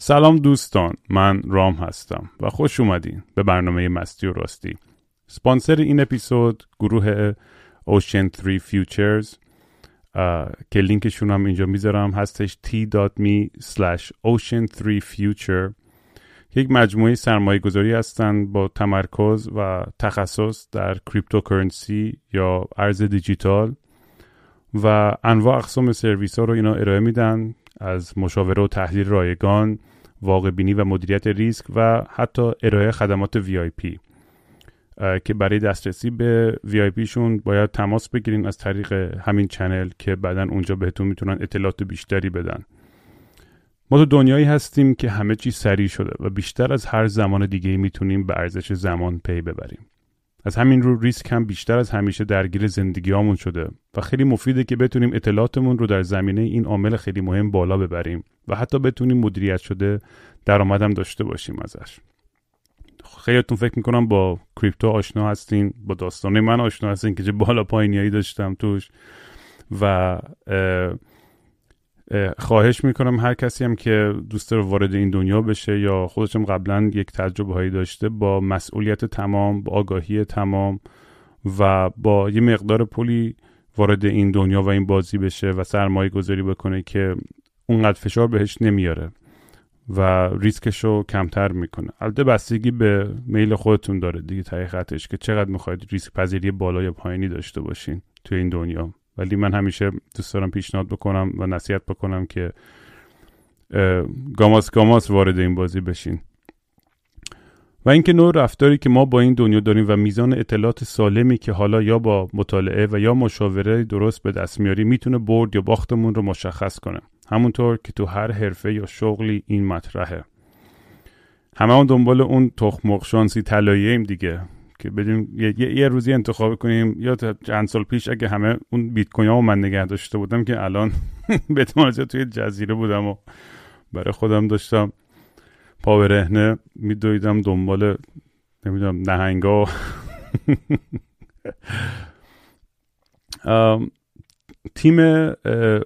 سلام دوستان من رام هستم و خوش اومدین به برنامه مستی و راستی. سپانسر این اپیزود گروه Ocean 3 Futures که لینکشون هم اینجا می‌ذارم هستش t.me slash ocean3future یک مجموعه سرمایه گذاری هستند با تمرکز و تخصص در cryptocurrency یا ارز دیجیتال و انواع اقسام سرویس ها رو اینا ارائه میدن. از مشاوره و تحلیل رایگان واقع بینی و مدیریت ریسک و حتی ارائه خدمات VIP که برای دسترسی به VIP شون باید تماس بگیرین از طریق همین channel که بعدا اونجا بهتون می‌تونن اطلاعات بیشتری بدن. ما تو دنیایی هستیم که همه چی سریع شده و بیشتر از هر زمان دیگه می‌تونیم به ارزش زمان پی ببریم. از همین رو ریسک هم بیشتر از همیشه درگیر زندگیامون شده و خیلی مفیده که بتونیم اطلاعاتمون رو در زمینه این عامل خیلی مهم بالا ببریم و حتی بتونیم مدیریت شده درآمدم داشته باشیم ازش. خیلیتون فکر می‌کنم با کریپتو آشنا هستین با داستانه من آشنا هستین که چه بالا پایینیایی داشتم توش و خواهش می‌کنم هر کسی هم که دوست رو وارد این دنیا بشه یا خودشم قبلا یک تجربه هایی داشته با مسئولیت تمام با آگاهی تمام و با یه مقدار پولی وارد این دنیا و این بازی بشه و سرمایه گذاری بکنه که اونقدر فشار بهش نمیاره و ریسکش رو کمتر می‌کنه. البته بستگی به میل خودتون داره دیگه تحقیقتش که چقدر می‌خواید ریسک پذیری بالا یا پایینی داشته باشین تو این دنیا. ولی من همیشه دوست دارم پیشنهاد بکنم و نصیحت بکنم که گاماس گاماس وارد این بازی بشین. و اینکه نوع رفتاری که ما با این دنیا داریم و میزان اطلاعات سالمی که حالا یا با مطالعه و یا مشاوره درست به دست میاری می‌تونه برد یا باختمون رو مشخص کنه. همونطور که تو هر حرفه یا شغلی این مطرحه. همه اون دنبال اون تخمق شانسی طلاییم دیگه. که بدیم یه،, یه،, روزی انتخاب کنیم. یا چند سال پیش اگه همه اون بیت کوین ها من نگه داشته بودم که الان به توی جزیره بودم و برای خودم داشتم. پا به رهنه میدویدم دنبال نمی‌دونم نهنگا. تیم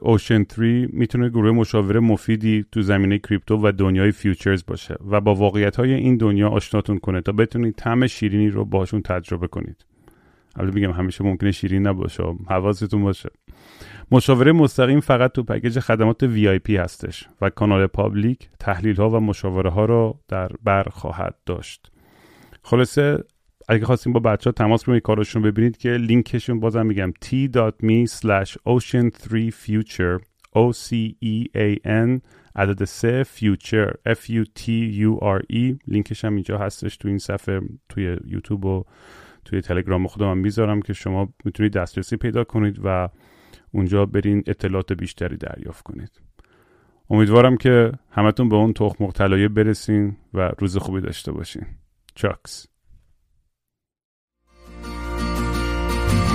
اوشن 3 می‌تونه گروه مشاوره مفیدی تو زمینه کریپتو و دنیای فیوچرز باشه و با واقعیت های این دنیا آشناتون کنه تا بتونید طعم شیرینی رو باشون تجربه کنید. البته میگم همیشه ممکنه شیرین نباشه حواستون باشه. مشاوره مستقیم فقط تو پکیج خدمات VIP هستش و کانال public تحلیل ها و مشاوره ها رو در بر خواهد داشت. خلاصه اگه خواستیم با بچه ها تماس بگیرید کارشون ببینید که لینکشون بازم میگم t.me slash ocean3future o c e a n عدد سه future f u t u r e. لینکش هم اینجا هستش تو این صفحه توی یوتیوب و توی تلگرام خودم می‌ذارم که شما می‌تونید دسترسی پیدا کنید و اونجا برین اطلاعات بیشتری دریافت کنید. امیدوارم که همتون به اون تخم طلایه برسین و روز خوبی داشته باشین. چاکس.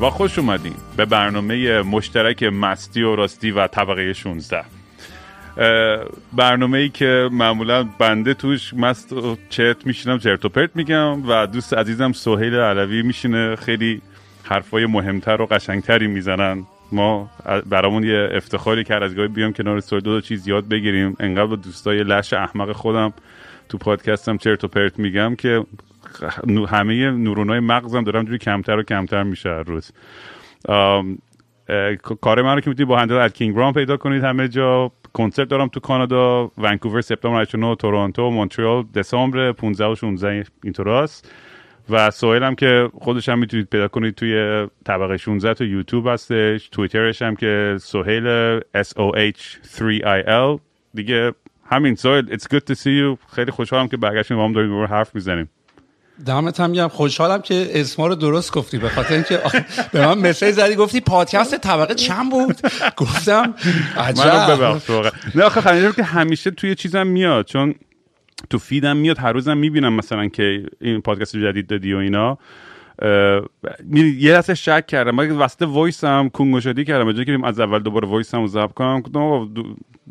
و خوش اومدین به برنامه مشترک مستی و راستی و طبقه 16 برنامه ای که معمولا بنده توش مست و چرت میشینم چرت و پرت میگم و دوست عزیزم سهیل علوی میشینه. خیلی حرفای مهمتر و قشنگتری می‌زنن. ما برامون یه افتخاری کرد از گاهی بیام کنار سوال دو, دو چیز یاد بگیریم. انقدر با دوستای لش احمق خودم تو پادکستم چرت و پرت میگم که همه نورونای مغزم دارم جوری کمتر و کمتر میشه روز. کار من رو که می‌تونید با هندل ات کینگ برام پیدا کنید. همه جا کنسرت دارم تو کانادا ونکوور سپتامبر 89 تورنتو مونترال دسامبر 15 و 16 اینطوراست و سوهیل هم که خودش هم می‌تونید پیدا کنید توی طبقه 16 تو یوتیوب هستش. توییترش هم که سوهیل S O H 3 I L. دیگه همین سوهیل it's good to see you. خیلی خوشحالم که برگشتیم با هم داریم حرف می‌زنیم. دمت هم گرم. خوشحالم که اسما رو درست گفتی. به خاطر اینکه به من مسیج زدی گفتی پادکست طبقه چند بود؟ گفتم عجب. نه آخه که همیشه توی چیزم میاد. چون تو feed م میاد هر روزم می‌بینم مثلا که این پادکست جدید دادی و اینا. یه لحظه شک کردم. من وسط voice م کنگو شدی کردم. به که از اول دوباره voice م ضبط کنم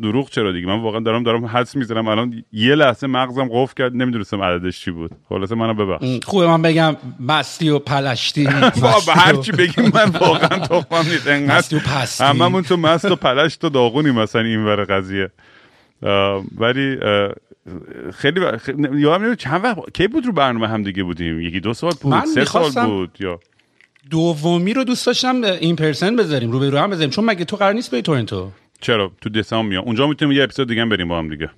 دروغ چرا دیگه؟ من واقعا دارم دارم حدس می‌زنم. الان یه لحظه مغزم قفل کرد نمی‌دونستم عددش چی بود. خلاصه منو ببخش. خوبه من بگم مستی و پلشتی بابا هر چی بگیم من واقعا تخمم نیست. و انقدر پستی. هممون تو مست و پلشت و داغونی مثلا این ور قضیه. ولی خیلی یادم نمیاد چند وقت کی بود رو برنامه هم دیگه بودیم؟ یکی دو سال بود سه سال بود یا دومی رو دوست داشتم این پرسن بذاریم رو به رو هم بذاریم. چون مگه تو قرار نیست به تورنتو؟ چرا؟ تو دسامبر میام. اونجا می‌تونیم یه اپیزود دیگه بریم با هم دیگه.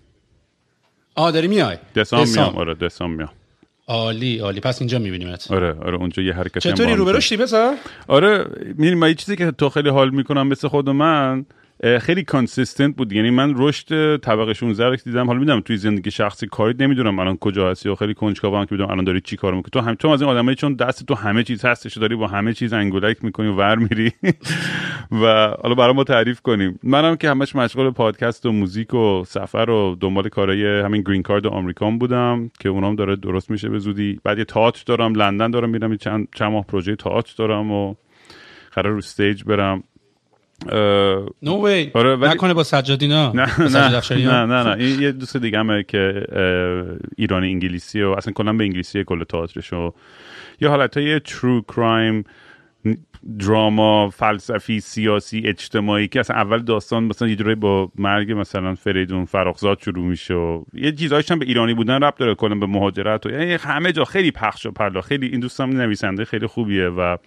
آ داری میای؟ دسامبر دسامبر. میام آره دسامبر میام. عالی عالی. پس اینجا میبینیمت. آره آره اونجا یه با چطوری؟ هم رو می‌کنیم. رشدی بذار آره می‌دونی من یه چیزی که تو خیلی حال می‌کنم مثل خود من خیلی consistent بود. یعنی من رشد طبقه 16 رو دیدم حالا می‌دونم توی زندگی شخصی کاری نمی‌دونم الان کجا هستی و خیلی کنجکاوم که بدونم الان داری چی کار می‌کنی. تو هم تو از این آدمایی چون دست تو همه چیز هستش داری با همه چیز انگولک می‌کنی و ور میری. و حالا برای ما تعریف کنیم. منم که همش مشغول پادکست و موزیک و سفر و دنبال کارهای همین green card آمریکان بودم که اونام داره درست میشه به زودی. بعد یه تئاتر دارم لندن دارم میرم چند چند ماه پروژه تئاتر دارم و قرار رو استیج برم. نو وی آره، ولی- نکنه با سجادینا نه. با سجاد نه؟ نه. نه نه. این یه دوست دیگه همه که اه، ایرانی انگلیسی و اصلا کلا به انگلیسی کل تئاترش و یه حالت های ترو کرایم دراما فلسفی سیاسی اجتماعی که اصلا اول داستان مثلا یه جورایی با مرگ مثلا فریدون فراخزاد شروع میشه و یه چیزایش هم به ایرانی بودن ربط داره کلا به مهاجرت و یعنی همه جا خیلی پخش و پلا خیلی این دوستم نویسنده خیلی خوبیه و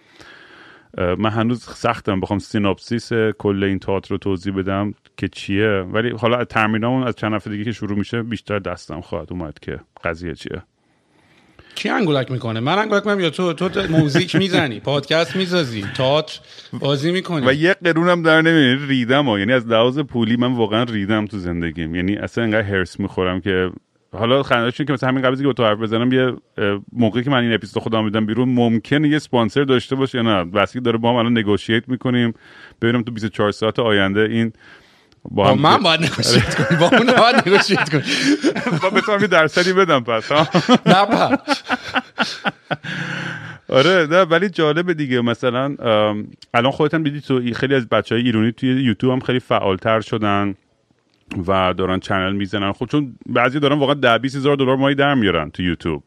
من هنوز سختم بخوام synopsis کل این تئاتر رو توضیح بدم که چیه. ولی حالا از تمرینامون از چند هفته دیگه که شروع میشه بیشتر دستم خواهد اومد که قضیه چیه. کی انگولک می‌کنه؟ من انگولک می‌کنم یا تو تو موزیک می‌زنی؟ پادکست می‌سازی؟ تئاتر بازی می‌کنی؟ و یه قرونم در نمیاد ریدم ها. یعنی از لحاظ پولی من واقعا ریدم تو زندگیم. یعنی اصلا انقدر حرص می‌خورم که حالا خنده‌اش که مثلا همین قبلی که با تو حرف بزنم یه موقعی که من این اپیزود خودم میدم بیرون ممکنه یه اسپانسر داشته باشه یا نه؟ بس داره با هم الان نگوشییت می‌کنیم ببینم تو 24 ساعت آینده این با, با من باید نگوشیت کنی با اون باید نگوشیت کنی با بتونم یه درصدی بدم پس ها. نه پر. آره نه ولی جالبه دیگه. مثلا الان خودت هم دیدی تو خیلی از بچه های ایرانی توی یوتیوب هم خیلی فعالتر شدن. و دارن چنل می‌زنن. خب چون بعضی دارن واقعا ده 20 هزار دلار ماهی در میارن تو یوتیوب.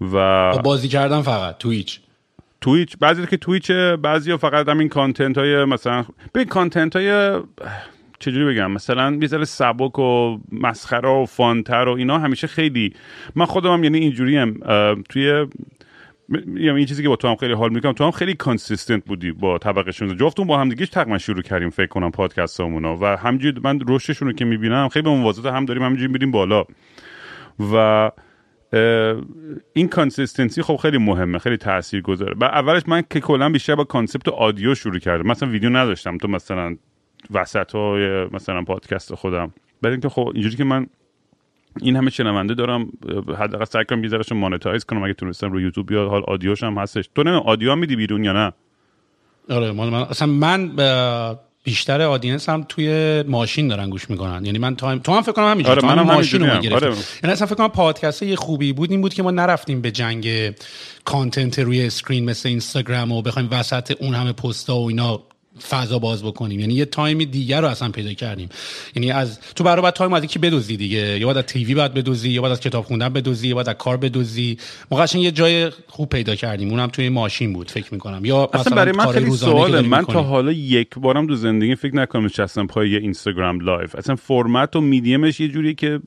و با بازی کردن فقط Twitch. Twitch بعضی که Twitch ه بعضی ها فقط همین content های مثلا به content های چجوری بگم؟ مثلا یه ذره سبک و مسخره و fun تر و اینا همیشه خیلی من خودم هم یعنی اینجوری هم توی م- یعنی این چیزی که با تو هم خیلی حال می‌کنم. تو هم خیلی consistent بودی با طبقه 16 جفتون با هم دیگه تقریبا شروع کردیم فکر کنم پادکست و همینجوری من رشدشون رو که می‌بینم خیلی به موازات هم داریم همینجوری میریم بالا. و این consistency خب خیلی مهمه خیلی تاثیر گذاره و اولش من که کلا بیشتر با concept audio شروع کردم. مثلا ویدیو نداشتم. تو مثلا وسط های مثلا پادکست خودم. بعد اینکه خب اینجوری که من این همه شنونده دارم حداقل سعی کنم بیزارش monetize کنم اگه تونستم رو یوتیوب یا حال audio ش هم هستش تو نه audio هم میدی بیرون یا نه آره من اصلا من بیشتر audience م توی ماشین دارن گوش می‌کنن یعنی من time تو هم فکر کنم همینجوری آره، تو هم منم ماشین رو. گرفتیم آره. یعنی اصلا فکر کنم پادکست یه خوبی بود این بود که ما نرفتیم به جنگ content روی screen مثل اینستاگرام و بخوایم وسط اون همه پستا و اینا فضا باز بکنیم. یعنی یه time دیگر رو اصلا پیدا کردیم. یعنی از تو برای بعد time از یکی بدزدی دیگه. یا باید از TV باید بدزدی یا باید از کتاب خوندن بدزدی یا باید از کار بدزدی ما یه جای خوب پیدا کردیم. اونم توی ماشین بود فکر می‌کنم. یا اصلا مثلا برای من خیلی سواله. من. تا حالا یک بارم تو زندگی فکر نکنم نشستم پای یه اینستاگرام live. اصلا فرمت و میدیمش یه جوری که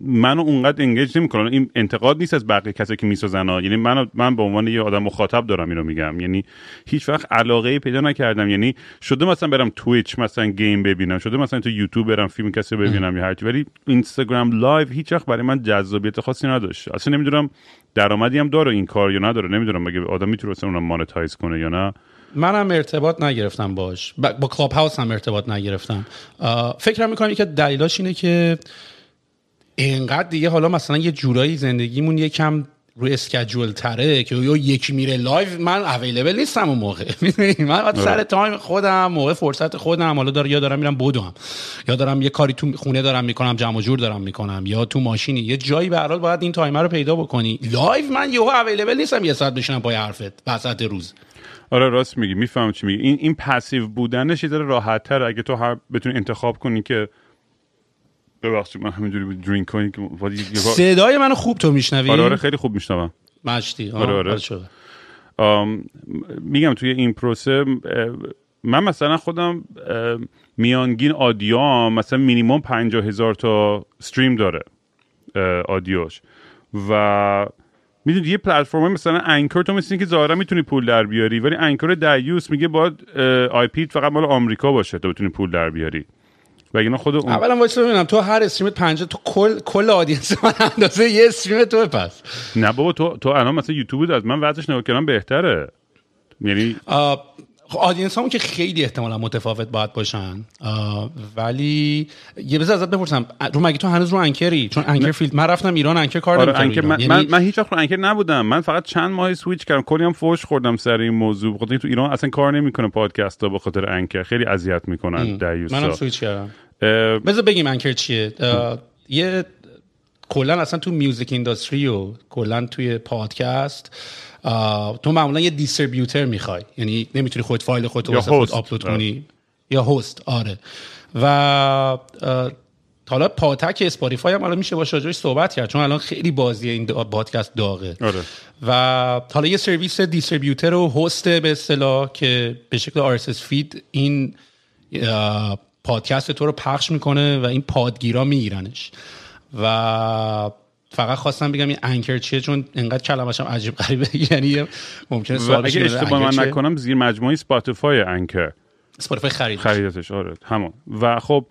منو اونقدر engage نمی‌کنه این انتقاد نیست از بقیه کسایی که می‌سازن ها. یعنی من من به عنوان یه آدم مخاطب دارم اینو میگم. یعنی هیچ وقت علاقه ای پیدا نکردم. یعنی شده مثلا برم Twitch مثلا game ببینم. شده مثلا تو یوتیوب برم فیلم کسی ببینم یا هرچی ولی اینستاگرام live هیچ وقت برای من جذابیت خاصی نداشت. اصلا نمی‌دونم درآمدی هم داره این کار یا نداره. نمی‌دونم مگه آدم می‌تونه اصلا اونم monetize کنه یا نه. منم ارتباط نگرفتم باش. با با Clubhouse هم ارتباط نگرفتم. اه، فکرم می‌کنم یکی دلیلاش اینه که اینقدر دیگه حالا مثلا یه جورایی زندگیمون یکم روی schedule تره که یا یکی میره live من available نیستم اون موقع. من باید سر time خودم موقع فرصت خودم حالا دار یا دارم میرم بدوم یا دارم یه کاری تو خونه دارم می‌کنم جمع جور دارم می‌کنم یا تو ماشینی. یه جایی به حال باید این تایم رو پیدا بکنی. live من یهو available نیستم یه ساعت بشینم پای حرفت وسط روز. آره راست میگی. می‌فهمم چی میگی. این این پسیو بودنش یه ذره راحت تر اگه تو هر بتونی انتخاب کنی که ببخشید من همینجوری درینک کنی که صدای منو خوب تو میشنوی؟ آره آره خیلی خوب میشنوم. مشتی. آره، آره. میگم توی این پروسه من مثلا خودم میانگین آدیوام مثلا مینیمم پنجاه هزار تا استریم داره آدیوش. و می‌دونی یه پلتفرم مثلا Anchor تو مثل که ظاهرا می‌تونی پول در بیاری ولی Anchor دیوث میگه باید IP فقط مال آمریکا باشه تا بتونی پول در بیاری. و اینا خود اون اولا وایسا ببینم تو هر stream ت 50 تو کل کل audience من اندازه یه stream تو پس نه بابا تو تو الان مثلا یوتیوب از من وضعش نگاه کردم بهتره. یعنی audience همون که خیلی احتمالا متفاوت باید باشن. ولی یه بذار ازت بپرسم. رو مگه تو هنوز رو Anchor ی؟ چون Anchor فیلتر من رفتم ایران Anchor کار آره Anchor. من, یعنی من, من هیچ وقت رو Anchor نبودم. من فقط چند ماه سویچ کردم. کلی هم فوش خوردم سر این موضوع. بخاطر تو ایران اصلا کار نمی‌کنه پادکست ها به خاطر Anchor. خیلی اذیت می‌کنن منم دیوسا سویچ کردم. اه، بذار بگیم Anchor چیه. یه کلا اصلا تو music industry و کلا توی پادکست تو معمولا یه distributor می‌خوای یعنی نمی‌تونی خود فایل خودت رو خود. آپلود آره. کنی یا هست آره و حالا پادکست Spotify هم الان میشه با راجعش صحبت کرد چون الان خیلی بازی این دا- پادکست داغه آره. و حالا یه سرویس distributor و هست به اصطلاح که به شکل RSS feed این پادکست تو رو پخش می‌کنه و این پادگیرا میگیرنش و فقط خواستم بگم این Anchor چیه چون انقدر کلمش هم عجیب غریبه. یعنی ممکنه سوال اگه اشتباه من؟ نکنم زیر مجموعه Spotify Anchor. Spotify خرید. خریدتش آره همون. و خب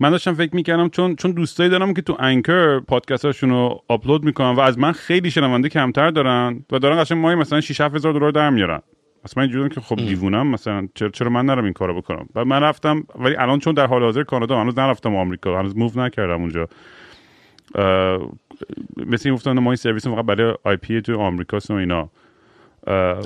من داشتم فکر می‌کردم چون چون دوستایی دارم که تو Anchor پادکست هاشون رو آپلود می‌کنن و از من خیلی شنونده کمتر دارن و دارن قشنگ ماهی مثلا 6 هزار دلار در میارن. اصلا من اینجوریم که خب دیوونم مثلا چرا چرا من نرم این کارو بکنم؟ و من رفتم ولی الان چون در حال حاضر کانادا هنوز نرفتم آمریکا هنوز move نکردم اونجا. مثل این گفتم ما این سرویس فقط برای IP تو آمریکاست و اینا.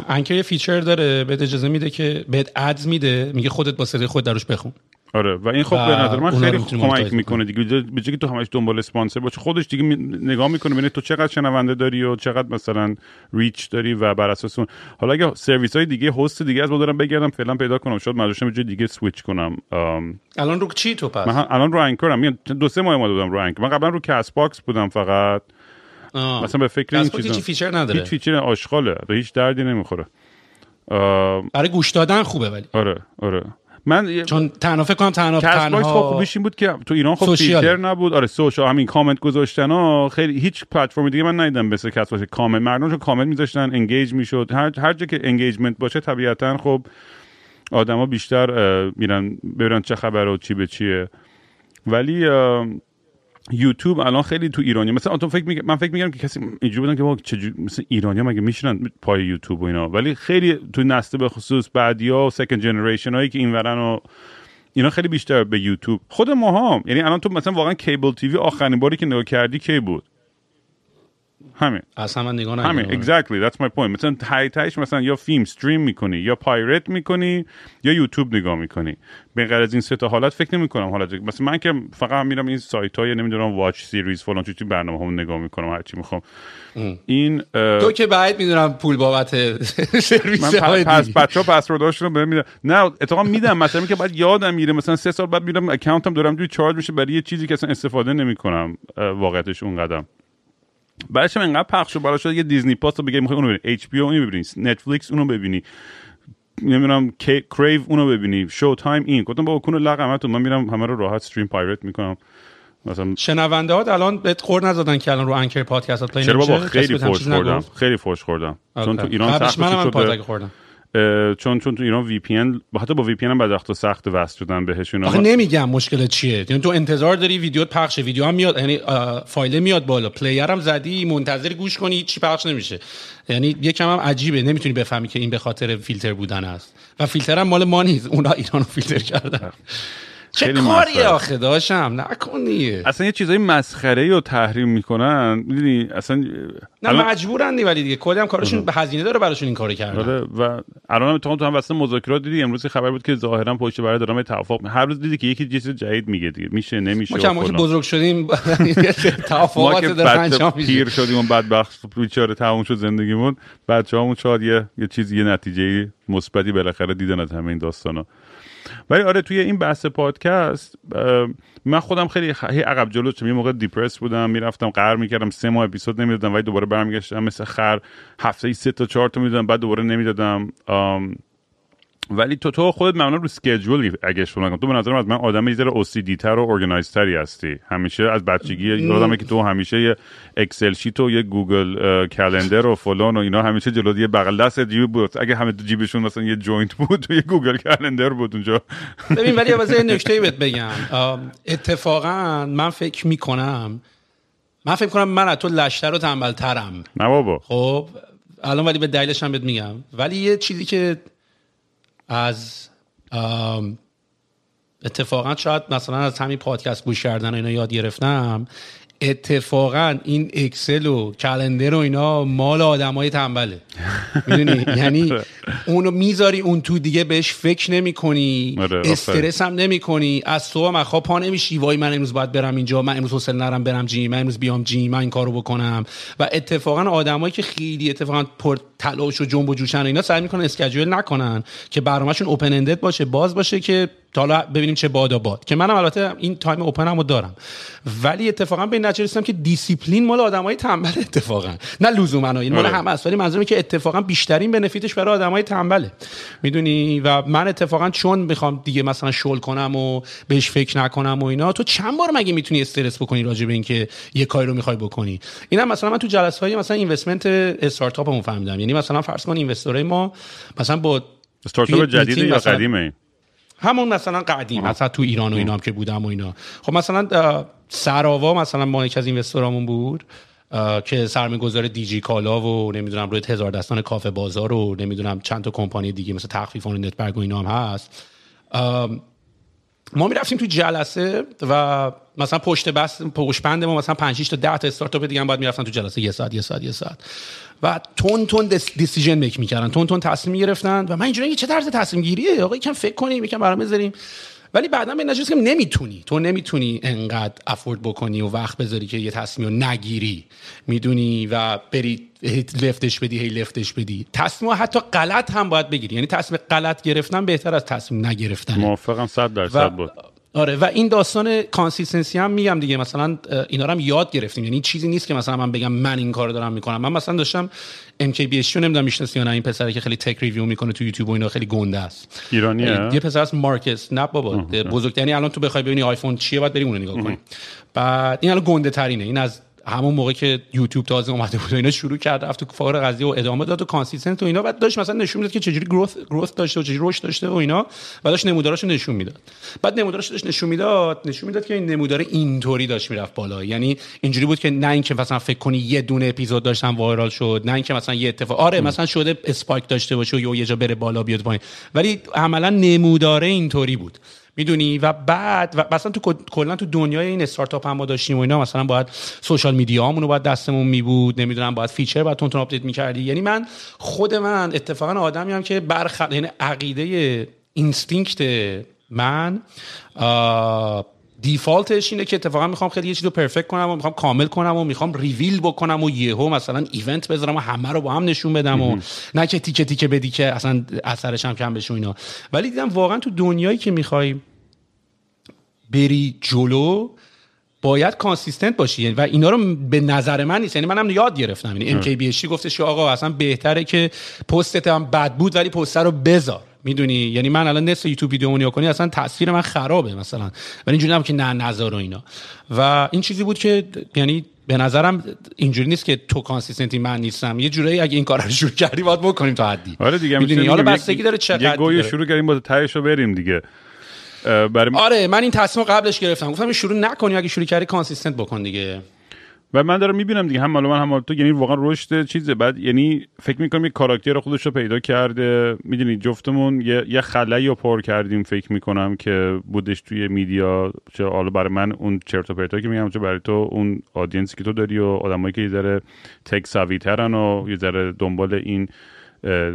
انکر یه feature داره بهت اجازه میده که بهت ads میده میگه خودت با صدای خود دروش بخون. آره. و این خب به نظر من خیلی کمک می‌کنه دیگه. به جای که تو همش دنبال اسپانسر باشه خودش دیگه نگاه می‌کنه ببینه تو چقدر شنونده داری و چقدر مثلا reach داری و بر اساس اون. حالا اگه سرویس های دیگه هست دیگه از ما دارم بگردم فعلا پیدا کنم. شاید مجبور شم یه جای دیگه سویچ کنم. آم، الان رو چی تو پس؟ من الان رو انکرم میگم دو سه ماه اومده بودم رو انکر من قبلا رو کست باکس بودم فقط. آه. مثلا به فکر این چیزا. هیچی feature نداره. هیچ feature آشغاله. به هیچ دردی نمی‌خوره. آم، برای گوش دادن خوبه ولی. آره آره. من چون تنها فکر کنم تنها تنها خوبیش این بود که تو ایران خب. فیلتر نبود. آره social همین کامنت گذاشتن ها. خیلی هیچ پلتفرم دیگه من ندیدم مثل کست باکس کامنت مردم چون کامنت میذاشتن engage می‌شد. هر هر جا که engagement باشه طبیعتا خب آدما بیشتر میرن ببینن چه خبره و چی به چیه. ولی یوتیوب الان خیلی تو ایرانی مثلا تو فکر میگم من فکر میگم که کسی اینجوری بودن که با چجوری مثل ایرانی مگه میشینن پای یوتیوب و اینا؟ ولی خیلی تو نسل به خصوص بعدیا و second generation هایی که اینورن و اینا خیلی بیشتر به یوتیوب. خود ما هم. یعنی الان تو مثلا واقعا cable TV آخرین باری که نگاه کردی کی بود؟ همین. اصلا من نگاه همین exactly. That's my point. مثلا تای تایش مثلا یا فیلم stream می‌کنی یا pirate می‌کنی یا یوتیوب نگاه می‌کنی. به غیر از این سه تا حالت فکر نمی‌کنم. حالت مثلا من که فقط میرم این سایت های نمی‌دونم واچ سیریز فلان چی برنامه هم نگاه می‌کنم هر چی می‌خوام. این اه، تو که بعد می‌دونم پول بابت سرویس من های پس ها پسورداشون رو بهم نه اتفاقا میدم. مثلا که بعد یادم میره مثلا سه سال بعد میرم اکانتم دارم توی چارج میشه برای یه چیزی که اصلا استفاده نمی‌کنم واقعیتش اون قدم بعدش هم انقدر پخش و بالا شد یه دیزنی پاس رو بگی می‌خوای اونو ببینی. اچ پی اونو ببینی نتفلیکس اونو ببینی. نمی‌دونم کریو اونو ببینی. شو تایم این. گفتم بابا کونو لقمتون من میرم همه رو راحت استریم پایرت می‌کنم. مثلا شنونده ها الان بهت خور نزدن که الان رو انکر پادکست پلی چرا بابا خیلی فوش خوردم؟ خیلی فوش خوردم. چون تو. ایران سخت شده. پادکست خوردم. چون چون تو ایران وی پی ان حتی با وی پی ان هم بدبخت و سخت وصل شدن بهشون آخه نمیگم مشکل چیه. یعنی تو انتظار داری ویدیوت پخشه. ویدیو هم میاد یعنی فایل میاد بالا. پلیر هم زدی منتظر گوش کنی چی پخش نمیشه. یعنی یکم هم عجیبه. نمی‌تونی بفهمی که این به خاطر فیلتر بودن است و فیلتر هم مال ما نیست. اونا ایرانو فیلتر کردن. چه کاری. آخه داشتم نکن دیگه. اصلا یه چیزای مسخره رو تحریم می‌کنن می‌دونی؟ اصلا نه الان- مجبورن ولی دیگه. کلی هم کارشون به هزینه داره براشون این کارو کردن. آره و الان هم تو هم وسط مذاکرات دیدی امروز خبر بود که ظاهرا پشت برای دارن توافق هر روز دیدی که یکی چیز جدید میگه دیگه. میشه نمیشه ما که ما که فلان. بزرگ شدیم توافقات داره انجام میشه. پیر شدیم و بدبخت بیچاره تموم شد زندگیمون بچه‌هامون شاید یه یه چیزی یه نتیجه مثبتی بالاخره دیدن از همه این داستانا. ولی آره توی این بحث پادکست من خودم خیلی خ- هی عقب جلو شدم. یه موقع دیپرس بودم می‌رفتم قهر می‌کردم سه ماه اپیزود نمی‌دادم ولی دوباره برمیگشتم مثل خر هفته ای سه تا چهار تا می‌دادم بعد دوباره نمی‌دادم ولی تو تو خودت معمولا رو سکیجول اگه اشتباه نکنم. تو به نظرم از من آدم یه ذره OCD تر و ارگنایز تری هستی. همیشه از بچگی یادمه که تو همیشه یه اکسل sheet و یه گوگل calendar و فلان و اینا همیشه جلوی یه بغل دست جیب بود. اگه همه تو جیبشون مثلا یه joint بود و یه گوگل calendar بود اونجا. ببین ولی واسه نکته بهت بگم. اتفاقا من فکر می‌کنم من فکر کنم من از تو لش‌تر و تنبلترم. نه بابا. خب الان ولی به دلیلش هم بهت میگم. ولی یه چیزی که از اتفاقا شاید مثلا از همین پادکست گوش کردن اینا یاد گرفتم. اتفاقا این اکسل و calendar و اینا مال آدمای تنبله. می‌دونی؟ یعنی اونو می‌ذاری اون تو دیگه بهش فکر نمی کنی آره،. استرس هم نمی کنی از صبح هم خواب پا نمیشی. وای من امروز باید برم اینجا من امروز حوصله ندارم برم gym من امروز بیام gym من این کارو بکنم. و اتفاقا آدمایی که خیلی اتفاقا پر تلاش و جنب و جوشن و اینا سعی می‌کنن schedule نکنن که برنامهشون open-ended باشه باز باشه که حالا ببینیم چه بادا باد. که منم البته این تایم open هم دارم. ولی اتفاقا به این نتیجه رسیدم که دیسیپلین مال آدمای تنبل اتفاقا. نه لزوما این مال آره. همه است ولی منظورم اینه که اتفاقا بیشترین benefit ش برای آدمای تنبله. می‌دونی؟ و من اتفاقا چون می‌خوام دیگه مثلا شل کنم و بهش فکر نکنم و اینا تو چند بار مگه می‌تونی استرس بکنی راجع به اینکه یه کاری رو می‌خوای بکنی؟ اینم مثلا من تو جلسه های مثلا investment استارتاپمون فهمیدم. یعنی مثلا فرض کن investor ای ما مثلا با استارتاپ میتینگ یا قدیمه؟ همون مثلا قدیم مثلا تو ایران و اینا هم که بودم و اینا. خب مثلا سراوا مثلا ما یکی از اینوستورامون بود که سرمایه‌گذار دیجی کالا و نمی‌دونم روی هزار دستان کافه بازار و نمی‌دونم چند تا کمپانی دیگه مثل تخفیف و نتبرگ و اینا هم هست. ما می‌رفتیم تو جلسه و مثلا پشت بس پشت بند ما مثلا 5 6 تا 10 تا استارتاپ دیگه هم باید می‌رفتن تو جلسه. یه ساعت یه ساعت یه ساعت. و تند تند decision make می‌کردن. تند تند تصمیم گرفتن و من اینجوری چه طرز تصمیم گیریه آقا یکم فکر کنیم یکم برا هم بذاریم. ولی بعدا به نتیجه که نمی‌تونی. تو نمی‌تونی انقدر afford بکنی و وقت بذاری که یه تصمیم رو نگیری. می‌دونی و بری لفتش بدی هی لفتش بدی. تصمیم حتی غلط هم باید بگیری. یعنی تصمیم غلط گرفتن بهتر از تصمیم نگرفتن. موافقم 100 درصد بود. آره و این داستان consistency هم میگم دیگه. مثلا اینا رو هم یاد گرفتیم. یعنی چیزی نیست که مثلا من بگم من این کارو دارم می‌کنم. من مثلا داشتم MKBHD رو نمی‌دونم می‌شناسی یا نه این پسره که خیلی tech review می‌کنه تو یوتیوب و اینا خیلی گنده است. ایرانیه یه پسر از مارکس. نه بابا بزرگ. یعنی الان تو بخوای ببینی آیفون چیه باید بری اونو نگاه کنی. بعد این الان گنده ترینه این از همون موقع که یوتیوب تازه اومده بود و اینا شروع کرد رفت تو فار قضیه و ادامه داد و consistent و اینا. بعد داشت مثلا نشون می‌داد که چجوری growth growth داشته و چجوری رشد داشته و اینا. و داشت نموداراشو نشون می‌داد. بعد نموداراشو داشت نشون می‌داد نشون می‌داد که این نمودار اینطوری داشت می‌رفت بالا. یعنی اینجوری بود که نه اینکه مثلا فکر کنی یه دونه اپیزود داشتن viral شد نه اینکه مثلا یه اتفاق آره مثلا شده spike داشته باشه و یه جا بره بالا بیاد پایین. ولی عملا نموداره اینطوری بود. می‌دونی؟ و بعد و مثلا تو کلا تو دنیای این استارتاپ هم ما داشتیم و اینا مثلا باید social media رو باید دستمون می بود نمی‌دونم باید feature باید تند آپدیت می‌کردی. یعنی من خود من اتفاقا آدمی هم که برخ یعنی عقیده instinct من default ش اینه که اتفاقا می‌خوام خیلی یه چیزی رو perfect کنم و می‌خوام کامل کنم و می‌خوام ریویل بکنم و یهو مثلا event بذارم و همه رو با هم نشون بدم و نه که تیکه تیکه بدی که اصلا اثرش هم کم بشه اینا. ولی دیدم واقعا تو دنیایی که می‌خوای بری جلو باید consistent باشی. و اینا رو به نظر من نیست. یعنی منم یاد گرفتم. یعنی MKBHD گفتش که آقا اصلا بهتره که پستت هم بد بود ولی پست رو بذار. می‌دونی؟ یعنی من الان نصف یوتیوب ویدیو نگاه کنی اصلا تصویر من خرابه مثلا. ولی اینجوری نبود که نه نظر و اینا. و این چیزی بود که یعنی به نظرم اینجوری نیست که تو consistent ی من نیستم. یه جورایی اگه این کار رو شروع کردی باید بکنیم تا حدی. آره دیگه می‌دونی؟ حالا بستگی داره چقدر یه گوی. شروع کردیم با تهش رو بریم دیگه. برای آره من این تصمیم قبلش گرفتم. گفتم شروع نکنی اگه شروع کردی consistent بکن دیگه. و من دارم می‌بینم دیگه هم مال من هم مال تو. یعنی واقعا رشد چیزه. بعد یعنی فکر می‌کنم یه کاراکتر خودش رو پیدا کرده. می‌دونی جفتمون یه, یه خلایی رو پر کردیم فکر می‌کنم که بودش توی media. چه حالا برای من اون چرت و پرتا که میگم چه برای تو اون audience ی که تو داری و آدمایی که یه ذره تک ساوی ترن و یه ذره دنبال این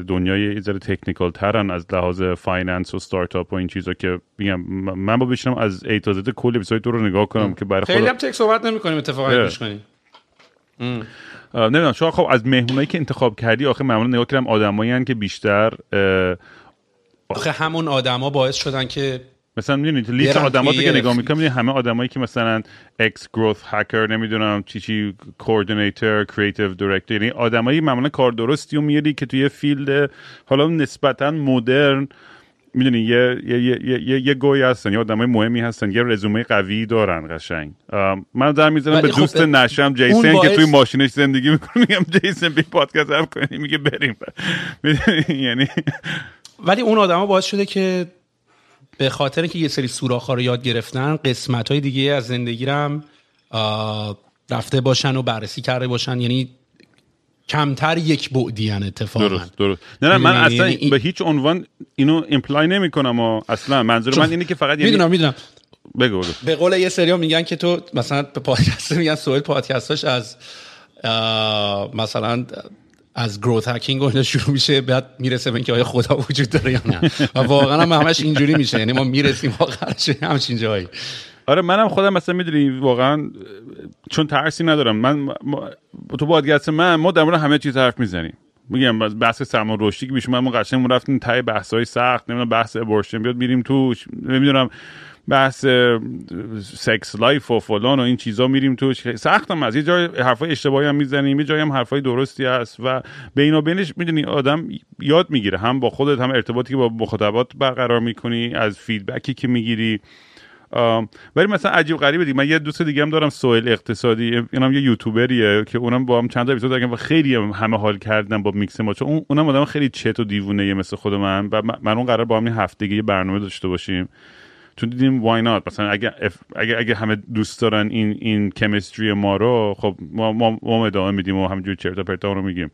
دنیای یه ذره technical ترن از لحاظ finance و ستارتاپ و این چیزا که میگم من با بشینم از A تا Z کل اپیزود تو رو نگاه کنم که برای خیلی هم tech صحبت نمی‌کنیم اتفاقا گوش کنیم. نمی‌دونم شما خب از مهمونایی که انتخاب کردی آخه معمولا نگاه کردم آدمایی که بیشتر آخه همون آدما باعث شدن که مثلا می‌دونید لیست آدماتو که نگاه می‌کنم همه آدمایی که مثلا ex growth hacker نمی‌دونم چی چی coordinator creative director یعنی آدمایی معمولا کار درستی و میری که توی field حالا نسبتا مدرن می‌دونی یه یه یه یه, یه گوی هستن یا آدمای مهمی هستن یه رزومه قوی دارن قشنگ. من در می‌ذارم به خب دوست نشم جیسن که توی ماشینش زندگی می‌کنه میگم جیسن بی پادکست هم کنی میگه بریم. یعنی ولی اون آدما باعث شده که به خاطر که یه سری سوراخ رو یاد گرفتن قسمت های دیگه از زندگی هم رفته باشن و بررسی کرده باشن. یعنی کمتر یک بعدیان اتفاقا. درست درست. نه نه من اصلا یعنی به هیچ عنوان اینو امپلای نمی کنم و اصلا منظور من اینه که فقط یعنی می‌دونم می‌دونم. بگو بگو. به قول یه سری میگن که تو مثلا به پادکست میگن سوال پادکستاش از مثلا از گروت هکینگ و شروع میشه بعد می‌رسه به اینکه آیا خدا وجود داره یا نه. و واقعا هم همش اینجوری میشه. یعنی ما می‌رسیم آخرش همچین جایی. آره منم خودم مثلا می‌دونی واقعا چون ترسی ندارم. من تو پادکست من ما در مورد همه چیز حرف می‌زنیم. میگم بحث سرما رشدی که بیشون ما قشنگ رفتیم تای بحث های سخت نمی‌دونم بحث ابورشن بیاد میریم توش. نمی‌دونم بحث sex life و فلان و این چیزا میریم توش. سخت هم از یه جای حرفای اشتباهی هم می‌زنیم یه جای هم حرفای درستی هست و بین و بینش می‌دونی آدم یاد می‌گیره. هم با خودت هم ارتباطی که با مخاطبات برقرار می‌کنی از feedback ی که می‌گیری. ولی مثلا عجیب غریبه دیگه. من یه دوست دیگه هم دارم سویل اقتصادی. اینم یه یوتیوبریه که اونم با هم چند تا اپیزود و خیلی هم همه حال کردن با میکس ما. چون اونم آدم خیلی چت و دیوونه مثل خود من و من اون قرار با هم هفتگی برنامه داشته باشیم. چون دیدیم وای نات مثلا اگه اگه اگه همه دوست دارن این این کمیستری ما رو خب ما ما, ما ادامه میدیم و همینجوری چرت پرتا رو میگیم.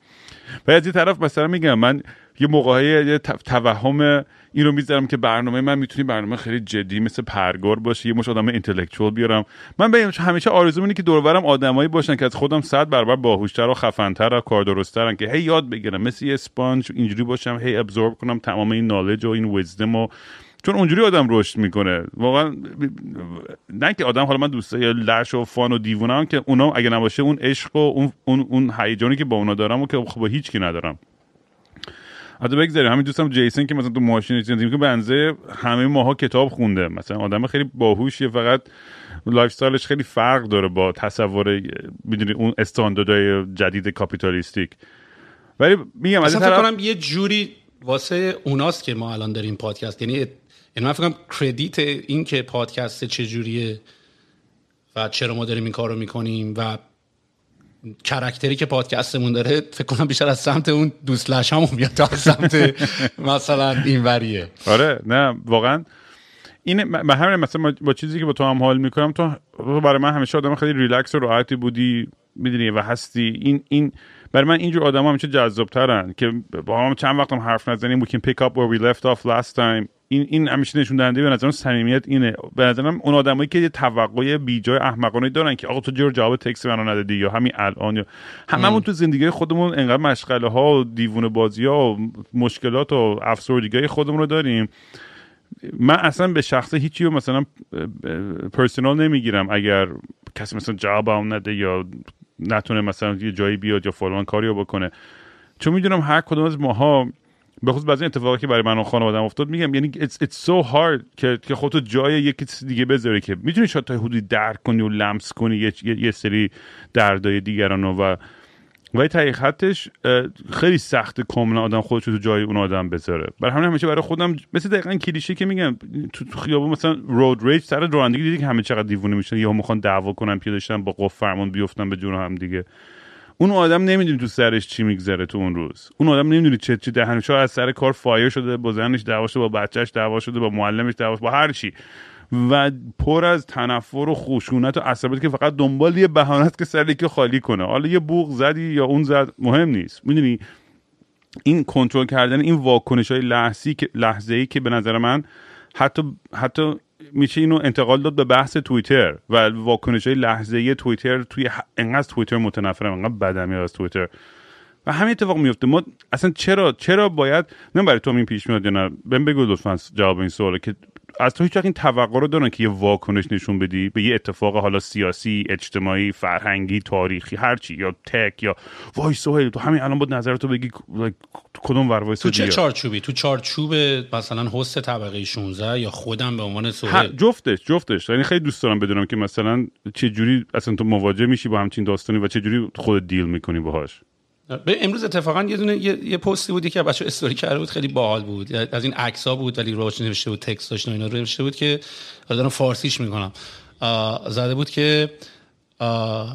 و از این طرف مثلا میگم من یه موقعی یه توهم این رو می‌ذارم که برنامه من می‌تونی برنامه خیلی جدی مثل پرگار باشه یه مش آدم اینتלקچوال بیارم. من به همیشه آرزو اینه که دور برم آدمایی باشن که از خودم صد برابر باهوشتر و خفنتر و کار درستترن که هی یاد بگیرم. مثل یه اسپانج اینجوری باشم هی ابزورب کنم تمام این نالج و این ویزدم و چون اونجوری آدم رشد می‌کنه. واقعا نه که آدم حالا من دوسته لش و فان و دیوونه که اونا اگه نباشه اون عشق و اون اون اون هیجانی که با اونا دارم و که خب با هیچ کی ندارم. حتی بگذاریم. همین دوستم جیسن که مثلا تو ماشین زندگی که اندازه همه ماها کتاب خونده. مثلا آدم خیلی باهوشیه فقط lifestyle ش خیلی فرق داره با تصور می‌دونی اون استانداردهای جدید capitalistic. ولی میگم از طرف یه جوری واسه اوناست که ما الان داریم پادکست. یعنی یعنی من فکر می‌کنم credit این که پادکست چجوریه و چرا ما داریم این کار رو می‌کنیم و character ی که پادکستمون داره فکر کنم بیشتر از سمت اون دوست لشمون میاد تا سمت مثلا این وریه آره نه واقعا. این به همین مثلا با چیزی که با تو هم حال می‌کنم تو برای من همیشه آدم خیلی ریلکس و راحتی بودی می‌دونی و هستی. این این برای من اینجور آدم همیشه جذاب ترن که با هم چند وقت هم حرف نزنیم we can pick up where we left off last time. این این همیشه نشون دهنده به نظرم صمیمیت اینه. به نظرم اون آدمایی که یه توقع بیجای احمقانه دارن که آقا تو جور جواب تکس منو ندادی یا همین الان یا هممون تو زندگی خودمون انقدر مشغله ها و دیوونه بازی ها و مشکلات و افسردگی خودمون رو داریم. من اصلا به شخصه هیچی رو مثلا پرسونال نمی‌گیرم. اگر کسی مثلا جواب هم نده یا نتونه مثلا یه جایی بیاد یا فلان کاری رو بکنه. چون می‌دونم هر کدوم از ماها به خصوص بعضی اتفاقی که برای من و خانوادم افتاد میگم یعنی it's, it's so hard که که خودتو جای یکی دیگه بذاری که می‌تونی شاید تا حدودی درک کنی و لمس کنی یه, یه سری دردای دیگران و ولی تحقیق خطش خیلی سخت کاملا آدم خودش تو جای اون آدم بذاره. برای همین همیشه برای خودم مثل دقیقا کلیشه که میگم تو, تو خیابون مثلا road rage سر رانندگی دیدی که همه چقدر دیوونه میشن یا می‌خوان دعوا کنن پیاده با قفل فرمان بیفتن به جون هم دیگه. اون آدم نمی‌دونی تو سرش چی میگذره تو اون روز. اون آدم نمی‌دونی چه چی دهنش. از سر کار fire شده با زنش دعوا شده با بچهش دعوا شده با معلمش دعوا با هر چی. و پر از تنفر و خشونت و عصبیت که فقط دنبال یه بهانه که سر یکی خالی کنه. حالا یه بوق زدی یا اون زد مهم نیست. می‌دونی؟ این کنترل کردن این واکنش های لحظی که لحظه ای که به نظر من حتی حتی میشه اینو انتقال داد به بحث توییتر و واکنش های لحظه توییتر توی انقدر توییتر متنفرم انقدر بدمی از توییتر. و همین اتفاق میفته ما اصلا چرا چرا باید نه برای تو این پیش میاد یا نه؟ بگو لطفا جواب این سواله که از تو هیچ این توقع رو دارن که یه واکنش نشون بدی؟ به یه اتفاق حالا سیاسی اجتماعی فرهنگی تاریخی هرچی یا تک یا وای سوهل تو همین الان بود نظرتو بگی کدوم ور تو چه چارچوبی؟ تو چارچوب مثلا هست طبقه 16 یا خودم به عنوان سوهل جفتش جفتش. یعنی خیلی دوست دارم بدونم که مثلا چه جوری اصلا تو مواجه میشی با همچین داستانی و چه جوری خود دیل می‌کنی باهاش. امروز اتفاقا یه دونه یه, یه پستی بودی که بچه استوری کرده بود خیلی باحال بود. از این عکس ها بود ولی روش نوشته بود تکست داشت و اینا رو نوشته بود که دارم فارسیش می‌کنم. زده بود که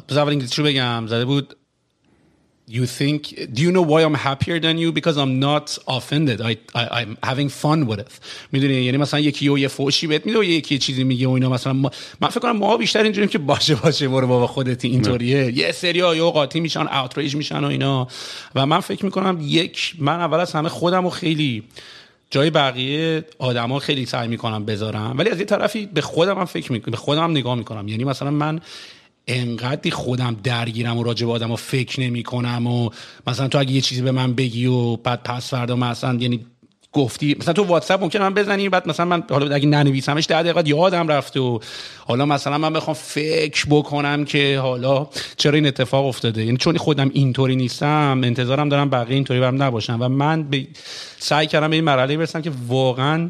بذار اول انگلیسی رو بگم. زده بود you think do you know why I'm happier than you? Because I'm not offended. I, I I'm having fun with it. می‌دونی؟ یعنی مثلا یکی یه فوشی بهت میده و یکی چیزی میگه و اینا. مثلا ما... من فکر کنم ما بیشتر اینجوریم که باشه باشه برو بابا خودت اینطوریه. یه سری ها قاطی میشن اوتریج میشن و اینا. و من فکر می‌کنم یک من اول از همه خودم و خیلی جای بقیه آدما خیلی سعی می‌کنم بذارم. ولی از یه طرفی به خودم هم فکر می‌کنم به خودم هم نگاه می‌کنم. یعنی مثلا من انقدری خودم درگیرم و راجع به آدم و فکر نمی کنم و مثلا تو اگه یه چیزی به من بگی و بعد پس فردا مثلا یعنی گفتی مثلا تو واتساپ ممکن من بزنی بعد مثلا من حالا اگه ننویسمش ده دقیقه یادم رفته و حالا مثلا من بخوام فکر بکنم که حالا چرا این اتفاق افتاده. یعنی چون خودم اینطوری نیستم انتظارم دارم بقیه اینطوری برم نباشم و من به سعی کردم به این مرحله برسم که واقعا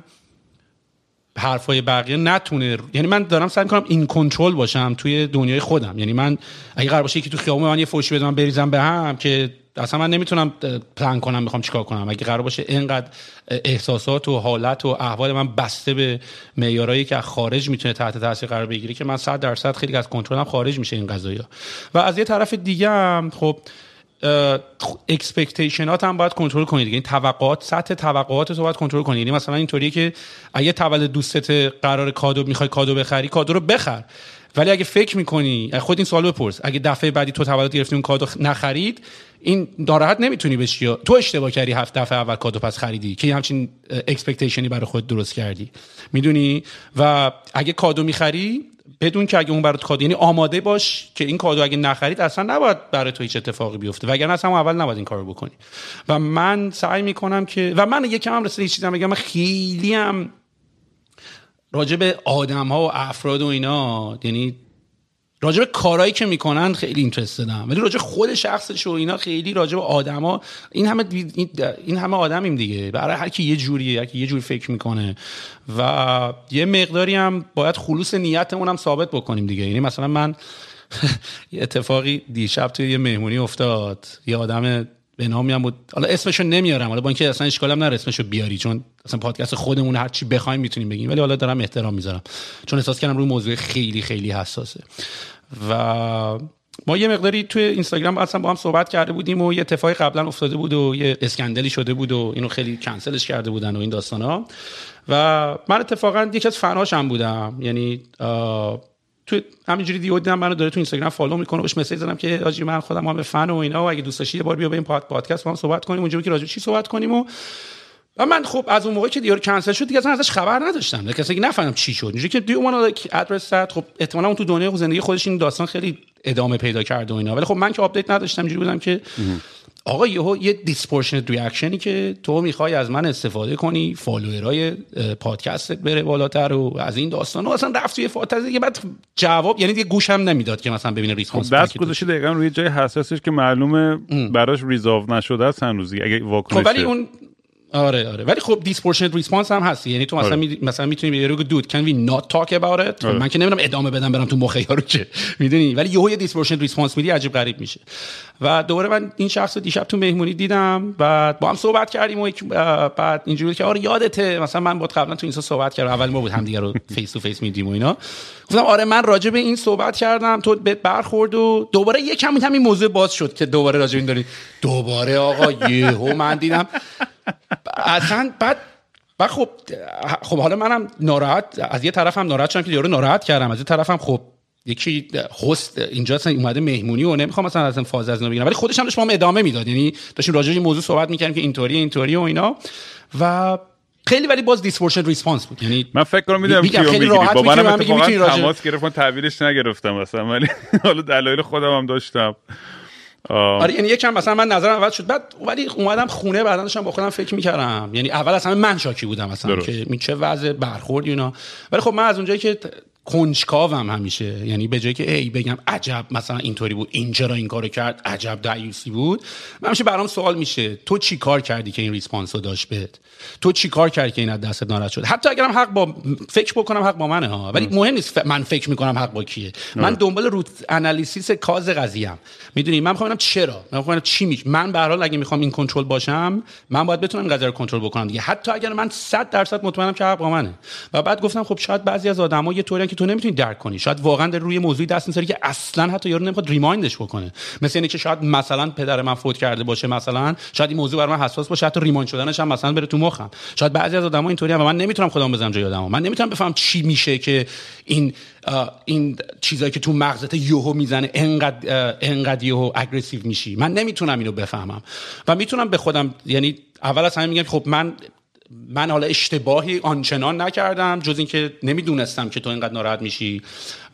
حرفای بقیه نتونه یعنی من دارم سعی کنم این کنترل باشم توی دنیای خودم. یعنی من اگه قرار باشه که تو خیابون من یه فوشی بدم بریزم به هم که اصلا من نمی‌تونم پلان کنم می‌خوام چیکار کنم. اگه قرار باشه اینقدر احساسات و حالت و احوال من بسته به معیارایی که خارج می‌تونه تحت تاثیر قرار بگیره که من 100 درصد خیلی از کنترلم خارج میشه این قضايا و از یه طرف دیگه هم خب expectation ات هم باید کنترل کنید. یعنی توقعات سطح توقعات رو باید کنترل کنید. یعنی مثلا اینطوریه که اگه تولد دوستت قرار کادو می‌خوای کادو بخری کادو رو بخر. ولی اگه فکر می‌کنی خود این سوال بپرس. اگه دفعه بعدی تو تولد گرفتی اون کادو نخرید این ناراحت نمی‌تونی بشی. تو اشتباه کردی هفت دفعه اول کادو پس خریدی که همچین expectation ی برای خود درست کردی. می‌دونی؟ و اگه کادو می‌خری بدون که اگه اون برات کادو یعنی آماده باش که این کادو اگه نخرید اصلا نباید برای تو هیچ اتفاقی بیفته. وگرنه اصلا اول نباید این کارو بکنی. و من سعی می‌کنم که و من یکم هم رسیده چیزی بگم. من خیلی هم راجع به آدم ها و افراد و اینا یعنی راجع به کارهایی که می‌کنن خیلی اینترست دادم ولی راجع خود شخصش و اینا خیلی راجع به آدما این همه این همه آدمیم دیگه. برای هر کی یه جوریه هر کی یه جوری فکر می‌کنه. و یه مقداری هم باید خلوص نیتمون هم ثابت بکنیم دیگه. یعنی مثلا من یه اتفاقی دیشب توی یه مهمونی افتاد. یه آدم به نامی هم بود. حالا اسمشو نمیارم. حالا با اینکه اصلا اشکالم نره اسمشو بیاری چون اصلا پادکست خودمون هر چی بخوایم می‌تونیم بگیم. ولی حالا دارم احترام می‌ذارم. چون احساس کردم روی موضوع خیلی خیلی حساسه. و ما یه مقداری توی اینستاگرام اصلا با هم صحبت کرده بودیم و یه اتفاقی قبلا افتاده بود و یه اسکندلی شده بود و اینو خیلی کنسلش کرده بودن و این داستان ها و من اتفاقا یکی از فناش هم بودم. یعنی تو همینجوری دیو دیدم منو داره تو اینستاگرام فالو می‌کنه بهش مسیج زدم که آجی من خودم هم به فن و اینا و اگه دوست داشتی یه بار بیا به این پادکست با هم صحبت کنیم. اونجوری که راجع چی صحبت کنیم و و من خب از اون موقع که دیار کنسل شد دیگه اصلا ازش خبر نداشتم. کسی که نفهمم چی شد. اینجوری که دیو من ادرس زد خب احتمالاً اون تو دنیای زندگی خودش این داستان خیلی ادامه پیدا کرده و اینا. ولی خب من که آپدیت نداشتم اینجوری بودم که آقا یهو یه دیسپورشنت ریاکشنی که تو می‌خوای از من استفاده کنی فالوورای پادکستت بره بالاتر و از این داستان. و اصلا رفت توی فانتزی بعد جواب یعنی دیگه گوشم نمی‌داد که مثلا ببینه response خب دست گذاشته دقیقا روی جای حساسش که معلومه براش resolve نشده است هنوزی اگه واکنش خب ولی اون آره آره. ولی خب disproportionate response هم هست. یعنی تو مثلا آره. می... مثلا می‌تونی بگی dude can we not talk about it man که نمی‌دونم ادامه بدم برم تو مخ یارو که. می‌دونی؟ ولی یهو یه disproportionate response میدی عجیب غریب میشه. و دوباره من این شخص رو دیشب تو مهمونی دیدم بعد با هم صحبت کردیم و بعد اینجوری که آره یادته. مثلا من با قبلا تو اینستا صحبت کردم. اول ما بود همدیگه رو فیس تو فیس میدیم و اینا. گفتم آره من راجع به این صحبت کردم. تو به برخورد و دوباره یه کمی همین موضوع باز شد که دوباره راجع این داری. دوباره آقا یهو من دیدم اصلا بعد و خب خب حالا منم ناراحت از یه طرفم ناراحت شدم که یارو ناراحت کردم. از یه طرفم خب یکی هست اینجا اصلا اومده مهمونی و نمی‌خوام مثلا از فاز از بگیرم. ولی خودش هم داشت ما ادامه می‌داد. یعنی داشتیم راجع به موضوع صحبت می‌کردیم که اینطوری اینطوری و اینا. و خیلی ولی باز disproportion response بود. یعنی من فکر کنم می‌دونم کیو می‌گیری. با منم اتفاقا تماس گرفتم تحویلش نگرفتم مثلا ولی حالا دلایل خودم هم داشتم. آره یعنی یکم مثلا من نظرم عوض شد. بعد ولی اومدم خونه بعدا داشتم با خودم فکر می‌کردم. یعنی اول اصلا من شاکی بودم مثلا که می چه وضع برخورد اینا. ولی خب من از اونجایی که کنجکاوم همیشه. یعنی به جایی که ای بگم عجب مثلا اینطوری بود اینجا این کارو کرد؟ عجب دیوثی بود. من همیشه برام سوال میشه تو چی کار کردی که این response رو داشت بهت؟ تو چی کار کردی که این از دستت ناراحت شد؟ حتی اگرم حق با فکر بکنم حق با منه ها. ولی مهم نیست من فکر می‌کنم حق با کیه. من دنبال root analysis cause قضیه ام می‌دونی؟ من می‌خوام چرا. من می‌خوام چی میش من به هر حال اگه می‌خوام in control باشم من باید بتونم قضیه رو کنترل بکنم دیگه. حتی اگر من 100 درصد مطمئنم که حق با منه. و بعد گفتم خب شاید بعضی از آدما یه طوری که تو نمی‌تونی درک کنی. شاید واقعا در روی موضوعی دست می‌ذاری که اصلا حتی یارو نمی‌خواد remind ش بکنه. مثل اینکه شاید مثلا پدر من فوت کرده باشه مثلا. شاید این موضوع برای من حساس باشه حتی ریمایند شدنش هم مثلا بره تو مخم. شاید بعضی از آدما اینطوری و من نمی‌تونم خودم بزنم جای آدمو. من نمی‌تونم بفهم چی میشه که این این چیزایی که تو مغزت یوهو می‌زنه انقدر انقدر یوهو اگریسیو میشی. من نمی‌تونم اینو بفهمم. و می‌تونم به خودم یعنی اول از همه میگم خب من من حالا اشتباهی آنچنان نکردم جز اینکه نمی‌دونستم که تو اینقدر ناراحت میشی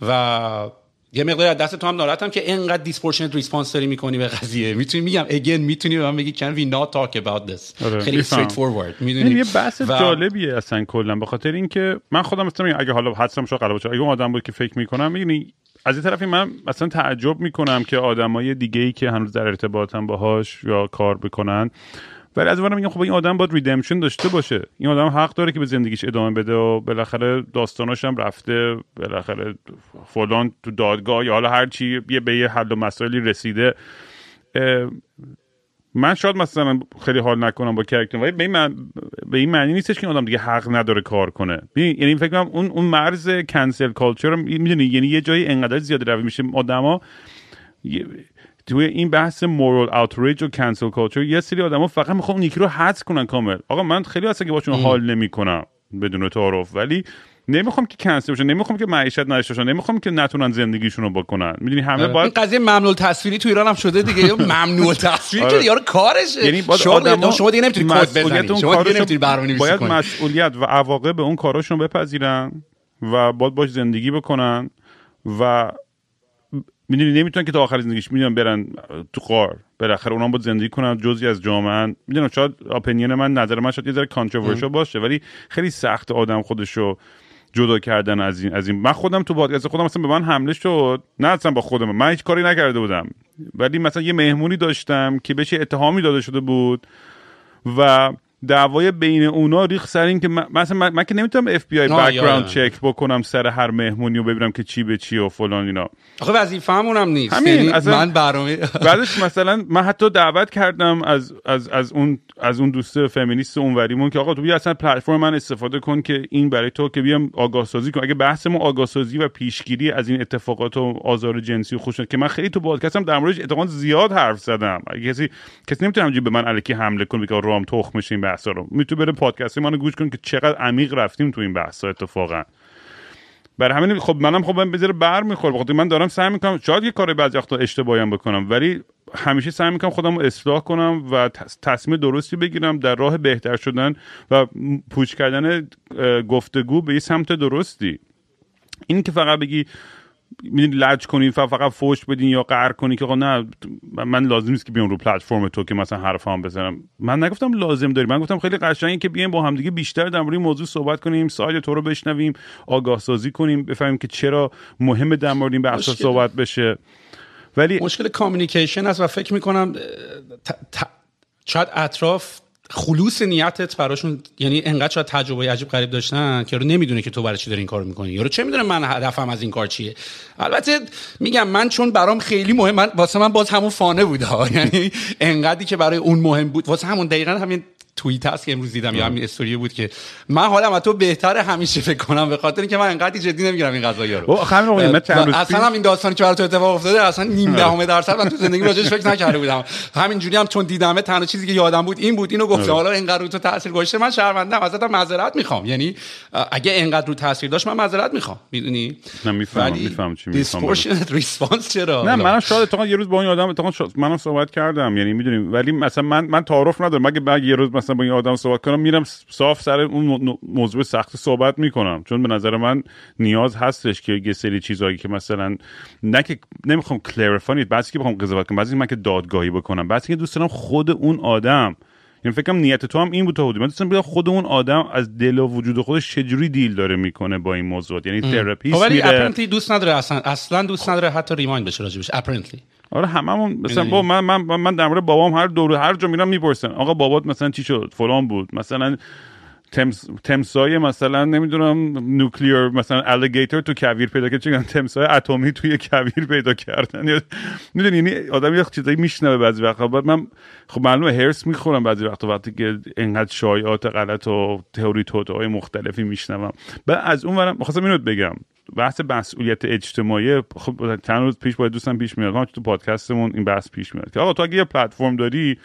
و یه مقدار از دست تو هم ناراحتم که اینقدر disproportionate response داری می‌کنی به قضیه. می‌تونی میگم again می‌تونی به من بگی can we not talk about this? آره. خیلی straightforward می‌دونی؟ یه بحث و... جالبیه اصلا کلا به خاطر اینکه من خودم مثلا اگه حالا حدسم شو غلط اگه اون آدم بود که فکر می‌کنم می‌دونی از این طرفی من مثلا تعجب می‌کنم که آدمای دیگه ای که هنوز در ارتباطن باهاش یا کار بکنن ولی از اونم میگم خب این آدم باید redemption داشته باشه. این آدم حق داره که به زندگیش ادامه بده و بالاخره داستاناش هم رفته بالاخره فلان تو دادگاه یا حالا هر چی به یه حل و مسائلی رسیده. من شاید مثلا خیلی حال نکنم با character ولی به این, به این معنی نیستش که این آدم دیگه حق نداره کار کنه. یعنی فکر کنم اون اون مرز cancel culture می‌دونی؟ یعنی یه جایی انقدر زیاد روی میشه. آدما توی این بحث moral outrage و cancel culture یه سری آدما فقط می‌خوان یکی رو حذف کنن کامل. آقا من خیلی اصلا که باشون حال نمی‌کنم بدون تعارف ولی نمی‌خوام که کنسل بشه نمی‌خوام که معیشت نداشته باشن نمی‌خوام که نتونن زندگیشون رو بکنن. می‌دونی همه آره. باید این قضیه ممنوع تصویری تو ایران هم شده دیگه. ممنوع تصویر که یارو کارشه. یعنی شما آدم شما دیگه نمی‌تونید کد بزنید. شما دیگه نمی‌تونید برنامه‌نویسی باید مسئولیت و عواقب اون کاراشون بپذیرن و باید باش زندگی بکنن و می‌دونی نمی‌تونن که تا آخر زندگیش می‌دونن برن تو قار بالاخره اونا باید زندگی کنن جزی از جامعه می‌دونم شاید اپینین من نظر من شاید یه ذره کانتروورشال باشه ولی خیلی سخت آدم خودشو جدا کردن از این از این. من خودم تو پادکست خودم مثلا به من حمله شد. نه اصلا با خودم. من هیچ کاری نکرده بودم. ولی مثلا یه مهمونی داشتم که بهش اتهامی داده شده بود و دعوای بین اونا ریخت سر این که مثلا من, من که نمی‌تونم اف بی آی background check بکنم سر هر مهمونی و ببینم که چی به چی و فلان اینا. آخه وظیفه‌مون هم نیست. همین یعنی من برنامه بعدش مثلا من حتی دعوت کردم از از از اون از اون دوست فمینیست اونوریمون که آقا تو بیا اصلا پلتفرم من استفاده کن که این برای تو که بیا آگاه سازی کن اگه بحثمون آگاه سازی و پیشگیری از این اتفاقات و آزار جنسی و خوش که من خیلی تو پادکستم در موردش اتفاقا زیاد حرف زدم. اگه کسی کسی نمی‌تونه به من الکی حمله کنه که رام تخمش این بحثا رو می‌تونه بره پادکست منو گوش کن که چقدر عمیق رفتیم تو این بحثا اتفاقا. برای همین خب منم خب من بذاره بر می‌خوره بخاطر من دارم سعی می‌کنم شاید یه کار بعضی وقتا اشتباهی بکنم ولی همیشه سعی می‌کنم خودم رو اصلاح کنم و تصمیم درستی بگیرم در راه بهتر شدن و پوچ کردن گفتگو به یه سمت درستی. این که فقط بگی می‌دونی لج کنی فقط فوش بدین یا قهر کنی که نه من لازم نیست که بیام رو پلتفرم تو که مثلا حرفام بزنم. من نگفتم لازم داری من گفتم خیلی قشنگه که بیایم با همدیگه بیشتر در مورد موضوع صحبت کنیم ساید تو رو بشنویم آگاه سازی کنیم بفهمیم که چرا مهمه در مورد این بحث صحبت بشه. ولی مشکل کامیکیشن است و فکر می‌کنم شاید اطراف خلوص نیتت براشون یعنی انقدر شاید تجربه عجیب غریب داشتن که رو نمی‌دونه که تو برای چی داری این کارو می‌کنی. یارو چه می‌دونه من هدفم از این کار چیه؟ البته میگم من چون برام خیلی مهم من واسه من باز همون فانه بوده یعنی انقدری که برای اون مهم بود. واسه همون دقیقا همین توییت هست که امروز دیدم یا همین استوری بود که من حالا تو بهتر همیشه فکر کنم به خاطر اینکه من انقدر جدی نمی‌گیرم این قضايا رو. اصلا هم این داستانی که برای تو اتفاق افتاده اصلا نیم دهم درصد من تو زندگی راجعش فکر نکرده بودم. همینجوری هم چون دیدمه تنها چیزی که یادم بود این بود اینو گفتم حالا اینقدر رو تو تاثیر گذاشته من شرمندم ازت معذرت می‌خوام. یعنی اگه اینقدر رو تاثیر داشت من معذرت می‌خوام. می‌دونی؟ نه می‌فهمم می‌فهمم چی می‌خوام ریسپانس چرا؟ نه من شاید تا یه روز با این آدم تا منم صحبت کردم. یعنی می‌دونی ولی مثلا من من تعارف ندارم. مگه بعد یه روز مثلا با این آدم صحبت کنم میرم صاف سر اون موضوع سخت صحبت می‌کنم. چون به نظر من نیاز هستش که یه سری چیزایی که مثلا نه که نمی‌خوام کلریفای بعضی که بخوام قضاوت کنم بعضی من که دادگاهی بکنم. بعضی که دوست دارم خود اون آدم یعنی فکرم نیت تو هم این بود تا حدودی من دوستم بیا خود اون آدم از دل و وجود خودش چجوری دیل داره می‌کنه با این موضوع یعنی تراپیست خب ولی اپرنتلی دوست نداره اصلا اصلا دوست نداره حتی ریمایند بشه راجبش اپرنتلی آره هممون مثلا با من من من در مورد بابام هر دور هر جا میرم می‌پرسن آقا بابات مثلا چی شد؟ فلان بود. مثلا تمس، تمسای مثلا نمی‌دونم نوکلیر مثلا الیگیتور تو کویر پیدا کرد. چون تمسای اتمی توی کویر پیدا کردن. می‌دونی یعنی آدم یه چیزایی میشنوه بعضی وقتا. بعد من خب معلومه هرس می‌خورم بعضی وقتا وقتی که انقدر شایعات غلط و تئوری های مختلفی میشنوم. بعد از اون ورم می‌خواستم اینو بگم. بحث مسئولیت اجتماعی خب چند روز پیش باید دوستم پیش میاد تو پادکستمون این بحث پیش میاد که آقا تو اگه یه پلتفرم داری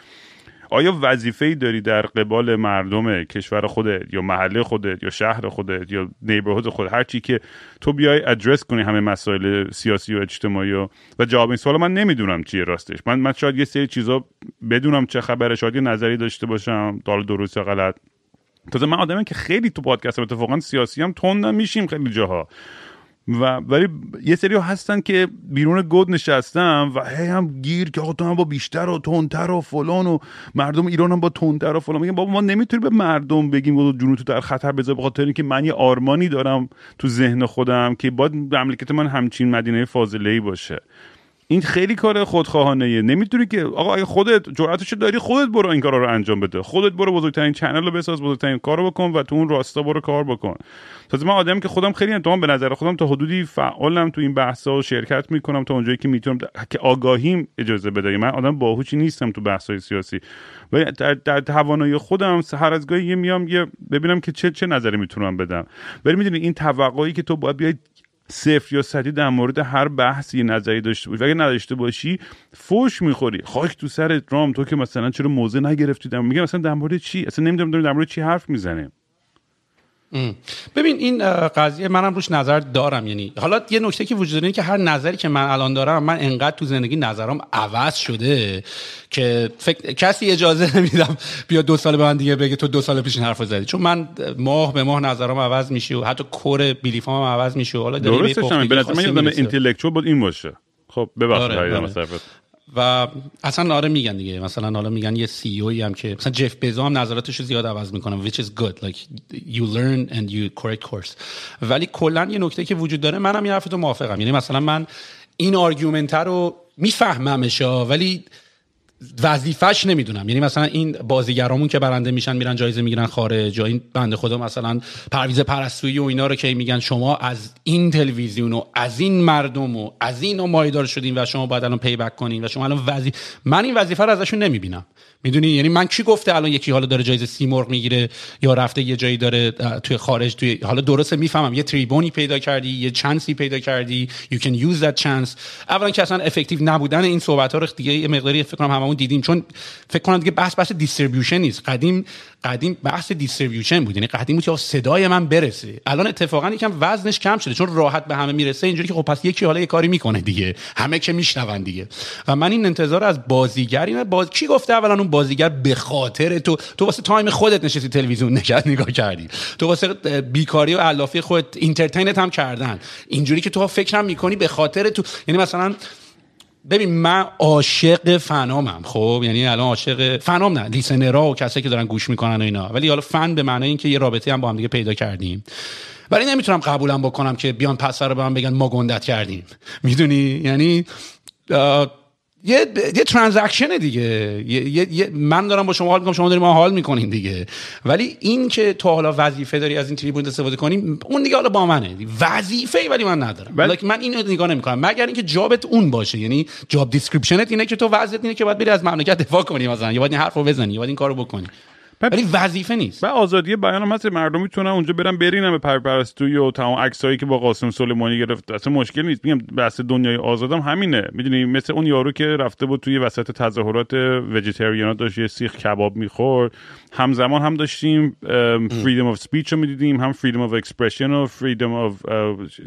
آیا وظیفه داری در قبال مردم کشور خودت یا محله خودت یا شهر خودت یا نیبرهود خودت؟ هر چی که تو بیای ادرس کنی همه مسائل سیاسی و اجتماعی و, و جواب این سوال من نمی‌دونم چیه راستش. من من شاید یه سری چیزا بدونم چه خبره شاید یه نظری داشته باشم. دال درست یا غلط. تازه من آدمی که خیلی تو پادکست اتفاقا سیاسی هم تندم میشیم خیلی جاها. و ولی یه سری هستن که بیرون گود نشستن و هی هم گیر که آقا تو هم با بیشتر و تندتر و فلان و مردم ایران هم با تندتر و فلان. میگن بابا ما نمی‌تونیم به مردم بگیم و جون تو در خطر بذار به خاطر اینکه من یه آرمانی دارم تو ذهن خودم که باید مملکت من همچین مدینه فاضله ای باشه. این خیلی کار خودخواهانه نمی‌تونی که آقا اگه خودت جرأتشو داری خودت برو این کارا رو انجام بده. خودت برو بزرگترین چنل رو بساز بزرگترین کارو بکن و تو اون راستا برو کار بکن. تازه من آدمی که خودم خیلی انتقام به نظر خودم تا حدودی فعالم تو این بحثا و شرکت می‌کنم تا اونجایی که می‌تونم که آگاهیم اجازه بده. من آدم باهوشی نیستم تو بحثای سیاسی. و در, در توانایی خودم هر از گاهی میام یه ببینم که چه چه نظری می‌تونم بدم. ولی می‌دونی این توقعی که تو باید بیای صفر یا صدی در مورد هر بحثی نظری داشته باشی. اگه نداشته باشی فوش می‌خوری. خاک تو سر رام. تو که مثلا چرا موضع نگرفتی؟ میگم مثلا در مورد چی؟ اصلا نمی‌دونم در مورد چی حرف می‌زنه. ببین این قضیه منم روش نظر دارم. یعنی حالا یه نکته که وجود داره که هر نظری که من الان دارم من انقدر تو زندگی نظرم عوض شده که فکر... کسی اجازه نمیدم بیا دو سال به من دیگه بگه تو دو سال پیش این حرفو زدی. چون من ماه به ماه نظرم عوض میشه و حتی core belief ام هم عوض میشه حالا درستش به نظر من یادم بود این باشه. خب ببخشید آره. و اصلا آره میگن دیگه. مثلا حالا میگن یه CEO هم که مثلا جف بزوس هم نظراتش رو زیاد عوض می‌کنه which is good. Like you learn and you correct course. ولی کلا یه نکته که وجود داره منم این حرفتو موافقم. یعنی مثلا من این argument رو میفهممش ولی وظیفش نمی‌دونم. یعنی مثلا این بازیگرامون که برنده میشن میرن جایزه می‌گیرن خارج یا این بنده خدا مثلا پرویز پرستویی و اینا رو که میگن شما از این تلویزیون و از این مردم و از این مایدار شدین و شما باید الان پی بک کنین و شما الان وظیفه من این وظیفه رو ازشون نمی‌بینم. می‌دونی؟ یعنی من کی گفته الان یکی حالا داره جایزه سیمرغ می‌گیره یا رفته یه جایی داره توی خارج توی حالا درسته می‌فهمم یه تریبونی پیدا کردی یه چانسی پیدا کردی you can use that chance. اولا که اصلا effective نبودن این صحبت ها رو دیگه یه مقداری فکر کنم هممون دیدیم چون فکر کنم دیگه بحث بحث distribution نیست. قدیم قدیم بحث distribution بود. یعنی قدیم بود که صدای من برسه. الان اتفاقا یکم وزنش کم شده چون راحت به همه می‌رسه. اینجوری که خب پس یکی حالا یه کاری می‌کنه دیگه. همه که میشنون دیگه. و من این انتظار از بازیگر باز کی گفته اولا اون بازیگر به خاطر تو تو واسه time خودت نشستی تلویزیون نگاه نگاه کردی. تو واسه بیکاری و علافی خودت entertain ت هم کردن. اینجوری که تو فکرم می‌کنی به خاطر تو یعنی مثلا ببین من عاشق فنامم خب؟ یعنی الان عاشق فنام نه listener ا و کسایی که دارن گوش می‌کنن و اینا. ولی حالا فن به معنای اینکه یه رابطه هم با هم دیگه پیدا کردیم. ولی نمی‌تونم قبولم بکنم که بیان پس رو به من بگن ما گندت کردیم. می‌دونی؟ یعنی یه یه transaction دیگه. یه،, یه،, من دارم با شما حال می‌کنم شما دارین با ما حال می‌کنیم دیگه. ولی این که تو حالا وظیفه داری از این تریبون استفاده کنیم اون دیگه حالا با منه. وظیفه ولی من ندارم. بل... من اینو نگاه نمی‌کنم. مگر اینکه job ت اون باشه. یعنی job description ت اینه که تو وضعیت اینه که باید بری از مملکت دفاع کنی مثلا. یا باید این حرفو بزنی یا باید این کارو بکنی. ولی وظیفه نیست. و آزادی بیان هم هست مردم می‌تونن اونجا برن برینن به پرپرستویی و تمام عکسایی که با قاسم سلیمانی گرفت. اصلا مشکل نیست. میگم بحث دنیای آزادم همینه. می‌دونی مثل اون یارو که رفته بود توی وسط تظاهرات vegetarian ا داشت یه سیخ کباب می‌خورد. همزمان هم داشتیم freedom of speech رو می‌دیدیم هم freedom of expression و freedom of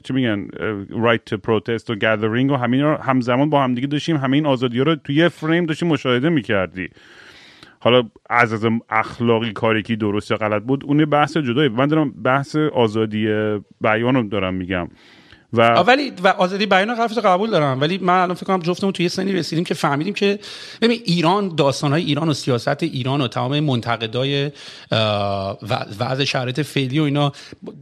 چی میگن right to protest و gathering و همین همزمان با همدیگه داشتیم. همین آزادی رو توی فریم داشتیم مشاهده می‌کردی. حالا از از اخلاقی کاری که درست یا غلط بود اون بحث جداییه. من دارم بحث آزادی بیان رو دارم میگم. و ولی و آزادی بیان حرفت قبول دارم. ولی من الان فکر کنم جفتمون توی سنی رسیدیم که فهمیدیم که ببین ایران داستانهای ایران و سیاست ایران و تمام منتقدای وضع شرایط فعلی و اینا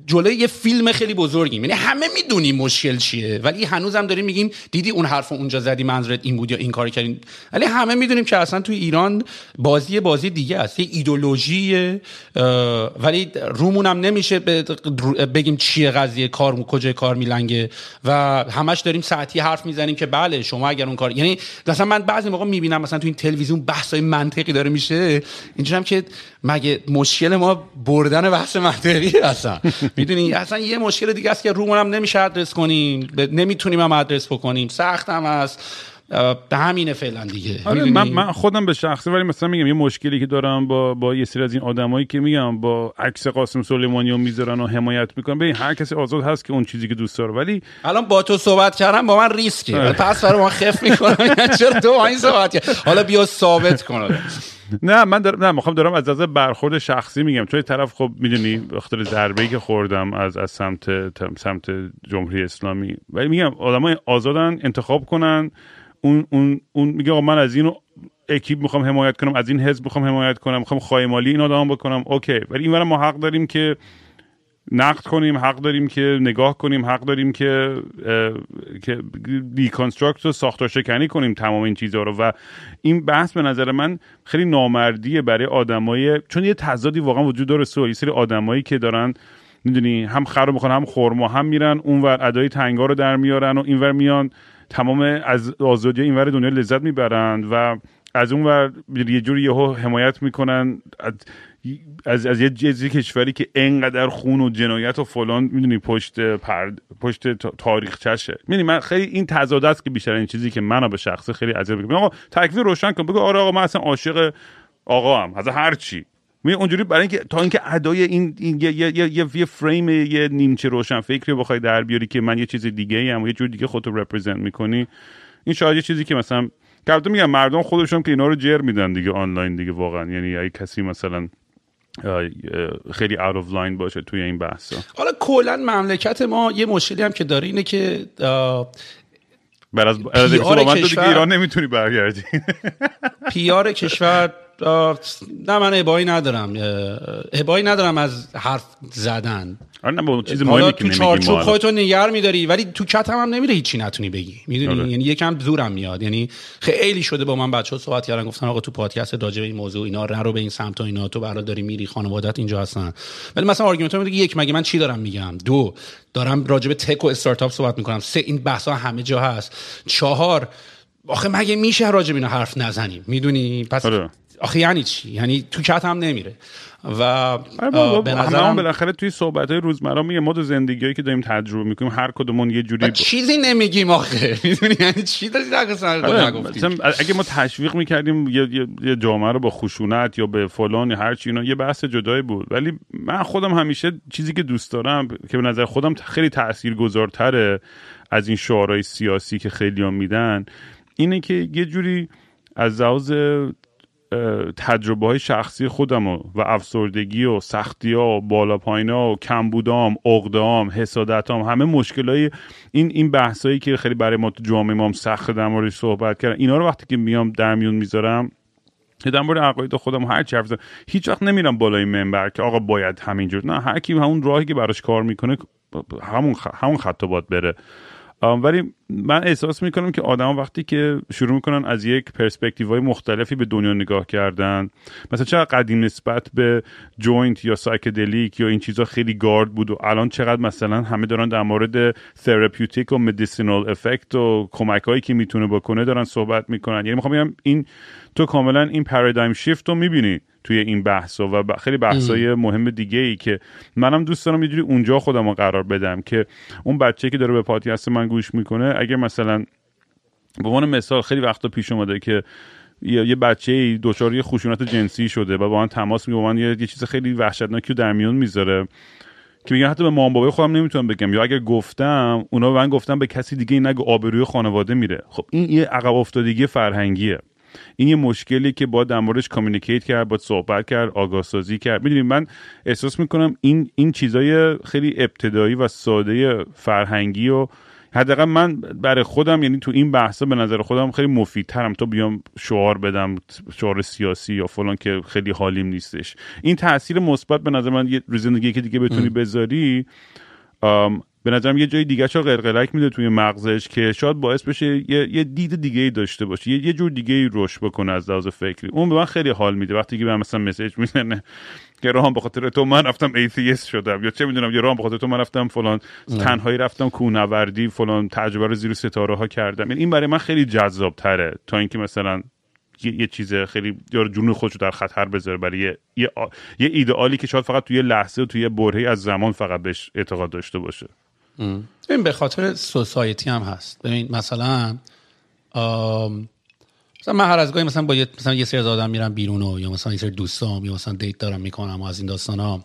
جلوی یه فیلم خیلی بزرگیم. یعنی همه می‌دونیم مشکل چیه ولی هنوزم داریم میگیم دیدی اون حرف اونجا زدی منظورت این بود یا این کار کردین؟ ولی همه می‌دونیم که اصلا توی ایران بازی بازی دیگه است. یه ایدولوژی ولی رومونم نمیشه بگیم چیه قضیه کار کجای کار میلنگه. و همش داریم ساعتی حرف می‌زنیم که بله شما اگر اون کار یعنی مثلا من بعضی موقع می‌بینم مثلا تو این تلویزیون های منطقی داره میشه. اینجورم که مگه مشکل ما بردن بحث منطقی اصلا؟ می‌دونی؟ اصلا یه مشکل دیگه است که رومون نمیشه ادرس کنیم نمی‌تونیم هم ادرس بکنیم. سخت هم است. به همینه فعلا دیگه. آره من, من خودم به شخصه ولی مثلا میگم یه مشکلی که دارم با با یه سری از این آدمایی که میگم با عکس قاسم سلیمانی رو می‌ذارن و حمایت می‌کنن. ببین هر کسی آزاد هست که اون چیزی که دوست داره ولی الان با تو صحبت کردم با من ریسکی آره. پس برای ما خف می‌کنم. یعنی چرا تو این صحبت حالا بیا ثابت کن. نه من دارم نه می‌خوام دارم از از برخورد شخصی میگم. چون طرف خب می‌دونی بخاطر ضربه که خوردم از از سمت سمت جمهوری اسلامی. ولی میگم آدمای آزادن انتخاب کنن. اون اون اون میگه من از اینو اکیپ می‌خوام حمایت کنم از این حزب می‌خوام حمایت کنم می‌خوام خواهی مالی این آدم بکنم. اوکی. ولی این ما حق داریم که نقد کنیم حق داریم که نگاه کنیم حق داریم که که deconstruct و ساختار شکنی کنیم تمام این چیزها رو. و این بحث به نظر من خیلی نامردیه برای آدمای چون یه تضادی واقعا وجود داره so. یه سری آدمایی که دارن می‌دونی هم خر می‌خوان هم خرما هم میرن اونور ادای تنگا رو در میارن و اینور میان. تمام از آزادی اینور دنیا لذت می‌برند و از اون ور یه جوری یهو حمایت می‌کنن. از از یه جزی کشوری که انقدر خون و جنایت و فلان می‌دونی پشت پرد پشت تاریخ چشه. می‌دونی من خیلی این تضاد است که بیشتر این چیزی که منو به شخصه خیلی اذیت می‌کنه. آقا تکلیف روشن کن. بگو آره آقا من اصلا عاشق آقا هم از هر چی. می اونجوری برای اینکه تا اینکه ادای این, این یه, یه, یه, یه فریم یه نیمچه روشن فکری بخوای در بیاری که من یه چیز دیگه ای یه جور دیگه خودتو represent می‌کنی. این شاید یه چیزی که مثلا که میگم مردم خودشون که اینا رو جر میدن دیگه آنلاین دیگه واقعا. یعنی اگه کسی مثلا خیلی out of line باشه توی این بحثا. حالا کلا مملکت ما یه مشکلی هم که داره اینه که بر از کشور... ایران نمی‌تونی برگردی. پیار کشور نه من ابایی ندارم. ابایی ندارم از حرف زدن. آره نه چیز مهمی تو چارچوب خودتو نگه میداری ولی تو کت هم, هم نمیره هیچی نتونی بگی. می‌دونی؟ آره. یعنی یکم زورم میاد. یعنی خیلی شده با من بچه ها صحبت کردن گفتن آقا تو پادکست راجع به این موضوع اینا رو به این سمت و اینا تو برای داری میری خانوادت اینجا هستن. ولی مثلا argument میگه یک مگه من چی دارم میگم؟ دو دارم راجع به تک و استارتاپ صحبت می‌کنم. سه این بحث ها همه جا هست. چهار آخه مگه میشه راجع به حرف نزنیم؟ می‌دونی؟ پس آره. آخه یعنی چی؟ یعنی تو کت هم نمیره. و آره به نظرم بالاخره توی صحبت های روزمره میگه ما زندگیایی که داریم تجربه می‌کنیم هر کدومون یه جوری چیزی نمیگیم آخه. می‌دونی؟ یعنی چی داری آره، اگه ما تشویق می‌کردیم یه, یه جامعه رو با خشونت یا به فلان هر چی اینا یه بحث جدایی بود. ولی من خودم همیشه چیزی که دوست دارم که به نظر خودم خیلی تاثیرگذارتره از این شعارهای سیاسی که خیلی هم میدن اینه که یه جوری از لحاظ تجربه های شخصی خودم و, و افسردگی و سختی ها و بالا پایین ها و کمبودام اقدام حسادتام همه مشکل های این این بحثایی که خیلی برای ما تو جامعه ما سخت در موردش صحبت کردن. اینا رو وقتی که میام در میون می‌ذارم در مورد عقاید خودم هر چی حرف هیچ وقت نمیرم بالای منبر که آقا باید همینجور. نه هر کی همون راهی که براش کار می‌کنه همون همون خط باید بره. ولی من احساس می‌کنم که آدم وقتی که شروع می‌کنن از یک پرسپکتیو های مختلفی به دنیا نگاه کردن مثلا چقدر قدیم نسبت به joint یا psychedelic یا این چیزها خیلی گارد بود و الان چقدر مثلا همه دارن در مورد therapeutic و medicinal effect و کمک هایی که می‌تونه بکنه دارن صحبت می‌کنن. یعنی می‌خوام بگم این تو کاملا این paradigm shift رو می‌بینی. توی این بحث و خیلی بحثای مهم دیگه ای که منم دوست دارم یه جوری اونجا خودم رو قرار بدم که اون بچه که داره به پادکست من گوش می‌کنه اگه مثلا به عنوان مثال خیلی وقتا پیش اومده که یه بچه دچار یه خشونت جنسی شده و با من تماس میگه با من یه, چیز خیلی وحشتناکی در میون می‌ذاره که میگن حتی به مام بابای خودم نمی‌تونم بگم یا اگر گفتم اونا به من گفتم به کسی دیگه نگه آبروی خانواده میره. خب این یه عقب افتادگی فرهنگیه. این یه مشکلی که با در موردش کامیونیکیت کرد با صحبت کرد آگاه سازی کرد. می‌دونید من احساس می‌کنم این این چیزای خیلی ابتدایی و ساده فرهنگی و حداقل من برای خودم یعنی تو این بحثا به نظر خودم خیلی مفیدترم تا بیام شعار بدم شعار سیاسی یا فلان که خیلی حالیم نیستش. این تاثیر مثبت به نظر من یه زندگی که دیگه بتونی بذاری به نظرم یه جای دیگه رو قلقلک میده توی مغزش که شاید باعث بشه یه, یه دید دیگه ای داشته باشه. یه, یه جور دیگه ای رشد بکنه از لحاظ فکری. اون به من خیلی حال میده. وقتی که به مثلا مسیج می‌زنه که راهم به خاطر تو من رفتم ایتیست شدم یا چه می‌دونم یه راهم به خاطر تو من رفتم فلان تنهایی رفتم کوهنوردی فلان تجربه رو زیر ستاره ها کردم. یعنی این برای من خیلی جذاب تره تا اینکه مثلا یه, چیز خیلی یا جنون خودش رو در خطر بذاره برای یه, یه, یه ایدئالی که شاید فقط توی لحظه و توی برهی از زمان فقط بهش اعتقاد داشته باشه. این به خاطر سوسایتی هم هست. ببین مثلا مثلا من هر از گاهی مثلا با یه مثلا یه سری از آدم میرم بیرون و یا مثلا یه سری دوستام یا مثلا دیت دارم می‌کنم و از این داستان ها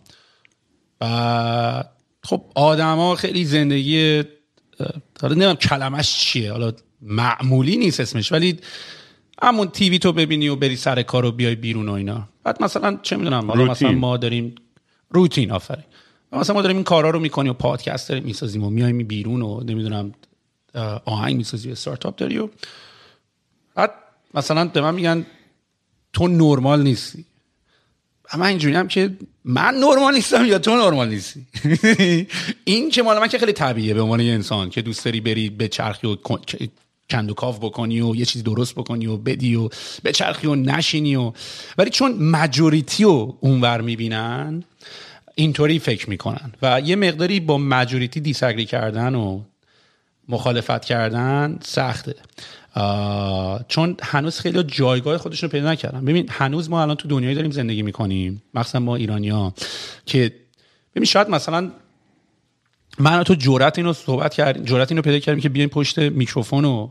و خب آدما خیلی زندگی حالا نمیم کلمش چیه. حالا معمولی نیست اسمش ولی همون تیوی تو ببینی و بری سر کار و بیای بیرون و اینا. بعد مثلا چه می‌دونم حالا مثلا ما داریم روتین آفرین. مثلا ما داریم این کارا رو می‌کنیم و پادکست داریم می‌سازیم و میایم بیرون و نمی‌دونم آهنگ می‌سازی و استارتاپ داری و بعد مثلا به من میگن تو نرمال نیستی. اما اینجوری هم که من نرمال نیستم یا تو نرمال نیستی؟ این که مال من که خیلی طبیعیه به عنوان یه انسان که دوست داری بری به چرخی و کندوکاف بکنی و یه چیزی درست بکنی و بدی و به چرخی و نشینی و ولی چون مجوریتی رو اونور می‌بینن اینطوری فکر می‌کنن و یه مقداری با مجوریتی دیسگری کردن و مخالفت کردن سخته. چون هنوز خیلی جایگاه خودشون رو پیدا نکردن. ببین هنوز ما الان تو دنیایی داریم زندگی می‌کنیم مخصوصا ما ایرانیا که ببین شاید مثلا من تو جرأت اینو صحبت کردیم جرأت اینو پیدا کردیم که بیایم پشت میکروفون و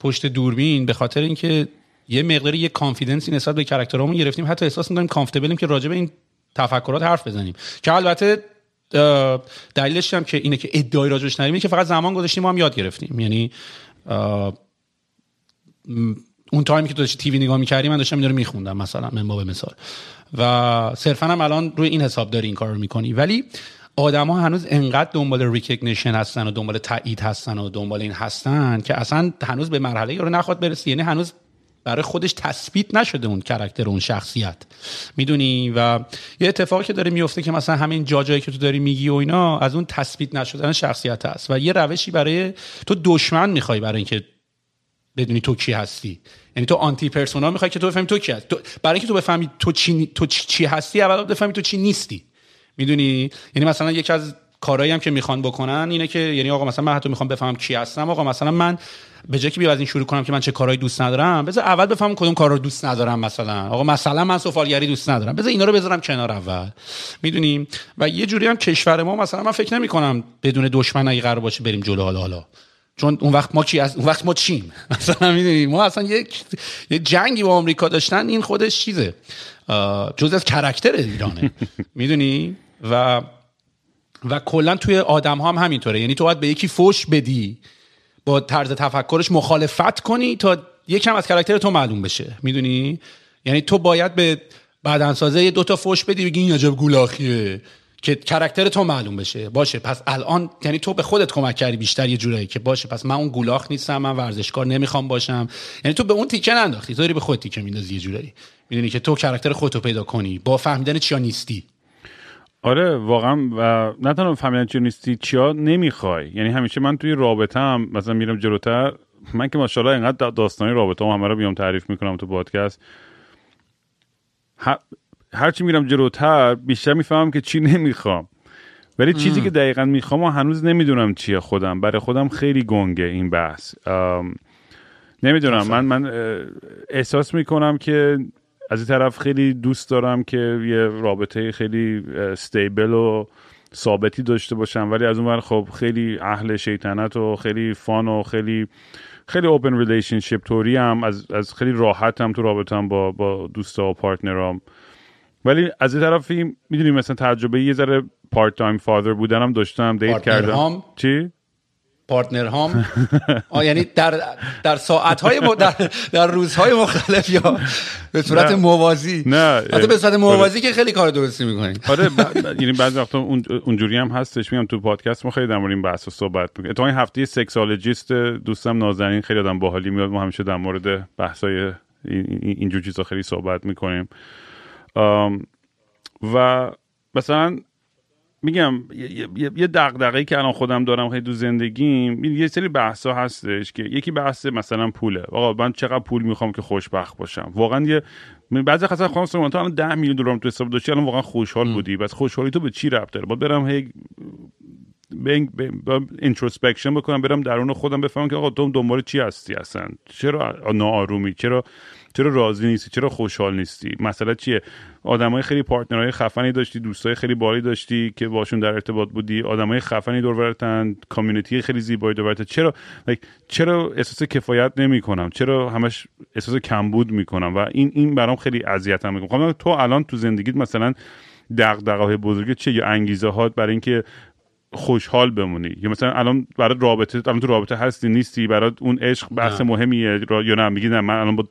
پشت دوربین به خاطر اینکه یه مقداری یه کانفیدنسی نسبت به کاراکترامون گرفتیم. حتی احساس می‌کنیم کامفتبلیم که راجع به این تفکرات حرف بزنیم. که البته دلیلش هم که اینه که ادعای راجعش نداریم که فقط زمان گذاشتیم ما هم یاد گرفتیم. یعنی اون تایمی که تو داشتی TV نگاه می‌کردی من داشتم این رو میخوندم مثلا من به مثال. و صرفا هم الان روی این حساب داری این کار رو می‌کنی. ولی آدما هنوز انقدر دنبال recognition هستن و دنبال تایید هستن و دنبال این هستن که اصلا هنوز به مرحله رو نخواد برسی. یعنی هنوز برای خودش تثبیت نشده اون character اون شخصیت. می‌دونی؟ و یه اتفاقی که داره میفته که مثلا همین جاجایی که تو داری میگی و اینا از اون تثبیت نشدن شخصیت هست و یه روشی برای تو دشمن می‌خوای برای اینکه بدونی تو کی هستی. یعنی تو آنتی پرسونا می‌خوای که تو بفهمی تو کی هستی. برای اینکه تو بفهمی تو چی تو چی هستی اول بفهمی تو چی نیستی. می‌دونی؟ یعنی مثلا یکی از کارهایی هم که می‌خوان بکنن اینه که یعنی آقا مثلا من حتی می‌خوام بفهمم کی هستم. آقا مثلا من به جای که بیا از این شروع کنم که من چه کارهایی دوست ندارم بذار اول بفهمم کدوم کار رو دوست ندارم مثلا. آقا مثلا من سفالگری دوست ندارم. بذار اینا رو بذارم کنار اول. می‌دونیم؟ و یه جوری هم کشور ما مثلا من فکر نمی کنم بدون دشمن اگه قرار باشه بریم جلو حالا حالا. چون اون وقت ما کی از اون وقت ما چیم؟ مثلا می‌دونی؟ ما اصلا یک یه جنگی با آمریکا داشتن این خودش چیزه. جز از کرکتر ایرانه. می‌دونی؟ و و کلا توی آدم ها هم همینطوره. یعنی تو باید به یکی فوش بدی. با طرز تفکرش مخالفت کنی تا یکم از کرکتر تو معلوم بشه. می‌دونی؟ یعنی تو باید به بدنسازه دو تا فوش بدی بگی این عجب گولاخیه که کرکتر تو معلوم بشه. باشه پس الان یعنی تو به خودت کمک کردی بیشتر یه جورایی که باشه پس من اون گولاخ نیستم من ورزشکار نمی‌خوام باشم. یعنی تو به اون تیکه ننداختی تو به خودت تیکه میندازی یه جورایی. می‌دونی که تو کرکتر خودتو پیدا کنی با فهمیدن چیا نیستی. آره واقعا و نه تنها فهمیدن چی نیستی چیا نمی‌خوای. یعنی همیشه من توی رابطه هم مثلا میرم جلوتر من که ماشاءالله اینقدر داستانی رابطه هم همه رو بیام تعریف می‌کنم تو پادکست. هرچی میرم جلوتر بیشتر می‌فهمم که چی نمی‌خوام. ولی چیزی که دقیقا می‌خوام و هنوز نمی‌دونم چیه خودم. برای خودم خیلی گنگه این بحث. نمی‌دونم. من من احساس می‌کنم که از این طرف خیلی دوست دارم که یه رابطه خیلی استیبل و ثابتی داشته باشم. ولی از اون خب خیلی اهل شیطنت و خیلی فان و خیلی خیلی open relationship طوری هم از, از خیلی راحتم تو رابطم با با دوستا و partner ام ولی از این طرفی می‌دونی مثلا تجربه یه ذره part-time father بودنم داشتم date کردم. چی؟ partner هام یعنی در در ساعت های در, در روزهای مختلف یا به صورت موازی. نه حتی به صورت موازی که خیلی کار درستی می‌کنین آره یعنی بعضی وقتا اونجوری هم هستش. میگم تو پادکست ما خیلی در مورد این بحث صحبت می‌کنیم. تو این هفته sexologist دوستم نازنین خیلی آدم باحالی میاد. ما همیشه در مورد بحثای اینجور چیزا خیلی صحبت می‌کنیم. و مثلا میگم یه دغدغه‌ای که الان خودم دارم خیلی تو زندگیم یه سری بحثا هستش که یکی بحث مثلا پوله. آقا من چقدر پول می‌خوام که خوشبخت باشم؟ واقعا یه بعضی خاصا خانم تو الان 10 میلیون دلار تو حساب داشتی الان واقعا خوشحال بودی. پس خوشحالی تو به چی ربط داره؟ باید برم هی introspection بکنم برم درون خودم بفهمم که آقا تو دنبال چی هستی اصلا؟ چرا ناآرومی؟ چرا چرا راضی نیستی؟ چرا خوشحال نیستی؟ مسئله چیه؟ آدمای خیلی پارتنرهای خفنی داشتی دوستای خیلی بالی داشتی که باشون در ارتباط بودی. آدمای خفنی دور کامیونیتی خیلی زیبایی دور چرا؟ چرا احساس کفایت نمی‌کنم؟ چرا همش احساس کمبود می‌کنم؟ و این این برام خیلی اذیتم می‌کنه. خب تو الان تو زندگیت مثلا دغدغه‌های بزرگ چه یا انگیزه هات برای اینکه خوشحال بمونی. یا مثلا الان برای رابطه الان تو رابطه هستی نیستی برای اون عشق بحث مهمیه یا نه؟ میگی نه من الان با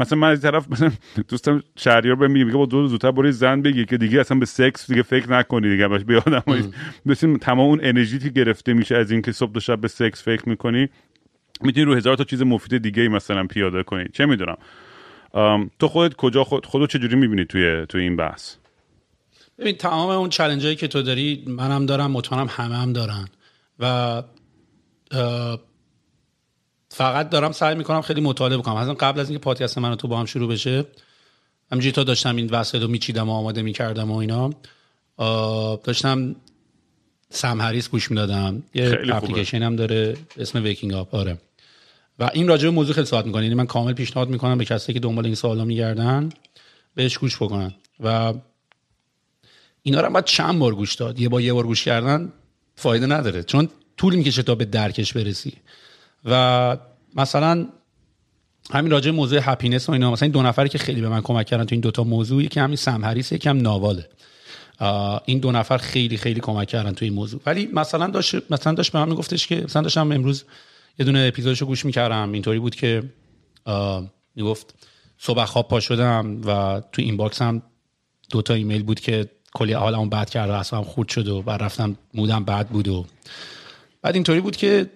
مثلا من از طرف مثلا دوستم شهریار بهم میگه با دو زودتر برای زن بگی که دیگه اصلا به سکس دیگه فکر نکنی دیگه باش به آدم بسیم تمام اون انرژی که گرفته میشه از اینکه صبح تا شب به سکس فکر می‌کنی می‌تونی رو هزار تا چیز مفید دیگه ای مثلا پیاده کنی. چه می‌دونم. تو خودت کجا خود خودو چجوری می‌بینی توی توی این بحث؟ ببین تمام اون چلنج هایی که تو داری منم دارم مطمئنم همه هم دارن. و فقط دارم سعی می‌کنم خیلی مطالعه بکنم. از قبل از اینکه پادکست من تو با هم شروع بشه همینجوری تا داشتم این وسایل رو میچیدم و آماده می‌کردم و اینا داشتم سم هریس گوش می‌دادم. یه اپلیکیشن هم داره اسم ویکینگ آپ آره. و این راجع به موضوع خیلی صحبت می‌کنه. یعنی من کامل پیشنهاد می‌کنم به کسی که دنبال این سوالا میگردن بهش گوش بکنن. و اینا رو باید چند بار گوش داد. یه با یه بار گوش کردن فایده نداره. چون طول می‌کشه تا به درکش برسی. و مثلا همین راجع موضوع happiness و اینا مثلا این دو نفری که خیلی به من کمک کردن تو این دوتا موضوع یکی همین سم هریس یکی هم ناواله. این دو نفر خیلی خیلی کمک کردن تو این موضوع. ولی مثلا داشت مثلا داشت به من میگفتش که مثلا داشتم امروز یه دونه اپیزودشو گوش می‌کردم. اینطوری بود که می‌گفت صبح خواب پا شدم و تو این box هم دو تا ایمیل بود که کلی حالمون بد کرد و اصلا خورد شد و بعد رفتم مودم بد بود و بعد اینطوری بود که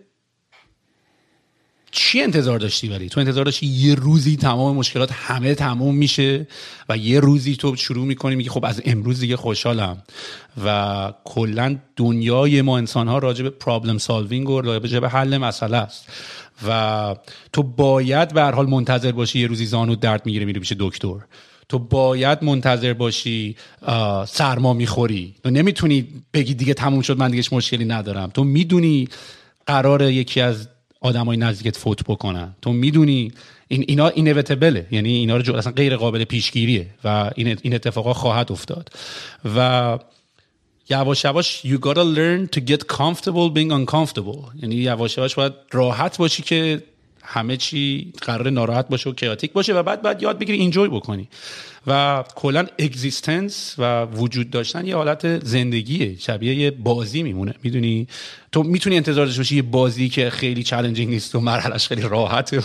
چی انتظار داشتی ولی؟ تو انتظار داشتی یه روزی تمام مشکلات همه تموم میشه و یه روزی تو شروع می‌کنی میگی خب از امروز دیگه خوشحالم و کلا دنیای ما انسان ها راجع به پرابلم سالوینگ و راجع به حل مسئله است و تو باید به هر حال منتظر باشی یه روزی زانو درد می‌گیره میره پیش دکتر. تو باید منتظر باشی سرما می‌خوری. تو نمی‌تونی بگی دیگه تموم شد من دیگه مشکلی ندارم. تو می‌دونی قرار یکی از آدمای نزدیکت فوت بکنن. تو می‌دونی این اینا اینویتبله یعنی اینا رو اصلا غیر قابل پیشگیریه و این این اتفاقا خواهد افتاد. و یواش یواش you gotta learn to get comfortable being uncomfortable. یعنی یواش یواش باید راحت باشی که همه چی قرار ناراحت باشه و chaotic باشه و بعد بعد یاد بگیری enjoy بکنی. و کلا existence و وجود داشتن یه حالت زندگیه. شبیه یه بازی میمونه. می‌دونی؟ تو می‌تونی انتظار داشته باشی یه بازی که خیلی challenging نیست و مرحلش خیلی راحته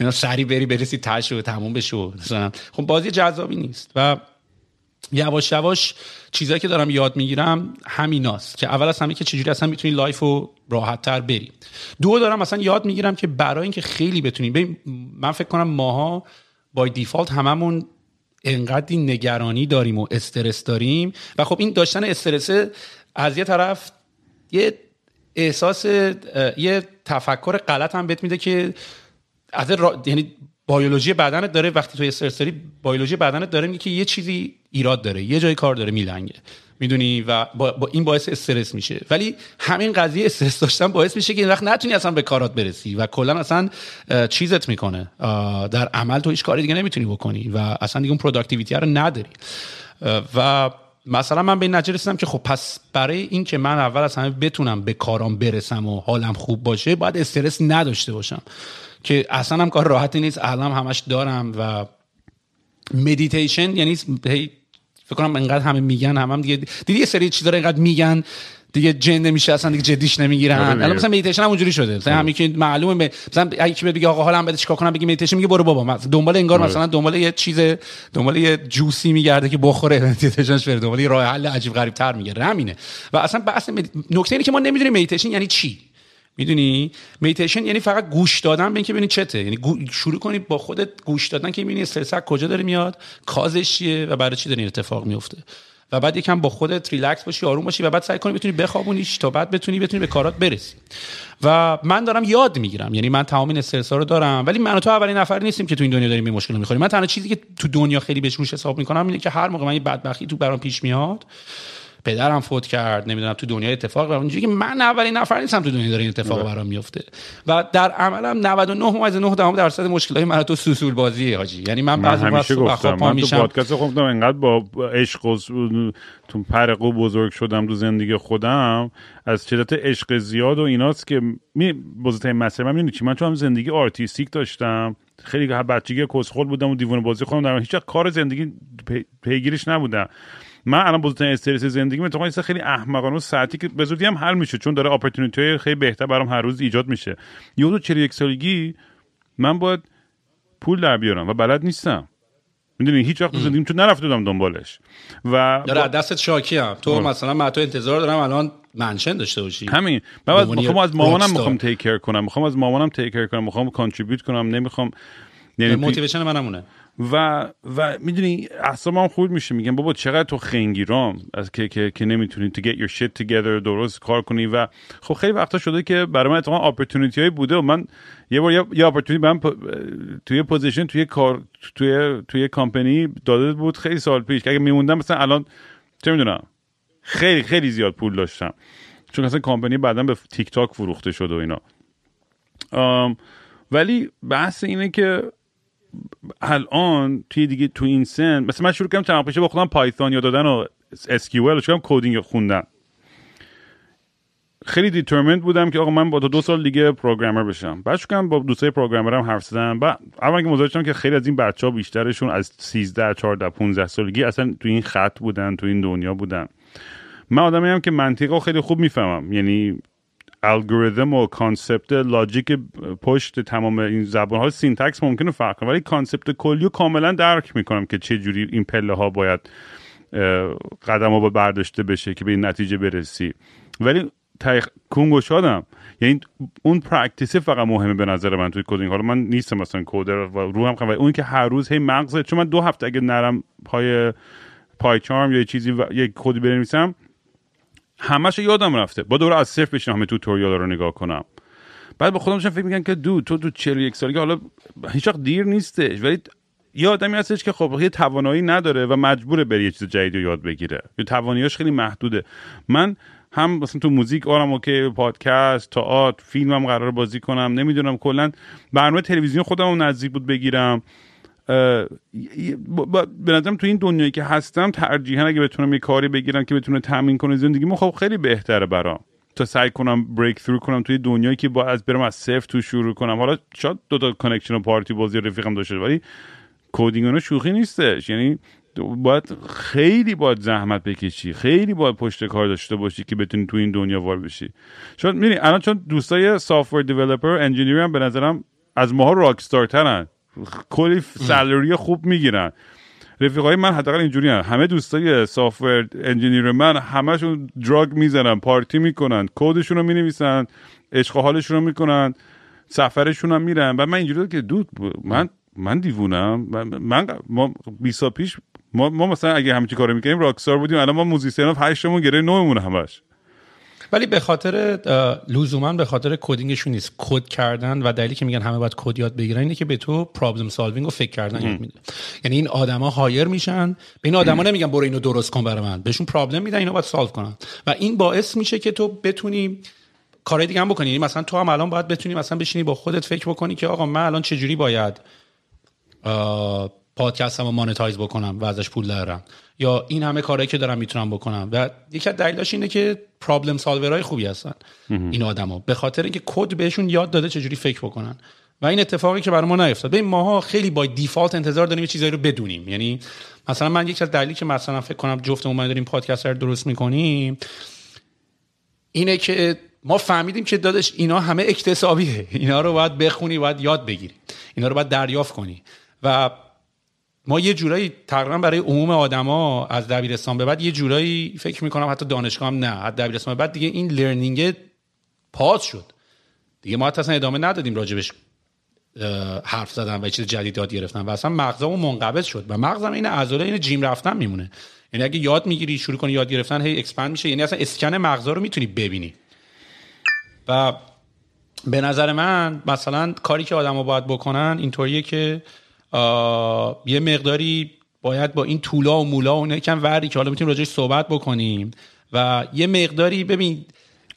و سری بری برسی تهش و تموم بشه خب بازی جذابی نیست. و یواش یواش چیزایی که دارم یاد می‌گیرم همیناست که اول از همه که چجوری اصلا می‌تونی life رو راحت تر بری. دو دارم مثلا یاد می‌گیرم که برای اینکه خیلی بتونی من فکر کنم ماها بای دیفالت هممون انقدری نگرانی داریم و استرس داریم و خب این داشتن استرس از یه طرف یه احساس یه تفکر غلط هم بهت میده که از یعنی بیولوژی بدنت داره وقتی تو استرس داری بیولوژی بدنت داره میگه که یه چیزی ایراد داره یه جای کار داره میلنگه. می‌دونی؟ و با, با این باعث استرس میشه. ولی همین قضیه استرس داشتن باعث میشه که این وقت نتونی اصلا به کارات برسی و کلا اصلا چیزت می‌کنه. در عمل تو هیچ کاری دیگه نمی‌تونی بکنی و اصلا دیگه اون productivity رو نداری. و مثلا من به این نتیجه رسیدم که خب پس برای این که من اول از همه بتونم به کارام برسم و حالم خوب باشه باید استرس نداشته باشم. که اصلا هم کار راحتی نیست. الان همش دارم و مدیتیشن یعنی فکر کنم انقدر همه میگن هم, هم دیگه دیدی یه سری چیزا رو انقدر میگن؟ دیگه جن نمیشه اصلا دیگه جدیش نمی‌گیرن. آره الان مثلا مدیتیشن هم اونجوری شده. مثلا همین که معلومه مثلا اگه کی بگه آقا حالا بده چیکار کنم بگی مدیتیشن میگه برو بابا دنبال انگار آره. مثلا دنبال یه چیز دنبال یه جوسی میگرده که بخوره. مدیتیشنش بره دنبال یه راه حل عجیب غریب تر میگه. همینه. و اصلا بحث نکته اینه که ما نمی‌دونیم مدیتیشن یعنی چی. می‌دونی؟ مدیتیشن یعنی فقط گوش دادن به اینکه ببینی چته. یعنی شروع کنی با خودت گوش دادن که ببینی استرس کجا داره میاد cause ش چیه و برای چی داره این اتفاق میفته و بعد یکم با خودت ریلکس باشی آروم باشی و بعد سعی کنی بتونی بخوابونیش تا بعد بتونی بتونی به کارات برسی. و من دارم یاد می‌گیرم. یعنی من تمام این استرس رو دارم. ولی من و تو اولین نفر نیستیم که تو این دنیا داریم این مشکل می‌خوریم. من تنها چیزی که تو دنیا خیلی بهش روش حساب می‌کنم اینه که هر موقع من این بدبختی تو برام پیش میاد پدرم فوت کرد نمی‌دونم تو دنیا اتفاق برام. که من اولین نفر نیستم تو دنیا داره این اتفاق آره. برام میفته و در عملم 99 از 9 درصد مشکلات من تو سوسول بازیه حاجی. یعنی من بعضی وقت گفتم من تو پادکست گفتم انقدر با عشق و تو پرقو بزرگ شدم تو زندگی خودم از شدت عشق زیاد و ایناست که می بزرگترین مسئله من چی؟ من چون زندگی artistic داشتم خیلی بچگی کسخل بودم و دیوونه بازی خودم در هیچ کار زندگی پیگیرش نبودم. من الان بزرگترین استرس زندگی من خیلی احمقانه و ساعتی که به زودی هم حل میشه چون داره اپورتونیتی خیلی بهتر برام هر روز ایجاد میشه. یه دو 41 سالگی من باید پول در بیارم و بلد نیستم. می‌دونی؟ هیچ وقت زندگیم تو نرفته بودم دنبالش. و داره دستت شاکی هم. تو مثلا من تو انتظار دارم الان منشن داشته باشی. همین. من می‌خوام از مامانم می‌خوام تیک کیر کنم. می‌خوام از مامانم تیک کیر کنم. می‌خوام کانتریبیوت کنم. نمی‌خوام یعنی motivation منمونه و و می‌دونی هم خود میشه میگن بابا چقدر تو خنگیرام از که که, که نمی‌تونی to get your shit together درست کار کنی و خب خیلی وقتا شده که برای من اتفاقا opportunity های بوده و من یه بار یه opportunity من توی position توی کار توی توی کمپانی داده بود خیلی سال پیش که اگه میموندم مثلا الان چه می‌دونم خیلی خیلی زیاد پول داشتم. چون مثلا کمپانی بعدا به تیک تاک فروخته شد و اینا. ولی بحث اینه که الان توی دیگه تو این سن مثلا من شروع کردم چند پیشه با خودم Python یاد دادن و SQL شروع coding خوندن خیلی determined بودم که آقا من با دو سال دیگه programmer بشم. بعد شروع با دوستای programmer م حرف زدم بعد اول که متوجه که خیلی از این بچه بیشترشون از 13 14 15 سالگی اصلا تو این خط بودن تو این دنیا بودن. من آدمی هم که منطقه خیلی خوب می‌فهمم. یعنی الگوریتم و concept logic پشت تمام این زبان ها syntax ممکنه فرق کنه ولی concept کلی رو کاملا درک می‌کنم که چه جوری این پله ها باید قدم ها برداشته بشه که به این نتیجه برسی. ولی تایخ کنگوشادم یعنی اون practice ی فقط مهمه به نظر من توی coding حالا من نیستم مثلا coder و رو هم اون که هر روز هی مغزه چون من دو هفته اگه نرم پای PyCharm یا چیزی و یک کدی بنویسم همش یادم رفته. با دوره از صفر بشینم همه توتوریال رو نگاه کنم. بعد با خودم فکر میگن که دو تو تو 41 سالگی حالا هیچ وقت دیر نیستش. ولی یه آدمی هستش که خب یه توانایی نداره و مجبوره بره یه چیز جدید یاد بگیره. یه تواناییش خیلی محدوده. من هم مثلا تو موزیک آرم اوکی پادکست تئاتر فیلمم قرار بازی کنم. نمی‌دونم کلا برنامه تلویزیون خودم نزدیک بود بگیرم. به نظرم تو این دنیایی که هستم ترجیحا اگه بتونم یه کاری بگیرم که بتونه تامین کنه زندگی خب خیلی بهتره برام. تا سعی کنم breakthrough کنم توی دنیایی که با از برم از صفر تو شروع کنم. حالا شاید دو تا connection و پارتی بازی رفیقم داشته ولی coding شوخی نیستش. یعنی باید خیلی باید زحمت بکشی خیلی باید پشت کار داشته باشی که بتونی تو این دنیا وارد بشی. شاید میری الان چون دوستای software developer engineer هم به نظرم از ماها rockstar ترن. کلی salary خوب می‌گیرن. رفیقای من حداقل اینجوری هم. همه دوستای software engineer من همشون drug می‌زنن پارتی می‌کنن کدشون رو می‌نویسن عشق حالشون رو می‌کنن سفرشون هم میرن. و من اینجوری که دود من من دیوونم. من, ما 20 پیش ما, ما مثلا اگه همچی کارو می‌کنیم rockstar بودیم. الان ما musician هشتمون گرو نهمون همش. ولی به خاطر لزوما به خاطر coding شون نیست. کد کردن و دلیلی که میگن همه باید کد یاد بگیرن اینه که به تو problem solving و فکر کردن یاد میده یعنی این آدما hire میشن. به این آدما نمیگن برو اینو درست کن برای من. بهشون problem میدن اینو باید solve کنن. و این باعث میشه که تو بتونی کارهای دیگه هم بکنی. یعنی مثلا تو هم الان باید بتونی مثلا بشینی با خودت فکر بکنی که آقا من الان چجوری باید پادکستم رو مانتایز بکنم و ازش پول دارم یا این همه کارهایی که دارم می‌تونم بکنم. و یکی از دلیلاش اینه که پرابلم سالورای خوبی هستن. این آدما به خاطر اینکه کد بهشون یاد داده چجوری فکر بکنن. و این اتفاقی که برای ما نیفتاد. ببین ماها خیلی با دیفالت انتظار داریم چیزایی رو بدونیم. یعنی مثلا من یکی از دلیلی که مثلا فکر کنم جفتمون داریم پادکست رو درست می‌کنیم اینه که ما فهمیدیم که دادش اینا همه اکتسابیه. اینا رو باید بخونی باید یاد بگیری. اینا رو باید دریافت کنی. و ما یه جورایی تقریبا برای عموم آدما از دبیرستان به بعد یه جورایی فکر می‌کنم حتی دانشگاه هم نه از دبیرستان به بعد دیگه این لرنینگ پاس شد. دیگه ما حتی اصلا ادامه ندادیم راجبش حرف زدن و چیز جدید یاد گرفتن و اصلا مغزمون منقبض شد و مغزم این عضله این gym رفتن میمونه. یعنی اگه یاد می‌گیری شروع کنی یاد گرفتن هی expand میشه. یعنی اصلا اسکن مغزا رو می‌تونی ببینی. و به نظر من مثلا کاری که آدما باید بکنن اینطوریه که یه مقداری باید با این طولا و مولا و کم وری که حالا می‌تونیم راجعش صحبت بکنیم. و یه مقداری ببین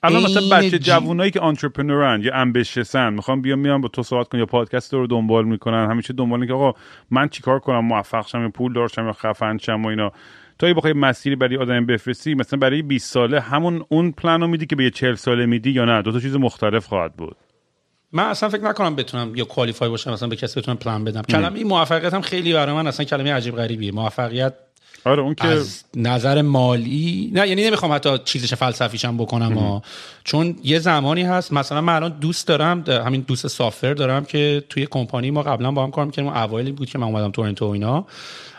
الان مثلا بچه جوونایی که entrepreneur ن یا ambitious ن می‌خوام بیام میام با تو صحبت کنم یا پادکست رو دنبال می‌کنن همیشه دنبال که آقا من چیکار کنم؟ موفق شم یا پول دارشم یا خفن شم و اینا. تو بخوای مسیری برای آدم بفرستی مثلا برای 20 ساله همون اون پلن رو میدی که به یه 40 ساله میدی یا نه؟ دو تا چیز مختلف خواهد بود. من اصلا فکر نکنم بتونم یا کوالیفای باشم مثلا به کسی بتونم پلان بدم. کلمه موفقیت هم خیلی برای من اصلا کلمه عجیب غریبیه. موفقیت آره اون که از نظر مالی نه یعنی نمی‌خوام حتی چیزش فلسفیشم بکنم ها. چون یه زمانی هست مثلا من الان دوست دارم همین دوست سافر دارم که توی کمپانی ما قبلا با هم کار می‌کردیم اوایلی بود که من اومدم تورنتو و اینا.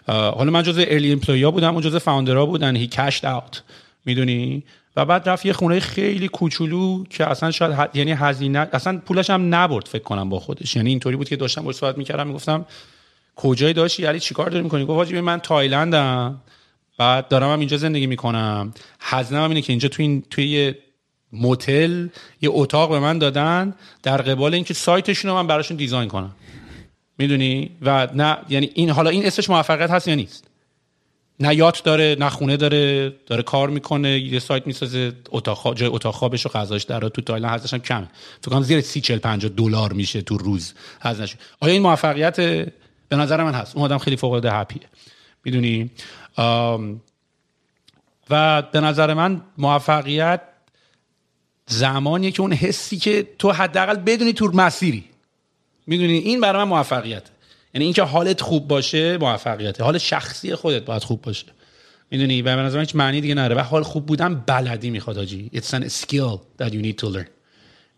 حالا من جزء ارلی امپلویا بودم اون جزء فاوندرها بودن. هی کشت اوت می‌دونی؟ و بعد رفت یه خونه خیلی کوچولو که اصلا شاید یعنی هزینه اصلا پولش هم نبرد فکر کنم با خودش. یعنی اینطوری بود که داشتم باهاش صحبت می‌کردم می‌گفتم کجای داشتی؟ یعنی چیکار داری می‌کنی؟ گفت واجبی من تایلندم. بعد دارم هم اینجا زندگی می‌کنم. هزینه هم اینه که اینجا توی این توی موتل یه اتاق به من دادن در قبال اینکه سایتشون رو من براشون دیزاین کنم. می‌دونی؟ و نه یعنی این حالا این اسمش موفقیت هست یا نیست؟ نه یات داره نه خونه داره داره کار می‌کنه یه سایت می‌سازه اتاق جای اتاق خوابش و غذاش در تو تایلند هستش هم کمه. فکر کنم زیر 30 40 50 دلار میشه تو روز هزینه‌ش آیا این موفقیت به نظر من هست؟ اون آدم خیلی فوق العاده هپیه می‌دونی؟ و به نظر من موفقیت زمانیه که اون حسی که تو حداقل بدونی تو مسیری. می‌دونی؟ این برای من موفقیت یعنی اینکه حالت خوب باشه موفقیته حال شخصی خودت باید خوب باشه. می‌دونی؟ و به نظر هیچ معنی دیگه نداره. و حال خوب بودن بلدی می‌خواد آجی. It's an skill that you need to learn.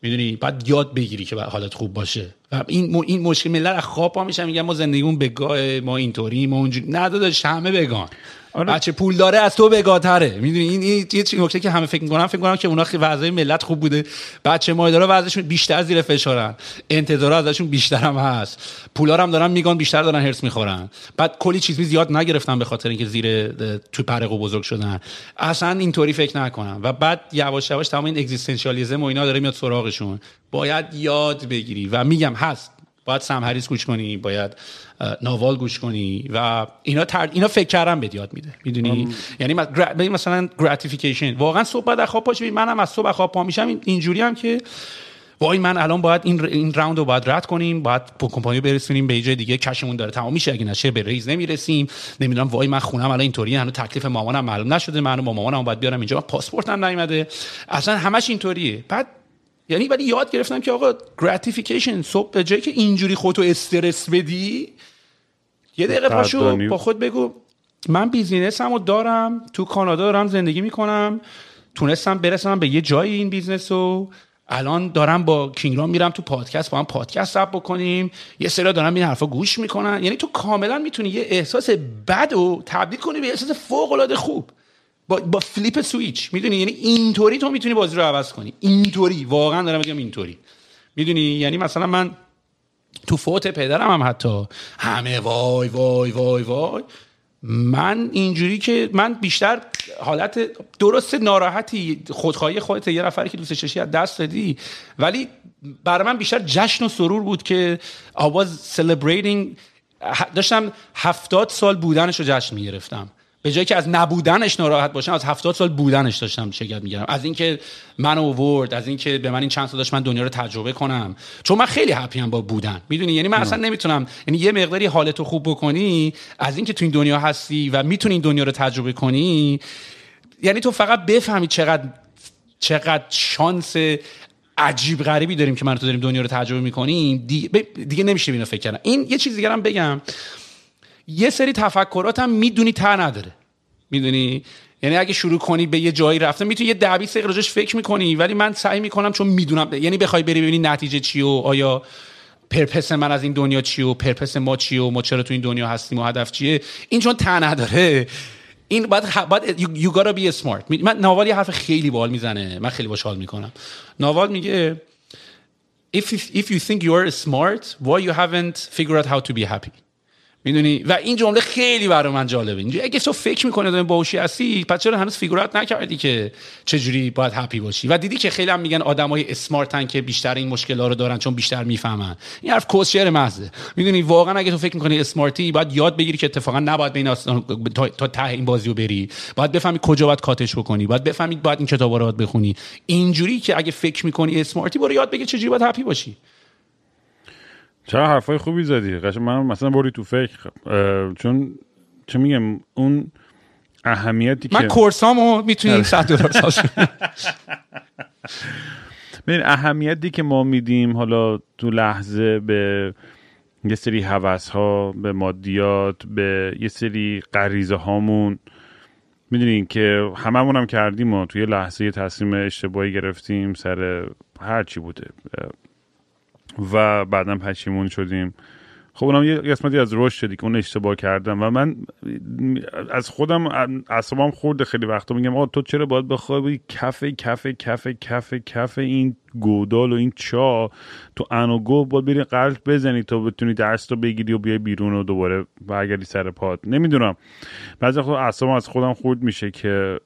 می‌دونی؟ بعد یاد بگیری که حالت خوب باشه. و این این مشکل ملت از خواب پا میشن میگن ما زندگیمون بگاه ما اینطوری ما اونجوری. نداداش همه بگان آره. بچه پول داره از تو بگاتره می‌دونی؟ این این یه نکته که همه فکر می‌کنن فکر می‌کنن که اونا وضعیت ملت خوب بوده. بچه مایدارا وضعشون بیشتر زیر فشارن. انتظار ازشون بیشتر هم هست. پولا هم دارن میگن بیشتر دارن هرس می‌خورن. بعد کلی چیز زیاد نگرفتن به خاطر اینکه زیر تو پرقو بزرگ شدن. اصلا اینطوری فکر نکنم. و بعد یواش یواش تمام این اگزیستانسیالیسم و اینا داره میاد سراغشون. باید یاد بگیری. و میگم هست. باید سم هریس گوش کنی باید ناوال گوش کنی و اینا تر... اینا فکر کردن به یاد میده. می‌دونی؟ یعنی مثلا gratification واقعا صبح بعد خواب پاش منم از صبح خواب پا میشم. اینجوری هم که وای من الان باید این این round رو باید رد کنیم باید کمپانی برسونیم به جای دیگه. cash مون داره تمام میشه. اگه نشه به raise نمی‌رسیم. نمی‌دونم وای من خونم الان اینطوری هنوز تکلیف مامانم معلوم نشده. من با مامانم باید بیارم اینجا. پاسپورتم نیومده. اصلا همش اینطوریه. بعد یعنی ولی یاد گرفتم که آقا gratification صبح به جایی که اینجوری خودتو استرس بدی یه دقیقه پاشو با خود بگو. من business مو دارم تو کانادا دارم زندگی می‌کنم تونستم برسم به یه جایی این business رو الان دارم با کینگرام میرم تو پادکست با هم پادکست ثبت بکنیم یه سری دارم این حرفا گوش می‌کنن. یعنی تو کاملا می‌تونی یه احساس بد رو تبدیل کنی به احساس فوق العاده خوب. با, با flip switch. می‌دونی؟ یعنی اینطوری تو می‌تونی بازی رو عوض کنی. اینطوری. واقعا دارم میگم اینطوری. می‌دونی؟ یعنی مثلا من تو فوت پدرم هم حتی همه وای وای وای وای. من اینجوری که من بیشتر حالت درست ناراحتی خودخواهی خودت یه نفری که دوستش داشتی از دست دادی ولی برای من بیشتر جشن و سرور بود که was celebrating داشتم هفتاد سال بودنش رو جشن می‌گرفتم. به جایی که از نبودنش ناراحت باشم از هفتاد سال بودنش داشتم شرکت می‌گیرم از اینکه من اوورد از اینکه به من این چند سال داشت من دنیا رو تجربه کنم. چون من خیلی هپی با بودن. می‌دونی؟ یعنی من اصلا نمی‌تونم یعنی یه مقداری حالت رو خوب بکنی از اینکه تو این دنیا هستی و می‌تونی این دنیا رو تجربه کنی یعنی تو فقط بفهمی چقدر چقدر شانس عجیب غریبی داریم که من تو داریم دنیا رو تجربه می‌کنیم. دیگه, دیگه نمیشه اینو فکر کردن. این یه چیز دیگه هم بگم. یه سری تفکرات هم می‌دونی تا نداره. می‌دونی؟ یعنی اگه شروع کنی به یه جایی رفتن می‌تونی یه دبی سه فکر می‌کنی ولی من سعی می‌کنم چون می‌دونم یعنی بخوای بری ببینی نتیجه چی و آیا پرپس من از این دنیا چی و پرپس ما چی و ما چرا تو این دنیا هستیم و هدف چیه این چون تا نداره. این باید باید you, gotta be smart. من ناوال یه حرف خیلی بال می‌زنه. من خیلی باش حال می‌کنم. ناوال میگه if, if you think you are smart why you haven't figured out how to be happy? می‌دونی؟ و این جمله خیلی برای من جالبه. اینجوری اگه تو فکر می‌کنی آدم باهوشی هستی پس چرا هنوز فیگورات نکردی که چجوری باید هپی باشی؟ و دیدی که خیلی هم میگن آدمای اسمارتن که بیشتر این مشکل ها رو دارن چون بیشتر می‌فهمن. این حرف کوشر محضه. می‌دونی؟ واقعا اگه تو فکر می‌کنی اسمارتی باید یاد بگیری که اتفاقا نباید بین تا, تا ته این بازی رو بری. باید بفهمی کجا باید کاتش بکنی. باید بفهمی باید این کتابا رو باید بخونی. اینجوری که اگه فکر می‌کنی اسمارتی برو یاد بگیر چجوری باید هپی باشی. چرا حرفای خوبی زدی؟ قشنگ من مثلا بری تو فکر. چون چه میگم اون اهمیتی من که من کورسامو می‌تونی 100 دلار ببین اهمیتی که ما میدیم حالا تو لحظه به یه سری حوث ها به مادیات به یه سری غریزه هامون می‌دونین که هممون هم کردیم و توی لحظه یه تصمیم اشتباهی گرفتیم سر هر چی بوده. و بعدا پشیمون شدیم. خب اونم یه قسمتی از رشد که اون اشتباه کردم. و من از خودم اصابم خورده خیلی وقتا. میگم آقا تو چرا باید بخوای کف کف کف کف کف این گودال و این چا. تو ان و گو باید بری قلب بزنی تا بتونی درس رو بگیری و بیای بیرون و دوباره برگردی سر پاد نمی‌دونم. بعضی خود اصابم از خودم خورد میشه که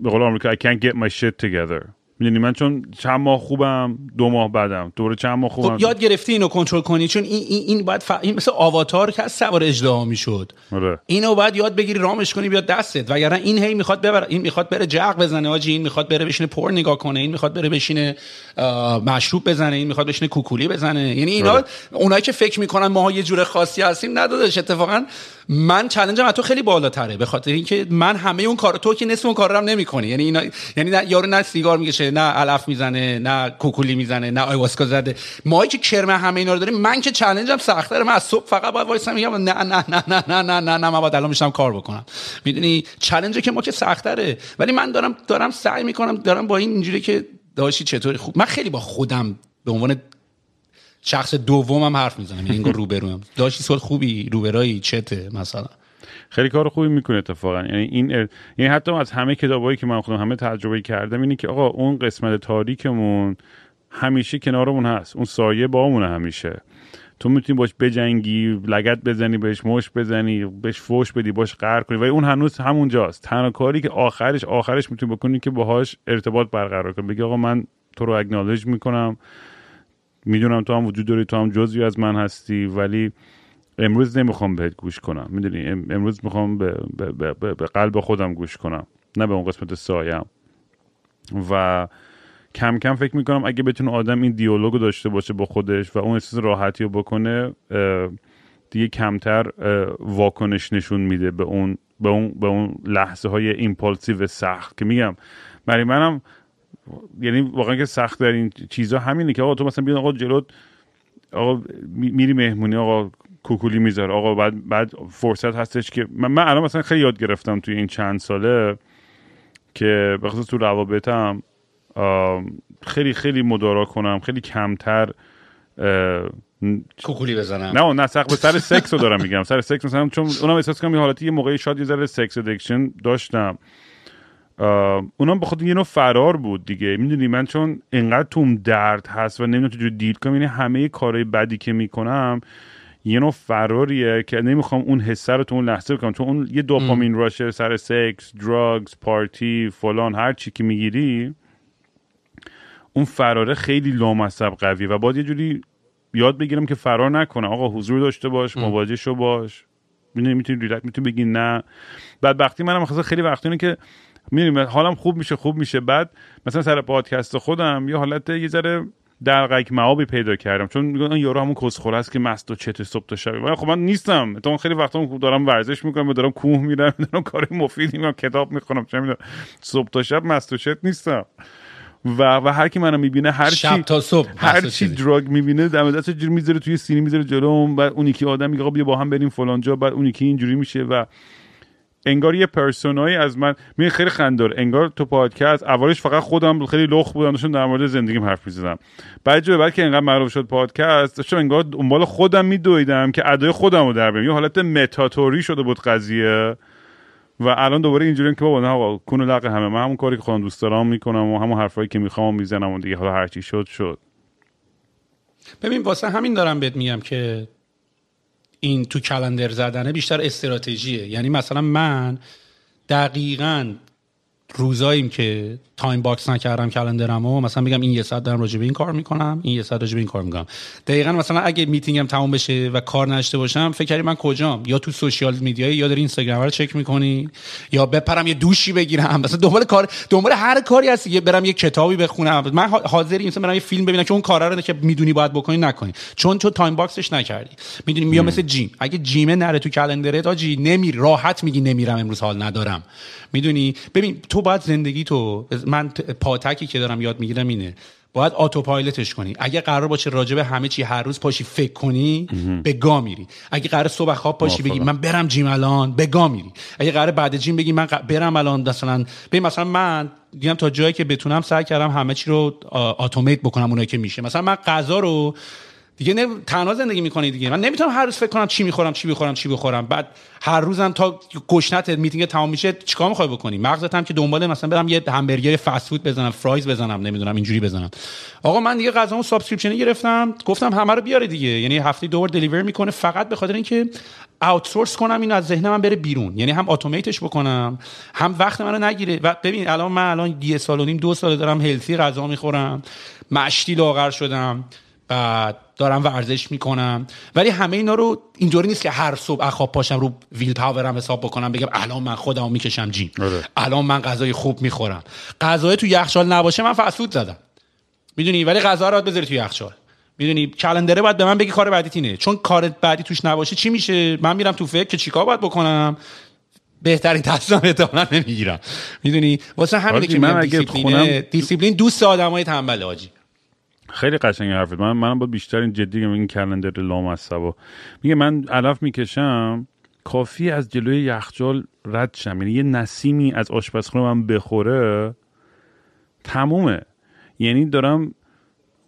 به قول آمریکا I can't get my shit together. می‌دونی من چون چند ماه خوبم دو ماه بعدم. دوره چند ماه خوبم. خب یاد گرفتی اینو کنترل کنی؟ چون این این, این باید ف... این مثل آواتار که از سوار اجدها می‌شد. آره. اینو باید یاد بگیری رامش کنی بیاد دستت. وگرنه این هی می‌خواد ببر این می‌خواد بره جق بزنه آجی این می‌خواد بره بشینه پر نگاه کنه این می‌خواد بره بشینه مشروب بزنه این می‌خواد بشینه کوکولی بزنه. یعنی اینا آره. اونایی که فکر می‌کنن ما یه جور خاصی هستیم ندادش اتفاقا من چالنجم از تو خیلی بالاتره به خاطر اینکه من همه اون کار تو که نصف اون کار رو هم نمی‌کنی. یعنی اینا یعنی یارو نه سیگار می‌کشه نه علف می‌زنه نه کوکولی می‌زنه نه آیواسکا زده. ماهی که کرم همه اینا رو داریم من که چالنجم سختره من از صبح فقط باید وایسم میگم نه نه نه نه نه نه نه نه من باید الان میشم کار بکنم. می‌دونی؟ چالنج که ما که سختره. ولی من دارم دارم سعی می‌کنم دارم با این اینجوری که داشتی چطوری خوب من خیلی با خودم به عنوان شخص دومم حرف می‌زنم یعنی انگار روبروم. داشتی سال خوبی؟ روبرایی؟ چته؟ مثلا. خیلی کار خوبی می‌کنه اتفاقا. یعنی این یعنی حتی از همه کتابایی که من خودم همه تجربه کردم اینه که آقا اون قسمت تاریکمون همیشه کنارمون هست. اون سایه بامونه همیشه. تو می‌تونی باش بجنگی لگت بزنی بهش مش بزنی بهش فوش بدی باش قهر کنی. ولی اون هنوز همونجاست. تنها کاری که آخرش آخرش می‌تونی بکنی که باهاش ارتباط برقرار کنی. بگی آقا من تو رو acknowledge می‌کنم. می‌دونم تو هم وجود داری تو هم جزوی از من هستی ولی امروز نمی‌خوام بهت گوش کنم. می‌دونی؟ امروز می‌خوام به, به, به, به قلب خودم گوش کنم. نه به اون قسمت سایه‌م. و کم کم فکر می‌کنم اگه بتونه آدم این دیالوگ داشته باشه با خودش و اون احساس راحتی رو بکنه دیگه کمتر واکنش نشون میده به اون به اون به اون لحظه های impulsive سخت. که میگم برای منم یعنی واقعا که سخت در این چیزا همینه که آقا تو مثلا بیان آقا جلوت آقا میری مهمونی آقا کوکولی می‌ذاره. آقا بعد بعد فرصت هستش که من, من الان مثلا خیلی یاد گرفتم توی این چند ساله که بخصوص تو روابطم خیلی خیلی مدارا کنم خیلی کمتر کوکولی بزنم. نه نه سخت به سر سکس رو دارم میگم. سر سکس مثلا چون اونم احساس کنم یه حالتی یه موقعی شاید یه ذره sex addiction داشتم. اونم بخاطر یه نوع فرار بود دیگه. می‌دونی من چون انقدر توم درد هست و نمی‌دونم چجوری دیل کنم یعنی همه کارهای بدی که می‌کنم یه نوع فراریه که نمی‌خوام اون حسه رو تو اون لحظه بکنم. چون اون یه دوپامین راشه سر سکس دراگز پارتی فلان هر چی که می‌گیری اون فراره خیلی لامصب قویه و باید یه جوری یاد بگیرم که فرار نکنم آقا حضور داشته باش مواجه شو باش. می‌تونی می‌تونی ریلکس می‌تونی بگی نه. بعد وقتی منم مثلا خیلی وقتی اینه که می‌دونی حالم خوب میشه خوب میشه. بعد مثلا سر پادکست خودم یه حالت یه ذره درقک معابی پیدا کردم. چون میگن یارو همون کسخور است که مست و چت صبح تا شب. من خب من نیستم. تو خیلی وقتا دارم ورزش می‌کنم و دارم کوه میرم دارم کار مفیدی می‌کنم کتاب می‌خونم چه می‌دونم. صبح تا شب مست و چت نیستم. و و هر کی منو می‌بینه هر شب چی تا صبح هر چی. دراگ می‌بینه دم دست جور می‌ذاره توی سینی می‌ذاره جلوم. بعد اون یکی آدم میگه آقا بیا با هم بریم فلان جا. بعد اون یکی اینجوری میشه و انگار یه پرسونایی از من می خیلی خندار انگار تو پادکست اولش فقط خودم خیلی لخ بودم داشتم در مورد زندگیم حرف می‌زدم. بعد جو بعد که انقدر معروف شد پادکست داشتم انگار دنبال خودم میدویدم که ادای خودم رو در بیارم. یه حالت متاتوری شده بود قضیه. و الان دوباره اینجوری که بابا نه آقا کون و لق همه. من همون کاری که خودم دوست دارم می‌کنم و همون حرفایی که می‌خوام می‌زنم و دیگه. حالا هر چی شد شد. ببین واسه همین دارم بهت میگم که این تو calendar زدنه بیشتر استراتژیه. یعنی مثلا من دقیقا روزاییم که time box نکردم calendar م و مثلا بگم این یه ساعت دارم راجع به این کار می‌کنم این یه ساعت راجع به این کار می‌کنم. دقیقا مثلا اگه میتینگم تموم بشه و کار نذاشته باشم فکر کردی من کجام؟ یا تو سوشیال میدیای یا داری اینستاگرام رو چک می‌کنی؟ یا بپرم یه دوشی بگیرم؟ مثلا دنبال کار دنبال هر کاری هستی یه برم یه کتابی بخونم. من حاضری مثلا برم یه فیلم ببینم که اون کارا رو که می‌دونی باید بکنی نکنی. چون تو time box ش نکردی. می‌دونی یا مثل جیم. اگه جیمه نره تو کلندرت آجی نمیری راحت میگی نمیرم امروز حال ندارم. می‌دونی؟ ببین تو باید زندگی تو من پاتکی که دارم یاد می‌گیرم اینه. باید آتو پایلتش کنی. اگه قرار باشه راجع به همه چی هر روز پاشی فکر کنی به گا میری. اگه قرار صبح خواب پاشی بگی من برم جیم الان به گا میری. اگه قرار بعد جیم بگی من برم الان مثلا ببین مثلا من دیدم تا جایی که بتونم سعی کردم همه چی رو automate بکنم اونایی که میشه. مثلا من غذا رو دیگه نه تنها زندگی می‌کنی دیگه. من نمی‌تونم هر روز فکر کنم چی می‌خورم چی بخورم چی بخورم. بعد هر روزم تا گشنت میتینگ تمام میشه چیکار می‌خوای بکنی؟ مغزت هم که دنبال مثلا برم یه همبرگر فست فود بزنم fries بزنم نمی‌دونم اینجوری بزنم. آقا من دیگه غذامو subscription ی گرفتم. گفتم همه رو بیاره دیگه. یعنی هفته دو بار deliver می‌کنه فقط به خاطر اینکه outsource کنم اینو از ذهن من بره بیرون. یعنی هم automate ش بکنم هم وقت منو نگیره. و ببین الان من الان یه سال و نیم دو سال دارم هلسی غذا می‌خورم. مشتی لاغر شدم. بعد دارم ورزش می‌کنم. ولی همه اینا رو اینطوری نیست که هر صبح از خواب پاشم رو ویل پاورم حساب بکنم بگم الان من خودمو می‌کشم جیم. آره. الان من غذای خوب می‌خورم. غذای تو یخچال نباشه من فسود زدم. می‌دونی؟ ولی غذا رو بذاری تو یخچال می‌دونی؟ کلندره باید به من بگی کار بعدیت اینه. چون کار بعدی توش نباشه چی میشه؟ من میرم تو فکر که چیکار باید بکنم؟ بهترین تصمیم احتمالاً نمی‌گیرم. می‌دونی؟ واسه همینه که من دیسیپلین دوست آدمای تنبل آجی خیلی قشنگ حرفت. من منم با بیشتر این جدی این calendar لامصبا میگه من علف می‌کشم کافی از جلوی یخچال رد شم. یعنی یه نسیمی از آشپزخونه من بخوره تمومه. یعنی دارم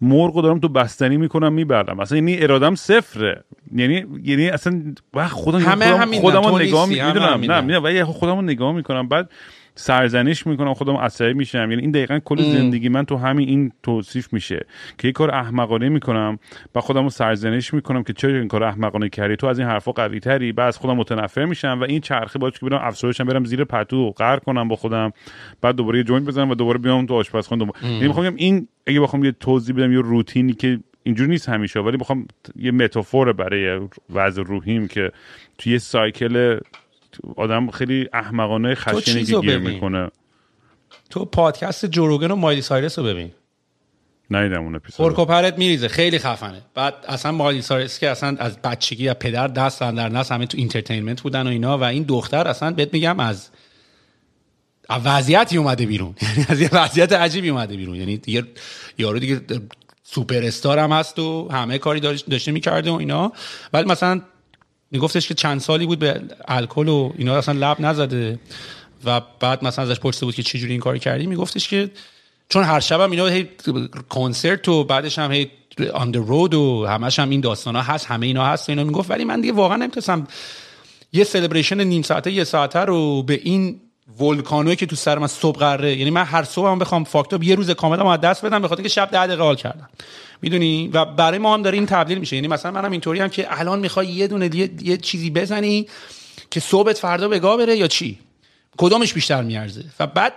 مرغ رو دارم تو بستنی می‌کنم می‌برم. اصلا یعنی ارادم صفره. یعنی یعنی اصلا وقت خودم همه خودم, خودم رو نگاه می‌دونم. نه می‌دونم. ولی خودم رو نگاه می‌کنم. بعد سرزنش می‌کنم خودم عصبی میشم. یعنی این دقیقا کل زندگی من تو همین این توصیف میشه که یه کار احمقانه می‌کنم و خودم رو سرزنش می‌کنم که چرا این کار احمقانه کردی؟ تو از این حرفا قوی تری بعد خودم متنفر میشم و این چرخه باعث که برم افسردشم برم زیر پتو قهر کنم با خودم. بعد دوباره یه joint بزنم و دوباره بیام تو آشپزخونه دوباره. یعنی می‌خوام این اگه بخوام یه توضیح بدم یه روتینی که اینجوری نیست همیشه ولی بخوام یه metaphor برای وضع روحیم که توی یه cycle آدم خیلی احمقانه خشنی که گیر. می‌کنه. تو پادکست جو روگن و مایلی سایرس رو ببین. ندیدم اون اپیزود میریزه. خیلی خفنه. بعد اصلا مایلی سایرس که اصلا از بچگی از پدر دست در نس همه تو entertainment بودن و اینا و این دختر اصلا بهت میگم از وضعیتی اومده بیرون. یعنی از یه وضعیت عجیبی اومده بیرون. یعنی دیگه یارو دیگه سوپر استار هم هست و همه کاری داشت- داشته می‌کرده و اینا. ولی مثلا میگفتش که چند سالی بود به الکل و اینا اصلا لب نزده و بعد مثلا ازش پرسیده بود که چجوری این کار کردی میگفتش که چون هر شبم اینا هی کنسرت و بعدش هم هی آن رود و همش هم این داستان هست همه اینا هست و اینا می‌گفت. ولی من دیگه واقعا نمی‌تونستم یه سلبریشن نیم ساعته یه ساعته رو به این ولکانوی که تو سر من صبح قراره. یعنی من هر صبح هم بخوام فاکتور یه روز کامل از دست بدم به خاطر که شب ده دقیقه حال کردم. می‌دونی؟ و برای ما هم داره این تبدیل میشه. یعنی مثلا منم اینطوری هم که الان می‌خوای یه دونه یه, یه چیزی بزنی که صبحت فردا بگاه بره یا چی؟ کدامش بیشتر میارزه؟ و بعد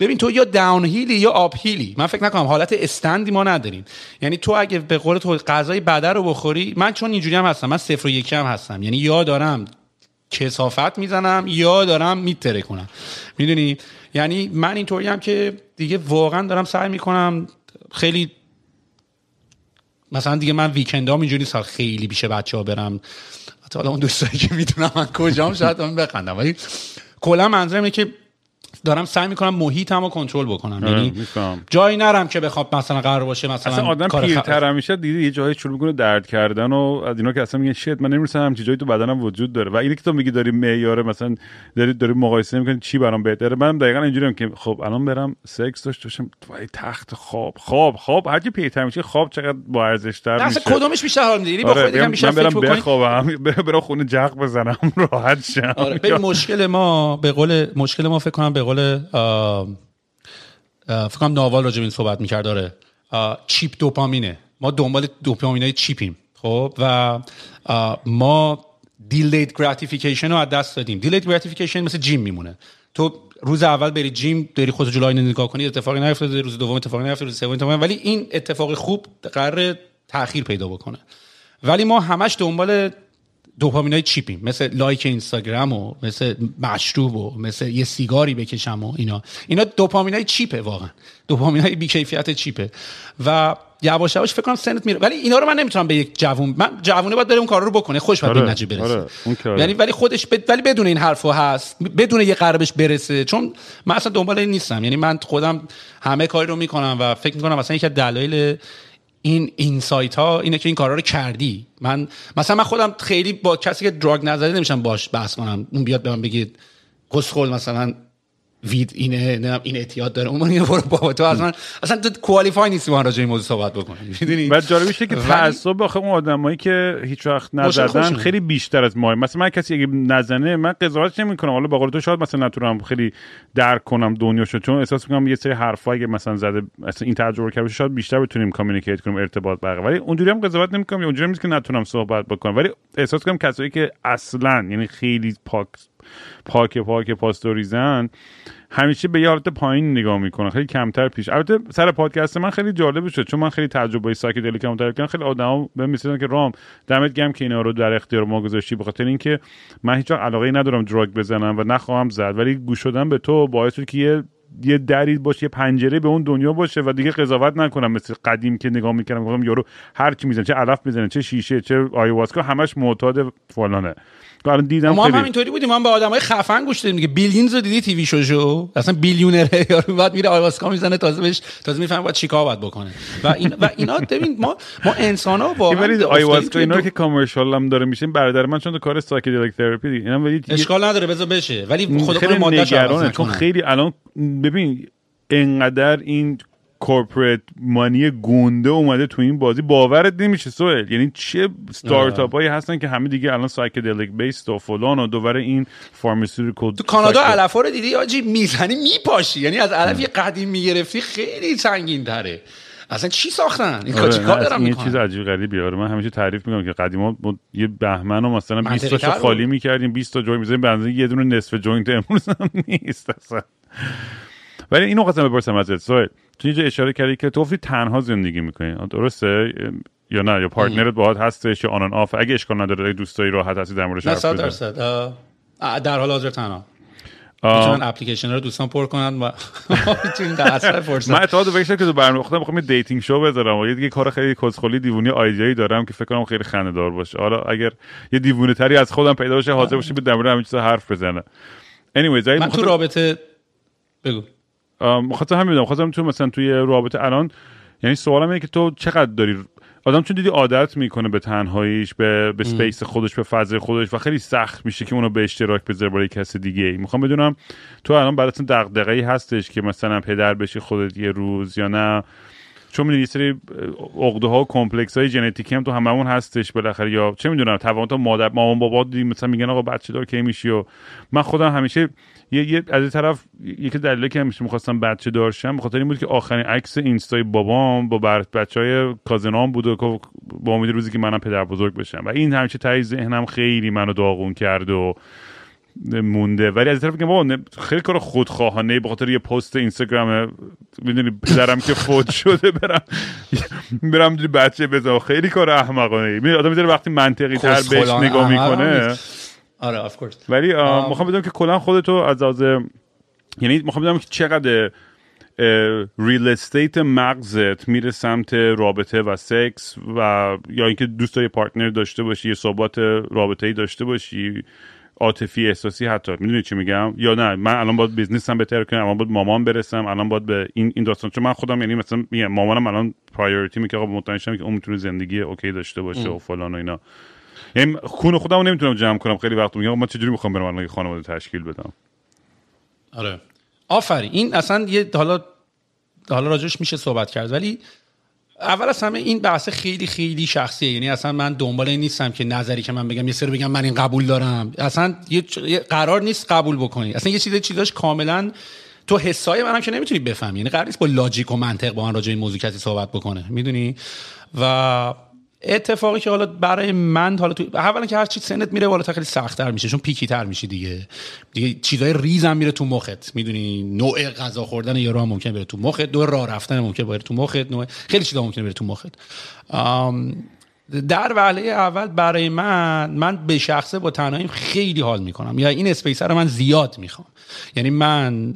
ببین تو یا داون هیلی یا آپ هیلی من فکر نکنم حالت استندی ما نداریم. یعنی تو اگه به قول تو غذای بدر رو بخوری من چون اینجوری هم هستم من صفر و یکی هم هستم. یعنی یا دارم کسافت می‌زنم یا دارم میتره کنم. می‌دونی؟ یعنی من اینطوری هم که دیگه واقعا دارم سعی می‌کنم خیلی مثلا دیگه من ویکند هم اینجوری سال خیلی بیشه بچه ها برم. حتی حالا اون دوستایی که می‌دونم من کجام شاید من بخندم. ولی کلا منظورم اینه که دارم سعی می‌کنم محیطم رو کنترل بکنم. یعنی جایی نرم که بخوام مثلا قرار باشه مثلا اصلا آدم پیرتر میشه دیدی یه جایی شروع می‌کنه درد کردن و از اینا که اصلا میگن شت من نمی‌رسم همچین جایی تو بدنم وجود داره. و اینی که تو میگی داری معیار مثلا داری داری مقایسه می‌کنی چی برام بهتره منم دقیقا اینجوریم که خب الان برم سکس داشته باشم توی تخت خواب خواب خواب هر کی پیرتر میشه خواب چقدر با ارزش تر میشه. کدومش بیشتر حال میده؟ با خودت یکم بیشتر بکنی؟ بخوابم برم خونه جق بزنم راحت شم. آره مشکل ما به قول مشکل ما فکر کنم به قول فکر کنم ناوال این صحبت می‌کرد داره چیپ دوپامینه. ما دنبال دوپامین های چیپیم خب؟ و ما delayed gratification رو از دست دادیم. delayed gratification مثل gym میمونه. تو روز اول بری gym داری خودتو جلوی نگاه کنی اتفاقی نیفتاده روز دوم اتفاقی نیفتاده روز سوم ولی این اتفاق خوب قرار تاخیر پیدا بکنه. ولی ما همش دنبال دوپامین های cheap یم مثل like اینستاگرام و مثل مشروب و مثل یه سیگاری بکشم و اینا. اینا دوپامین های cheap ه واقعا. دوپامین های بیکیفیت cheap ه. و یواش یواش فکر کنم سنت میره. ولی اینا رو من نمی‌تونم به یک جوون من جوونه باید بره اون کار رو بکنه. خوش باید آره، به برسه. آره، یعنی ولی خودش ب... ولی بدون این حرفو هست. بدون یه قربش برسه. چون من اصلا دنبال این نیستم. یعنی من خودم همه کاری رو می‌کنم و فکر می‌کنم مثلا یکی دلایل این اینسایت ها اینه که این کارا رو کردی. من مثلا من خودم خیلی با کسی که دراگ نزده نمیشم باش بحث کنم. اون بیاد به من بگید کسخل مثلا. وید اینه این اعتیاد داره. اون اینو برو بابا تو اصلا اصلا تو کوالیفای نیستی با راجع این موضوع صحبت بکنی می‌دونی؟ بعد جالبیشه که تعصب آخه اون آدمایی که هیچ وقت نزدن خیلی بیشتر از ما. مثلا من کسی اگه نزنه من قضاوت نمی‌کنم. حالا با قول تو شاید مثلا نتونم خیلی درک کنم دنیاشو چون احساس می‌کنم یه سری حرفایی که مثلا زده مثلا این تجربه کرده شاید بیشتر بتونیم کامیونیکیت کنیم ارتباط برقرار. ولی اونجوری هم قضاوت نمی‌کنم یا اونجوری نیست که نتونم صحبت بکنم. ولی احساس کنم کسایی که اصلا یعنی خیلی پاک پاک پاک پاستوریزن همیشه به یه حالت پایین نگاه می‌کنه. خیلی کمتر پیش. البته سر پادکست من خیلی جالب شد چون من خیلی تجربه psychedelic کم کردم. خیلی آدما به مثلا که رام دمت گرم که اینا رو در اختیار ما گذاشتی. به اینکه من هیچ علاقه ندارم drug بزنم و نخواهم زد. ولی گوش دادن به تو باعث شد که یه یه دری باشه یه پنجره به اون دنیا باشه و دیگه قضاوت نکنم. مثل قدیم که نگاه می‌کردم گفتم یارو هر کی می‌زنه چه علف می‌زنه چه شیشه چه آیواسکا همش معتاد فلانه. الان دیدم ما هم همینطوری بودیم. ما به آدمای خفن گوش دادیم. دیگه بیلیونز رو دیدی TV show شو؟ اصلا billionaire ه. یارو بعد میره آیواسکا می‌زنه تازه بهش تازه می‌فهمه باید چیکار باید بکنه. و این و اینا ببین ما ما انسانا واقعا آیواسکا اینا که commercial هم داره میشه برادر من چون تو کار psychedelic therapy اینا ولی اشکال نداره بذار بشه. ولی خود خود ماده چون خیلی الان ببین انقدر این corporate money گنده اومده تو این بازی. باورت نمیشه سوال یعنی چه ستارتاپ هایی هستن که همه دیگه الان psychedelic base و فلان و دوباره این pharmaceutical تو کانادا علفا رو دیدی آجی؟ می‌زنی میپاشی. یعنی از علف قدیم می‌گرفتی خیلی سنگین تره اصلا چی ساختن؟ این آره کار دارن این چیز عجیب غریبی آره من همیشه تعریف می‌کنم که قدیما یه بهمن رو مثلا 20 تا خالی می‌کردیم 20 تا joint می‌زنیم به یه دونه نصف joint امروز هم نیست اصلا. ولی اینو خواستم بپرسم ازت. سوال تو اینجا اشاره کردی که تو تنها زندگی می‌کنی. درسته؟ یا نه؟ یا partner ت باهات هستش یا on off اگه اشکال نداره اگه دوستایی راحت هستی در موردش حرف درصد. در حال حاضر تنها. می‌تونن اپلیکیشن رو دوستان پر کنن و می‌تونین در اثر فرصت من اتفاقا فکر که تو برنامه خودم می‌خوام dating show بذارم. و یه دیگه کار خیلی کسخلی دیوونی idea یی دارم که فکر کنم خیلی خنده دار باشه. حالا اگر یه دیوونه تری از خودم پیدا باشه حاضر باشه در مورد همین چیزا حرف بزنه. Anyways من تو رابطه بگو. خاطر همین می‌دونم خواستم تو مثلا توی رابطه الان یعنی سوالم اینه که تو چقدر داری آدم چون دیدی عادت می‌کنه به تنهاییش به به space خودش به فضای خودش و خیلی سخت میشه که اونو به اشتراک بذاره برای کسی دیگه ای. می‌خوام بدونم تو الان براتون دغدغه‌ای هستش که مثلا پدر بشی خودت یه روز یا نه. چون می‌دونی یه سری عقده ها و کمپلکس های ژنتیکی هم تو هممون هستش بالاخره یا چه می‌دونم توان تو مادر مامان بابا دیدی مثلا میگن آقا بچه دار کی میشی؟ و من خودم همیشه یه, یه از این طرف یکی دلیلی که همیشه می‌خواستم بچه دارشم به خاطر این بود که آخرین عکس اینستای بابام با بچه های کازنام بود و با امید روزی که منم پدر بزرگ بشم. و این همیشه تایی ذهنم خیلی منو داغون کرد و مونده. ولی از طرف که بابا خیلی کار خودخواهانه به خاطر یه پست اینستاگرام می‌دونی پدرم که فوت شده برم برم بچه بزنم خیلی کار احمقانه ای آدم می‌ذاره وقتی منطقی تر بهش نگاه می‌کنه. آره of course ولی می‌خوام بدونم که کلا خودتو از از یعنی می‌خوام بدونم که چقدر real estate مغزت میره سمت رابطه و سکس و یا اینکه دوست داری partner داشته باشی یه صحبت رابطه ای داشته باشی. عاطفی احساسی حتی. می‌دونی چی میگم؟ یا نه من الان باید business م بهتر کنم الان باید مامان برسم الان باید به این این داستان. چون من خودم یعنی مثلا میگم مامانم الان priority میگه آقا مطمئن که اون می‌تونه زندگی okay داشته باشه و فلان و اینا. یعنی خون خودم نمی‌تونم جمع کنم. خیلی وقت میگم من چجوری می‌خوام برم الان خانواده تشکیل بدم؟ آره. آفرین. این اصلا یه حالا حالا راجش میشه صحبت کرد ولی اول از همه این بحث خیلی خیلی شخصیه. یعنی اصلا من دنبال این نیستم که نظری که من بگم یه سری بگم من این قبول دارم. اصلا یه قرار نیست قبول بکنی. اصلا یه چیز چیزاش کاملا تو حسای منم که نمی‌تونی بفهمی. یعنی قرار نیست با لاجیک و منطق با من راجع این موضوع کسی صحبت بکنه. می‌دونی؟ و اتفاقی که حالا برای من حالا تو اولا که هر چی سنت میره بالاتر خیلی سختتر میشه چون پیکی تر میشه دیگه. دیگه چیزای ریزم میره تو مخت. می‌دونی نوع غذا خوردن یارو هم ممکن بره تو مخت نوع راه رفتن ممکن بره تو مخت نوع خیلی چیزا ممکن بره تو مخت. در وهله اول برای من من به شخصه با تنهاییم خیلی حال می‌کنم. یا این space رو من زیاد می‌خوام. یعنی من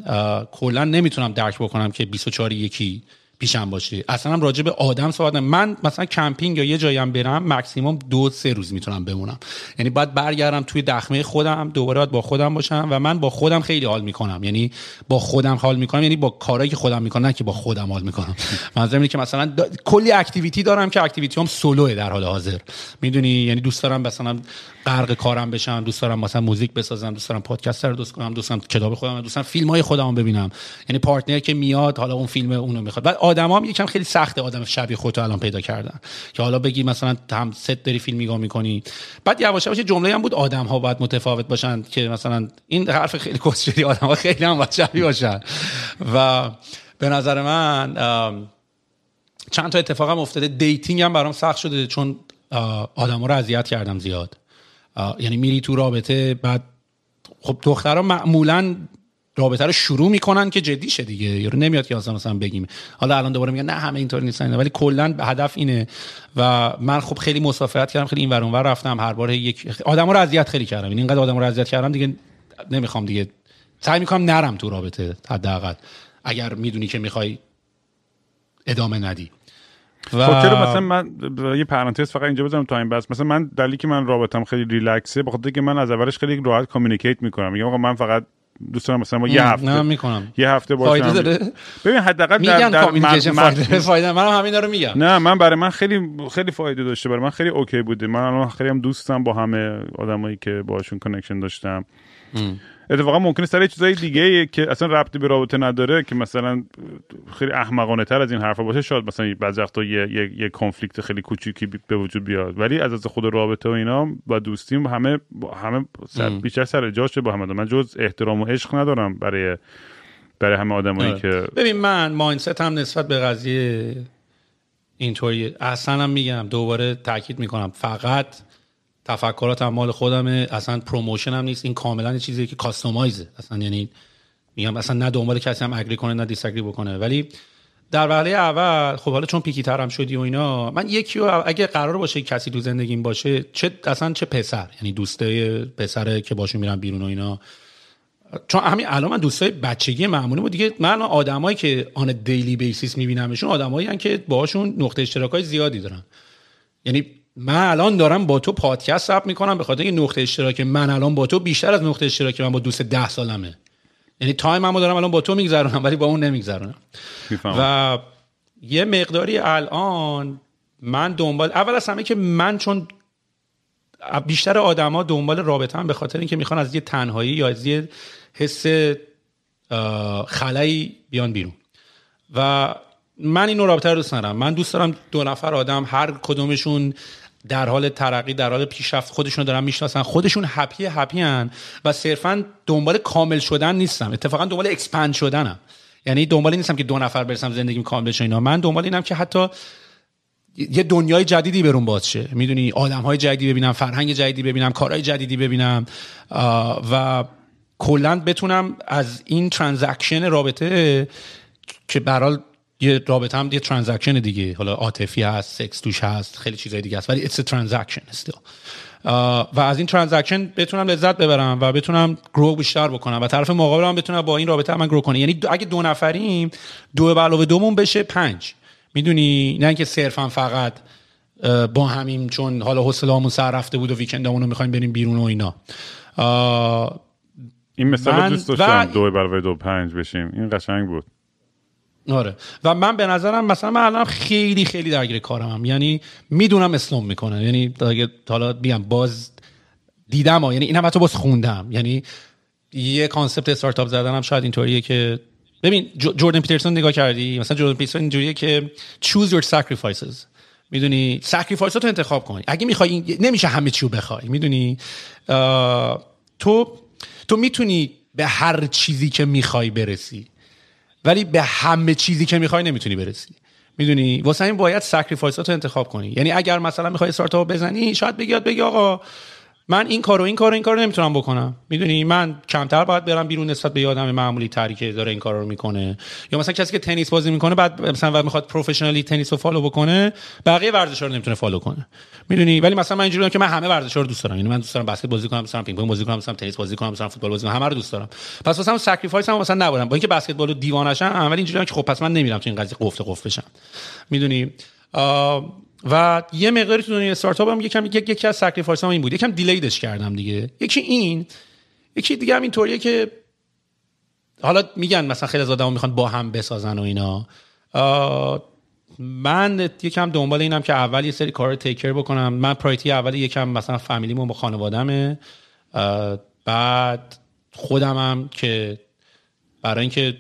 کلا نمی‌تونم درک بکنم که 24 یکی پیشم باشه. اصلا راجع به آدم صحبت من مثلا کمپینگ یا یه جایی هم برم مکسیموم دو سه روز می‌تونم بمونم. یعنی باید برگردم توی دخمه خودم دوباره باید با خودم باشم و من با خودم خیلی حال می‌کنم. یعنی با خودم حال می‌کنم یعنی با کارهایی که خودم می‌کنم نه که با خودم حال می‌کنم. منظورم اینه که مثلا کلی activity دارم که activity هم سولوه در حال حاضر. می‌دونی؟ یعنی دوست دارم مثلا غرق کارم بشم دوست دارم مثلا موزیک بسازم دوست دارم پادکست رو دوست کنم دوست دارم کتاب خودم دوست دارم فیلم های خودم ببینم. یعنی partner که میاد حالا اون فیلم اونو می‌خواد. بعد آدما هم یکم خیلی سخته آدم شبیه خودت الان پیدا کردن. که حالا بگی مثلا هم ست داری فیلم نگاه می‌کنی. بعد یواش یواش جمله هم بود آدم ها باید متفاوت باشن که مثلا این حرف خیلی کسشری آدم ها خیلی هم باید شبیه باشن. و به نظر من چند تا اتفاقم افتاده. dating هم برام سخت شده چون آدم رو اذیت کردم زیاد. یعنی میری تو رابطه بعد خب دخترها معمولا رابطه رو شروع می‌کنن که جدی شه دیگه. یارو نمیاد که اصلا مثلا بگیم. حالا الان دوباره میگن نه همه اینطور نیستن. ولی کلا هدف اینه. و من خب خیلی مسافرت کردم خیلی این ور اونور رفتم. هر بار یک آدم رو اذیت خیلی کردم. یعنی اینقدر آدم رو اذیت کردم دیگه نمی‌خوام دیگه سعی می‌کنم نرم تو رابطه حداقل. اگر می‌دونی که می‌خوای ادامه ندی. و خب چرا مثلا من یه پرانتز فقط اینجا بزنم تا این بس مثلا من دلیلی که من رابطم خیلی ریلکسه بخاطر که من از اولش خیلی راحت communicate می‌کنم. میگم آقا من فقط دوست دارم مثلا ما یه هفته نه می‌کنم. یه هفته باشم. فایده داره؟ ببین حداقل در, در من, فایده فایده. من همین رو میگم. نه من برای من خیلی خیلی فایده داشته. برای من خیلی OK بوده. من الان خیلی هم دوستم با همه آدمایی که باشون connection داشتم. اتفاقا ممکنه سر چیزای دیگه که اصلا ربطی به رابطه نداره که مثلا خیلی احمقانه تر از این حرفا باشه شاید مثلا بعضی وقتا یه یه, یه کنفلیکت خیلی کوچیکی به وجود بیاد. ولی از از خود رابطه و اینا با دوستیم همه همه سر بیشتر سر جاشه با هم من جز احترام و عشق ندارم برای برای همه آدمایی آره. که ببین من مایندست هم نسبت به قضیه اینطوری اصلا هم میگم دوباره تاکید می‌کنم. فقط تفکرات هم مال خودمه. اصلا promotion هم نیست. این کاملا چیزی که customize ه اصلا یعنی میگم اصلا نه دنبال کسی هم agree کنه نه disagree بکنه. ولی در وهله اول خب حالا چون picky ترم شدی و اینا من یکی و اگه قرار باشه کسی تو زندگیم باشه چه اصلا چه پسر؟ یعنی دوسته پسر که باشون میرم بیرون و اینا. چون همین الان من دوستای بچگی معمولی بود. دیگه من آدمایی که on daily basis میبینمشون آدمایی که باهاشون نقطه اشتراکای زیادی دارن. یعنی من الان دارم با تو پادکست ثبت می‌کنم به خاطر نقطه اشتراک من الان با تو بیشتر از نقطه اشتراک من با دوست ده سالمه. یعنی تایم هم دارم الان با تو میگذرونم ولی با اون نمیگذرونم. و یه مقداری الان من دنبال اول از همه که من چون بیشتر آدما دنبال رابطه هم به خاطر اینکه می‌خوان از یه تنهایی یا از یه حس خلایی بیان بیرون. و من این رابطه رو دوست ندارم. من دوست دارم دو نفر آدم هر کدومشون در حال ترقی در حال پیشرفت خودشون دارن می‌شناسن. خودشون happy happy هن و صرفا دنبال کامل شدن نیستم اتفاقا دنبال expand شدنم یعنی دنبال نیستم که دو نفر برسم زندگیم کامل بشه اینا. من دنبال اینم که حتی یه دنیای جدیدی برون باز شه. می‌دونی آدم های جدیدی ببینم فرهنگ جدیدی ببینم کارهای جدیدی ببینم. و کلا بتونم از این transaction رابطه که overall یه رابطه هم یه transaction دیگه. حالا عاطفی هست سکس توش هست خیلی چیزای دیگه هست ولی a transaction still. و از این transaction بتونم لذت ببرم و بتونم grow بیشتر بکنم و طرف مقابلم بتونم با این رابطه من grow کنه. یعنی اگه دو نفریم دو به علاوه دومون بشه پنج. می‌دونی؟ نه اینکه صرفا فقط با همین چون حالا حوصله‌مون سر رفته بود و weekend مون رو می‌خوایم بریم بیرون و اینا. این مثال دوست داشتم دو برابر دو پنج بشیم. این قشنگ بود. آره. و من به نظرم مثلا من الان خیلی خیلی درگیر کارم یعنی می‌دونم اسلام می‌کنه. یعنی حالا بیام باز دیدم ها. یعنی اینم حتی باز خوندم. یعنی یه concept استارتاپ زدن هم شاید اینطوریه که ببین جوردن پیترسون نگاه کردی؟ مثلا جوردن پیترسون اینجوریه که choose your sacrifices. می‌دونی؟ sacrifice تو انتخاب کنی اگه می‌خوای نمیشه همه چی رو بخوای. می‌دونی؟ تو تو می‌تونی به هر چیزی که می‌خوای برسی. ولی به همه چیزی که می‌خوای نمی‌تونی برسی. می‌دونی؟ واسه این باید sacrifice رو انتخاب کنی. یعنی اگر مثلا می‌خوای استارتاپ بزنی شاید بگی بگی آقا من این کارو این کارو این کارو نمی‌تونم بکنم. می‌دونی من کمتر باید برم بیرون نسبت به یادم معمولی تری که داره این کار رو می‌کنه. یا مثلا کسی که تنیس بازی می‌کنه بعد مثلا می‌خواد professionally تنیس رو follow بکنه بقیه ورزش رو نمی‌تونه follow کنه. می‌دونی؟ ولی مثلا من اینجوریام که من همه ورزش رو دوست دارم. یعنی من دوست دارم بسکت بازی کنم دوست دارم پینگ پونگ بازی کنم دوست تنیس بازی کنم دوست فوتبال بازی کنم همه رو دوست دارم. پس واسه sacrifice هم مثلا نبودم با اینکه بسکتبال رو دیوانه‌شم اول اینجوریام که خب پس من نمیرم تو این قضیه قفل قفل بشم. می‌دونی؟ و یه مقداری تو دنیای استارتاپ هم یکم یک یکی از sacrifice هم این بود. یکم delayed ش کردم دیگه. یکی این. یکی دیگه هم اینطوریه که حالا میگن مثلا خیلی از آدما می‌خوان با هم بسازن و اینا. من یکم دنبال اینم که اول یه سری کار take care بکنم. من priority اول یکم مثلا فامیلیمون با خانوادمه بعد خودمم که برای اینکه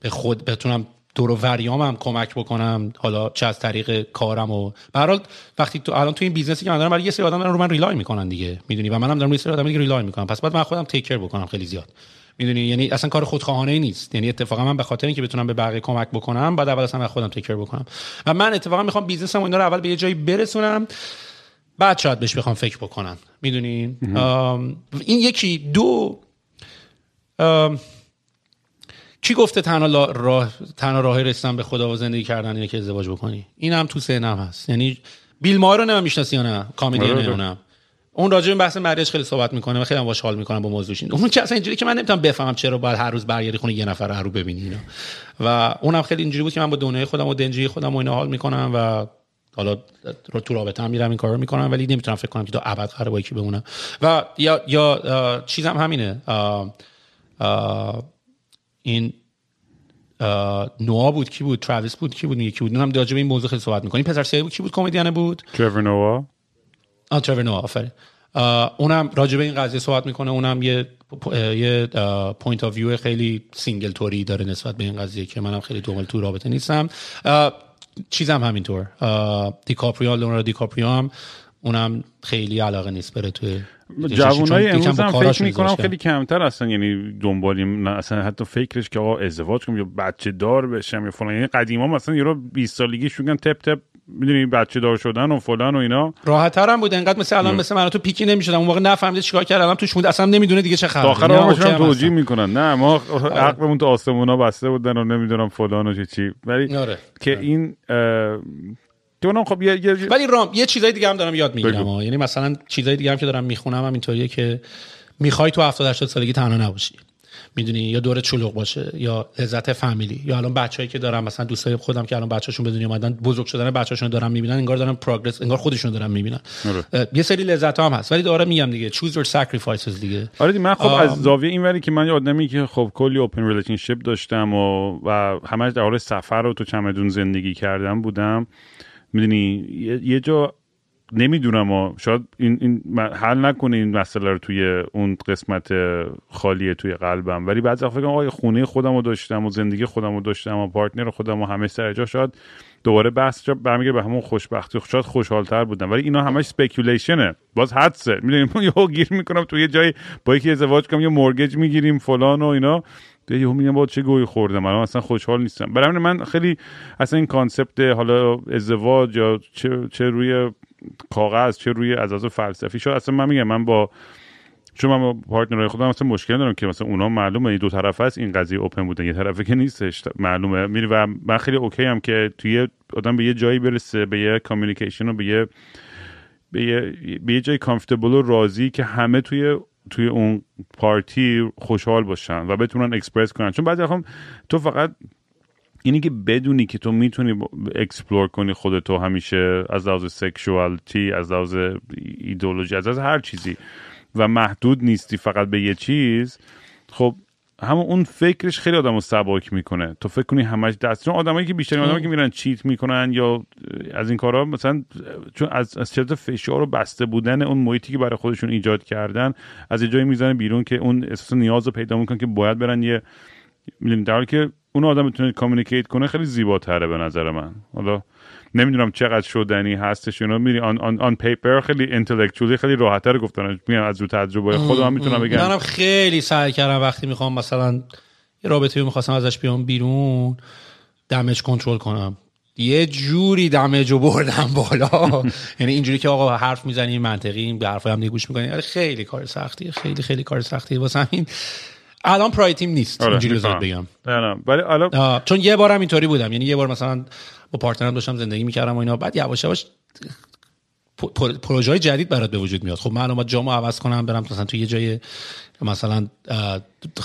به خود بتونم دور و وریام هم کمک بکنم. حالا چه از طریق کارم و به وقتی تو الان تو این business ی که من دارم برای یه سری آدم رو من rely می‌کنن دیگه. می‌دونی؟ و منم دارم روی سری آدم دیگه rely می‌کنم پس بعد من خودم take care بکنم خیلی زیاد. می‌دونی؟ یعنی اصلا کار خودخواهانه ای نیست. یعنی اتفاقا من به خاطر اینکه بتونم به بقیه کمک بکنم بعد اول اصلا خودم take care بکنم. و من اتفاقا می‌خوام بیزنسم اینا رو اول به یه جایی برسونم بعد شاید بهش بخوام فکر بکنم. می‌دونی؟ این یکی دو کی گفته تنها راه تنها راه رسیدن به خدا و زندگی کردن اینه که ازدواج بکنی؟ این هم تو ذهنم هست. یعنی بیل ماه رو نمی‌شناسی یا نه؟ کامیدی نه اون راجع به بحث مریج خیلی صحبت می‌کنه و خیلی هم باش حال می‌کنم با موضوعش. اون که اصلا اینجوری که من نمی‌تونم بفهمم چرا باید هر روز برگردی خونه یه نفر رو ببینی اینا. و اونم خیلی اینجوری بود که من با دنیای خودم و دنجی خودم و اینا حال می‌کنم و حالا تو رابطه هم میرم این کارو می‌کنم ولی نمی‌تونم فکر کنم که تا ابد قرار با یکی بمونم. و یا یا چیزم همینه. این نوا بود کی بود؟ تراویس بود کی بود؟ یکی بود. اونم راجع به این موضوع خیلی صحبت می‌کنیم پسر سیاه بود. کی بود؟ کمدین بود. ترور نوا آ ترور نوا آفرین. اونم راجع به این قضیه صحبت می‌کنه. اونم یه یه point of view خیلی single طوری داره نسبت به این قضیه که منم خیلی دنبال تو رابطه نیستم. چیزم همینطور. دیکاپریو لوناردو دیکاپریو هم اونم خیلی علاقه نیست بره توی جوانای امروز هم فکر می‌کنم خیلی کمتر اصلا یعنی دنبالیم اصلا حتی فکرش که آقا ازدواج کنم یا بچه دار بشم یا فلان. یعنی قدیما مثلا یارو 20 سالگیش میگن تپ تپ می‌دونی بچه دار شدن و فلان و اینا. راحت هم بود انقدر مثل الان مثل من تو picky نمی‌شدم. اون موقع نفهمیده چیکار کرد الان توش بود اصلا نمی‌دونه دیگه چه خبره. آخر عمرش هم توجیه می‌کنن. نه ما عقلمون تو آسمونا بسته بودن و نمی‌دونم فلان و چی چی. ولی آره. که این که خب یه, یه ولی رام یه چیزای دیگه هم دارم یاد می‌گیرم یعنی مثلا چیزای دیگه هم که دارم می‌خونم هم اینطوریه که می‌خوای تو 70 80 سالگی تنها نباشی. می‌دونی یا دور چلوغ باشه یا لذت فامیلی یا الان بچه‌ای که دارم مثلا دوستای خودم که الان بچه‌شون به دنیا اومدن بزرگ شدن بچه‌شون دارم می‌بینن انگار دارن پروگرس انگار خودشون دارن می‌بینن. آره. یه سری لذت هم هست. ولی داره میگم دیگه choose your sacrifices دیگه. آره دی من خب از زاویه این ولی که من آدمی که خب کلی open relationship داشتم و و همش در حال سفر و تو چمدون زندگی کردم بودم. می‌دونی یه،, جا نمی‌دونم و شاید این, این حل نکنه این مسئله رو توی اون قسمت خالیه توی قلبم. ولی بعد فکر کنم خونه خودم رو داشتم و زندگی خودم رو داشتم و partner خودم و همه سر جا شاید دوباره بحث برمیگه به همون خوشبختی شاید خوشحالتر بودم. ولی اینا همش speculation ه باز حدسه. می‌دونیم یهو گیر می‌کنم توی یه جای با یکی ازدواج کنم یه mortgage می‌گیریم فلان و اینا. یهو میگم با چه گهی خوردم؟ الان اصلا خوشحال نیستم. برای من خیلی اصلا این concept حالا ازدواج یا چه, چه روی کاغذ چه روی اساس فلسفی شد اصلا من میگم من با چون من با partner های خودم مثلا مشکل دارم که مثلا اونا معلومه این دو طرفه است این قضیه open بودن یه طرفه که نیستش معلومه. میری و من خیلی okay هم که توی آدم به یه جایی برسه به یه communication و به یه به یه, به یه جای comfortable و راضی که همه توی توی اون پارتی خوشحال باشن و بتونن اکسپرس کنن. چون بعضی تو فقط اینی که بدونی که تو می‌تونی explore کنی خودتو همیشه از لحاظ sexuality از لحاظ ایدولوژی از لحاظ هر چیزی. و محدود نیستی فقط به یه چیز. خب همون اون فکرش خیلی آدمو سبک می‌کنه. تو فکر کنی همش دست. چون آدمایی که بیشتر آدمایی که میرن cheat می‌کنن یا از این کارا مثلا چون از از چرت فشار و بسته بودن اون محیطی که برای خودشون ایجاد کردن از یه جایی می‌زنه بیرون که اون احساس نیاز رو پیدا می‌کنن که باید برن یه می‌دونی در حالی که اون آدم بتونه communicate کنه خیلی زیباتره به نظر من. حالا نمی‌دونم چقدر شدنی هستش اینا میری on on on paper خیلی intellectually خیلی راحت‌تر گفتن. میگم از رو تجربه خودم می‌تونم بگم. منم خیلی سعی کردم وقتی می‌خوام مثلا یه رابطه می‌خواستم ازش بیام بیرون دمج کنترل کنم. یه جوری دمج رو بردم بالا. یعنی اینجوری که آقا حرف می‌زنی منطقی به حرفای هم گوش می‌کنی. آره، خیلی کار سختیه خیلی خیلی کار سختیه. واسه همین الان پرایتیم نیست. آره اینجوری بگم. ولی چون یه بارم اینطوری بودم. یعنی یه بار مثلا با پارتنرم داشتم زندگی می‌کردم و اینا. بعد یواش یواش پروژه های جدید برات به وجود میاد. خب من الان جامو عوض کنم برم مثلا تو یه جای مثلا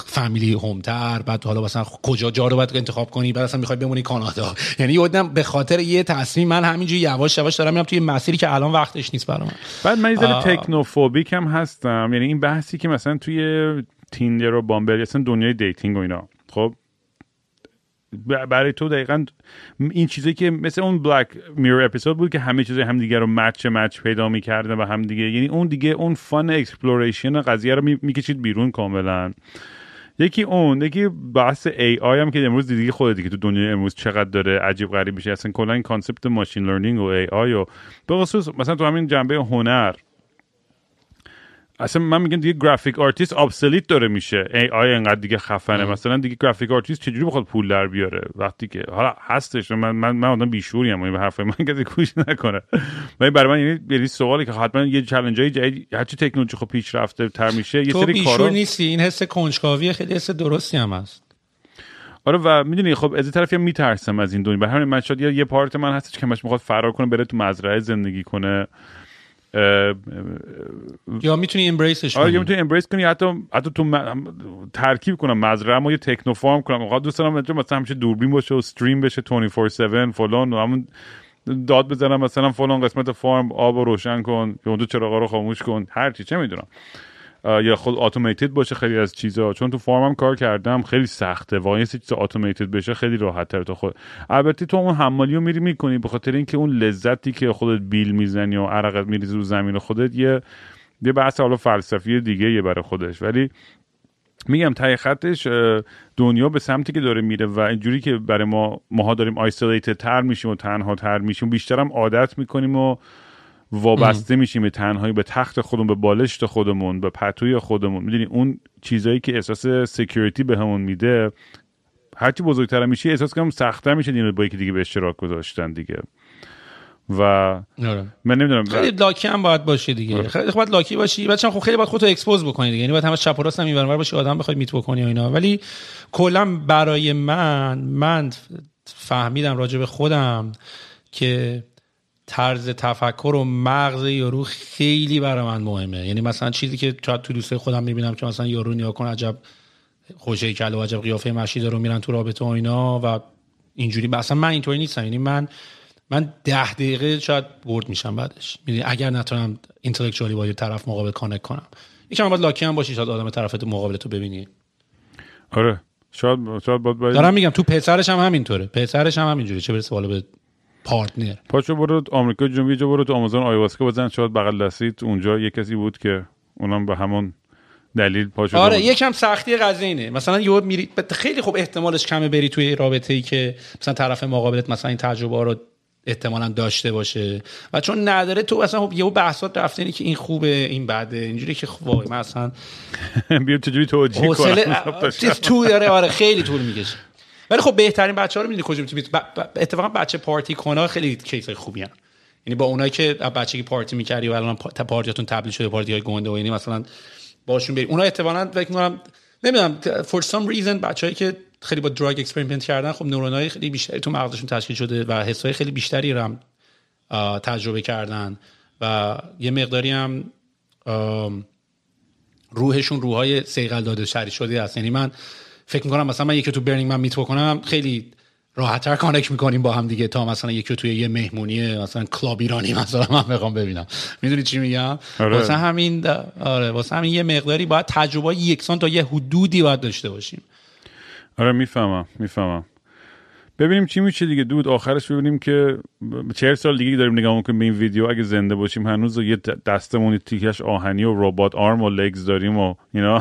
فامیلی هومتر بعد حالا مثلا کجا جا رو باید انتخاب کنی بعد اصلا می‌خوای بمونی کانادا. یعنی یادم به خاطر یه تصمیم من همینجوری یواش یواش دارم میرم توی مسیری که الان وقتش نیست برام. بعد من یه technophobic هم هستم. یعنی این بحثی که مثلا توی تیندر و بامبل اصلا دنیای dating و اینا. خب برای تو دقیقا این چیزی که مثل اون بلک میرور اپیزود بود که همه چیز همدیگه رو match match پیدا می‌کردن و همدیگه یعنی اون دیگه اون fun exploration قضیه رو می‌کشید بیرون کاملا. یکی اون یکی بحث AI هم که امروز دیگه خود دیگه تو دنیا امروز چقدر داره عجیب غریب میشه. اصلا کلا این concept machine learning و AI و به خصوص مثلا تو همین جنبه هنر اصلا من میگم دیگه graphic artist obsolete داره میشه. AI انقدر دیگه خفنه. مثلا دیگه graphic artist چجوری بخواد پول در بیاره؟ وقتی که حالا هستش. من من من آدم بیشعوری ام. به حرف من کسی گوش نکنه. ولی برای من یعنی یه سوالی که حتما یه چالش های جدید هرچی تکنولوژی خب پیشرفته تر میشه یه سری کارا نیستی. این حس کنجکاوی خیلی حس درستی هم هست. آره و می‌دونی خب از طرفی میترسم از این دنیا. به همین من شاید یه پارت من هستش که مش می‌خواد فرار کنه بره تو مزرعه زندگی کنه. یا می‌تونی امبریسش کنی. آره می‌تونی امبریس کنی حتی حتی تو ترکیب کنم مزرعه ما یه تکنو فارم کنم. واقعا دوست دارم مثلا همیشه دوربین باشه و استریم بشه 24/7 فلان و همون داد بزنم مثلا فلان قسمت فارم آب رو روشن کن یا اون چراغا رو خاموش کن هر چی چه می‌دونم. یا خود اتوماتد باشه خیلی از چیزا. چون تو فارمم کار کردم خیلی سخته. واقعا یه چیز اتوماتد بشه خیلی راحت تر تو خود. البته تو اون حمالی رو میری می‌کنی به خاطر اینکه اون لذتی که خودت بیل می‌زنی و عرقت میریزی رو زمین خودت یه یه بحث حالا فلسفی دیگه یه برای خودش. ولی میگم تای خطش دنیا به سمتی که داره میره و اینجوری که برای ما ماها داریم آیسولیتد تر میشیم و تنها تر میشیم بیشترم عادت می‌کنیم و وابسته میشیم به تنهایی به تخت خودمون به بالشت خودمون به پتوی خودمون. می‌دونی اون چیزایی که احساس security به همون میده هرچی بزرگتر میشه احساس کنم سختتر میشه اینو با یکی دیگه به اشتراک گذاشتن دیگه. و آره. من نمی‌دونم خیلی lucky هم باید باشه دیگه. آره. خیلی باید lucky باشی. بعدش خب خیلی باید خودتو expose بکنی دیگه. یعنی باید همش چپ و راست هم اینور باشی آدم بخوای meet بکنی و اینا. ولی کلا برای من من فهمیدم راجع به خودم که طرز تفکر و مغز یارو خیلی برای من مهمه. یعنی مثلا چیزی که شاید تو دوسته خودم می‌بینم که مثلا یارو نیا کن عجب خوشه کل و عجب قیافه مشی رو میرن تو رابطه و اینا و اینجوری. مثلا من اینطوری نیستم. یعنی من من ده دقیقه شاید برد میشم بعدش. می‌دونی اگر نتونم اینتלקچوالی با یه طرف مقابل کانکت کنم. یکم باید لاکی هم باشی شاید آدم طرفت مقابل تو ببینی. آره. شاید شاید باید دارم میگم تو پسرش هم همینطوره. پسرش هم همینجوری چه برسه بالا به پارتنر. پاچو برو آمریکا جنوبی جا برو تو آمازون آیواسکا بزن. شاید بغل دستیت اونجا یه کسی بود که اونم به همون دلیل پاچو آره. یکم سختی قضیه اینه. مثلا یه میری خیلی خوب احتمالش کمه بری توی رابطه ای که مثلا طرف مقابلت مثلا این تجربه رو احتمالا داشته باشه. و چون نداره تو اصلا خب یهو بحثات رفته اینه که این خوبه این بده. اینجوری که خب وای من اصلا بیا چجوری توجیه کنم؟ تو داره آره خیلی طول می‌کشه. ولی خب بهترین بچه ها رو می‌دونی کجا می‌تونی اتفاقا بچه پارتی کنه خیلی case خوبی هن. یعنی با اونایی که بچگی پارتی می‌کردی و الان پا- پارتیاتون تبدیل شده پارتی های گنده و یعنی مثلا باشون بریم اونا احتمالاً فکر می‌کنم نمی‌دونم for some reason بچه‌ای که خیلی با drug experiment کردن خب نورونای خیلی بیشتری تو مغزشون تشکیل شده و حسای خیلی بیشتری رو تجربه کردن و یه مقداری هم روحشون روحای صیقل داده شری شده است یعنی من فکر می‌کنم مثلا من یکی تو برنینگ من meet بکنم خیلی راحتتر connect می‌کنیم با هم دیگه تا مثلا یکی رو توی یه مهمونی مثلا کلاب ایرانی مثلا من بخوام ببینم. می‌دونی چی میگم؟ آره. واسه همین آره واسه همین یه مقداری باید تجربه یکسان تا یه حدودی باید داشته باشیم. آره می‌فهمم می‌فهمم. ببینیم چی میشه دیگه. دود آخرش ببینیم که چهل سال دیگه داریم نگاه می‌کنیم به این ویدیو اگه زنده باشیم هنوز یه دستمون تیکش آهنی و ربات آرم و لگز داریم و اینا.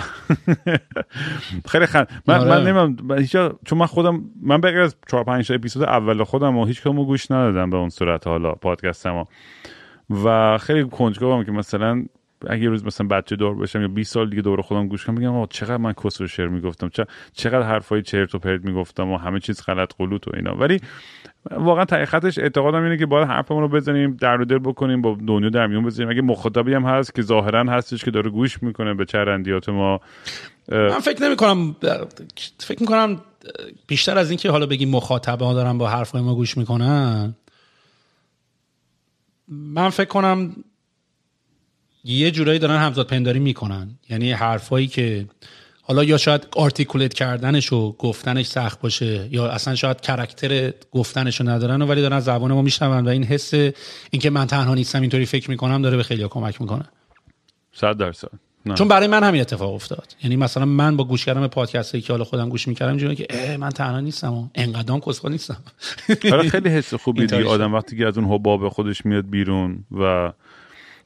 خیلی خند من آره. من هیچ جا- چون من خودم من بغیر از 4 5 تا اپیزود اول خودم و هیچ گوش ندادم به اون صورت حالا پادکستمو. و خیلی کنجکاوم که مثلا اگه روز مثلا بچه دار باشم یا 20 سال دیگه دور خودم گوش کنم بگم آقا چقدر من کس و شعر می‌گفتم چقدر حرفای چرت و پرت می‌گفتم و همه چیز غلط قلوت و اینا. ولی واقعا حقیقتش اعتقادم اینه که باید حرفمون رو بزنیم درد دل بکنیم با دنیا در میون بزنیم. اگه مخاطبی هم هست که ظاهرا هستش که داره گوش می‌کنه به چرندیات ما من فکر نمی کنم فکر می‌کنم بیشتر از اینکه حالا بگیم مخاطبه ها دارن با حرفای ما گوش می‌کنن من فکر کنم یه جورایی دارن همذات پنداری می‌کنن. یعنی حرفایی که حالا یا شاید articulate کردنش و گفتنش سخت باشه یا اصلا شاید character گفتنش رو ندارن و ولی دارن زبان ما میشنون و این حس اینکه من تنها نیستم اینطوری فکر می‌کنم داره به خیلی کمک می‌کنه. صد درصد. چون برای من همین اتفاق افتاد. یعنی مثلا من با گوش کردن پادکست که حالا خودم گوش می‌کردم اینجوری که اه من تنها نیستم و انقدام کسخل نیستم. آره خیلی حس خوبی دیگه. شد. آدم وقتی که از اون حباب خودش میاد بیرون و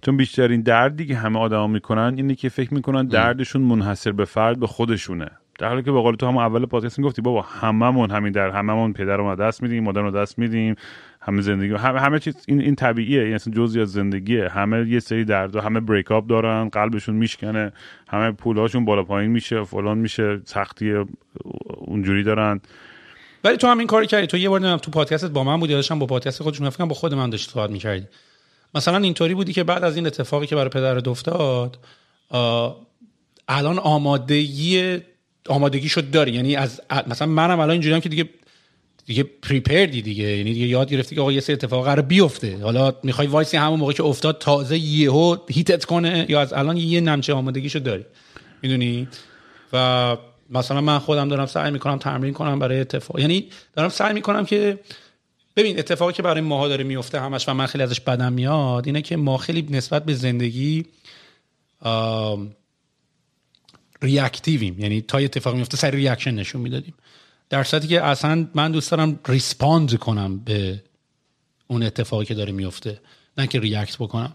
چون بیشترین دردی که همه آدما می‌کنن اینه که فکر می‌کنن دردشون منحصر به فرد به خودشونه. در حالی که به قول تو هم اول پادکست می‌گفتی بابا هممون همین در هممون پدرمون رو دست میدیم مادرمون رو دست میدیم همه زندگی همه, همه چیز این این طبیعیه این اصلا جزئی از زندگیه. همه یه سری درد همه بریک اپ دارن قلبشون میشکنه همه پولهاشون بالا پایین میشه فلان میشه سختی اونجوری دارن. ولی تو هم این کاری کردی. تو یه بار تو پادکستت با من بودی داشتم با پادکست خودشون فکر با خود من داشتی صحبت می‌کردی. مثلا اینطوری بودی که بعد از این اتفاقی که برای پدرت افتاد الان آمادگی آمادگی شد داری. یعنی از مثلا منم الان اینجوریام که دیگه دیگه پریپردی دیگه. یعنی دیگه یاد گرفتی که آقا یه سری اتفاق قرار بیفته. حالا می‌خوای وایسی همون موقع که افتاد تازه یهو هیتت کنه یا از الان یه نمچه آمادگیشو داری. می‌دونی؟ و مثلا من خودم دارم سعی می‌کنم تمرین کنم برای اتفاق. یعنی دارم سعی می‌کنم که ببین اتفاقی که برای ماها داره میفته همش و من خیلی ازش بدم میاد اینه که ما خیلی نسبت به زندگی reactive یم یعنی تا اتفاق میفته سری reaction نشون می‌دادیم. در صورتی که اصلا من دوست دارم respond کنم به اون اتفاقی که داره میفته نه که react بکنم.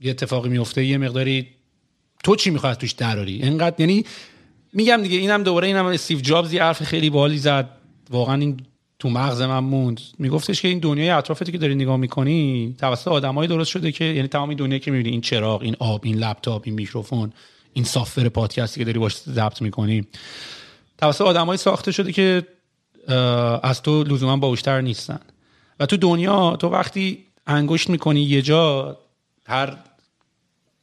یه اتفاقی میفته یه مقداری تو چی می‌خواد توش دراری؟ اینقدر یعنی میگم دیگه اینم دوباره اینم استیو جابز یه حرف خیلی باحالی زد. واقعا این تو مغز من موند. میگفتش که این دنیای اطرافتی که داری نگاه می‌کنی توسط آدمایی درست شده که یعنی تمام این دنیا که می‌بینی این چراغ این آب این لپتاپ این میکروفون این سافتور پادکستی که داری باش ضبط می‌کنی. توسط آدمایی ساخته شده که از تو لزوما باهوش‌تر نیستن. و تو دنیا تو وقتی انگشت می‌کنی یه جا هر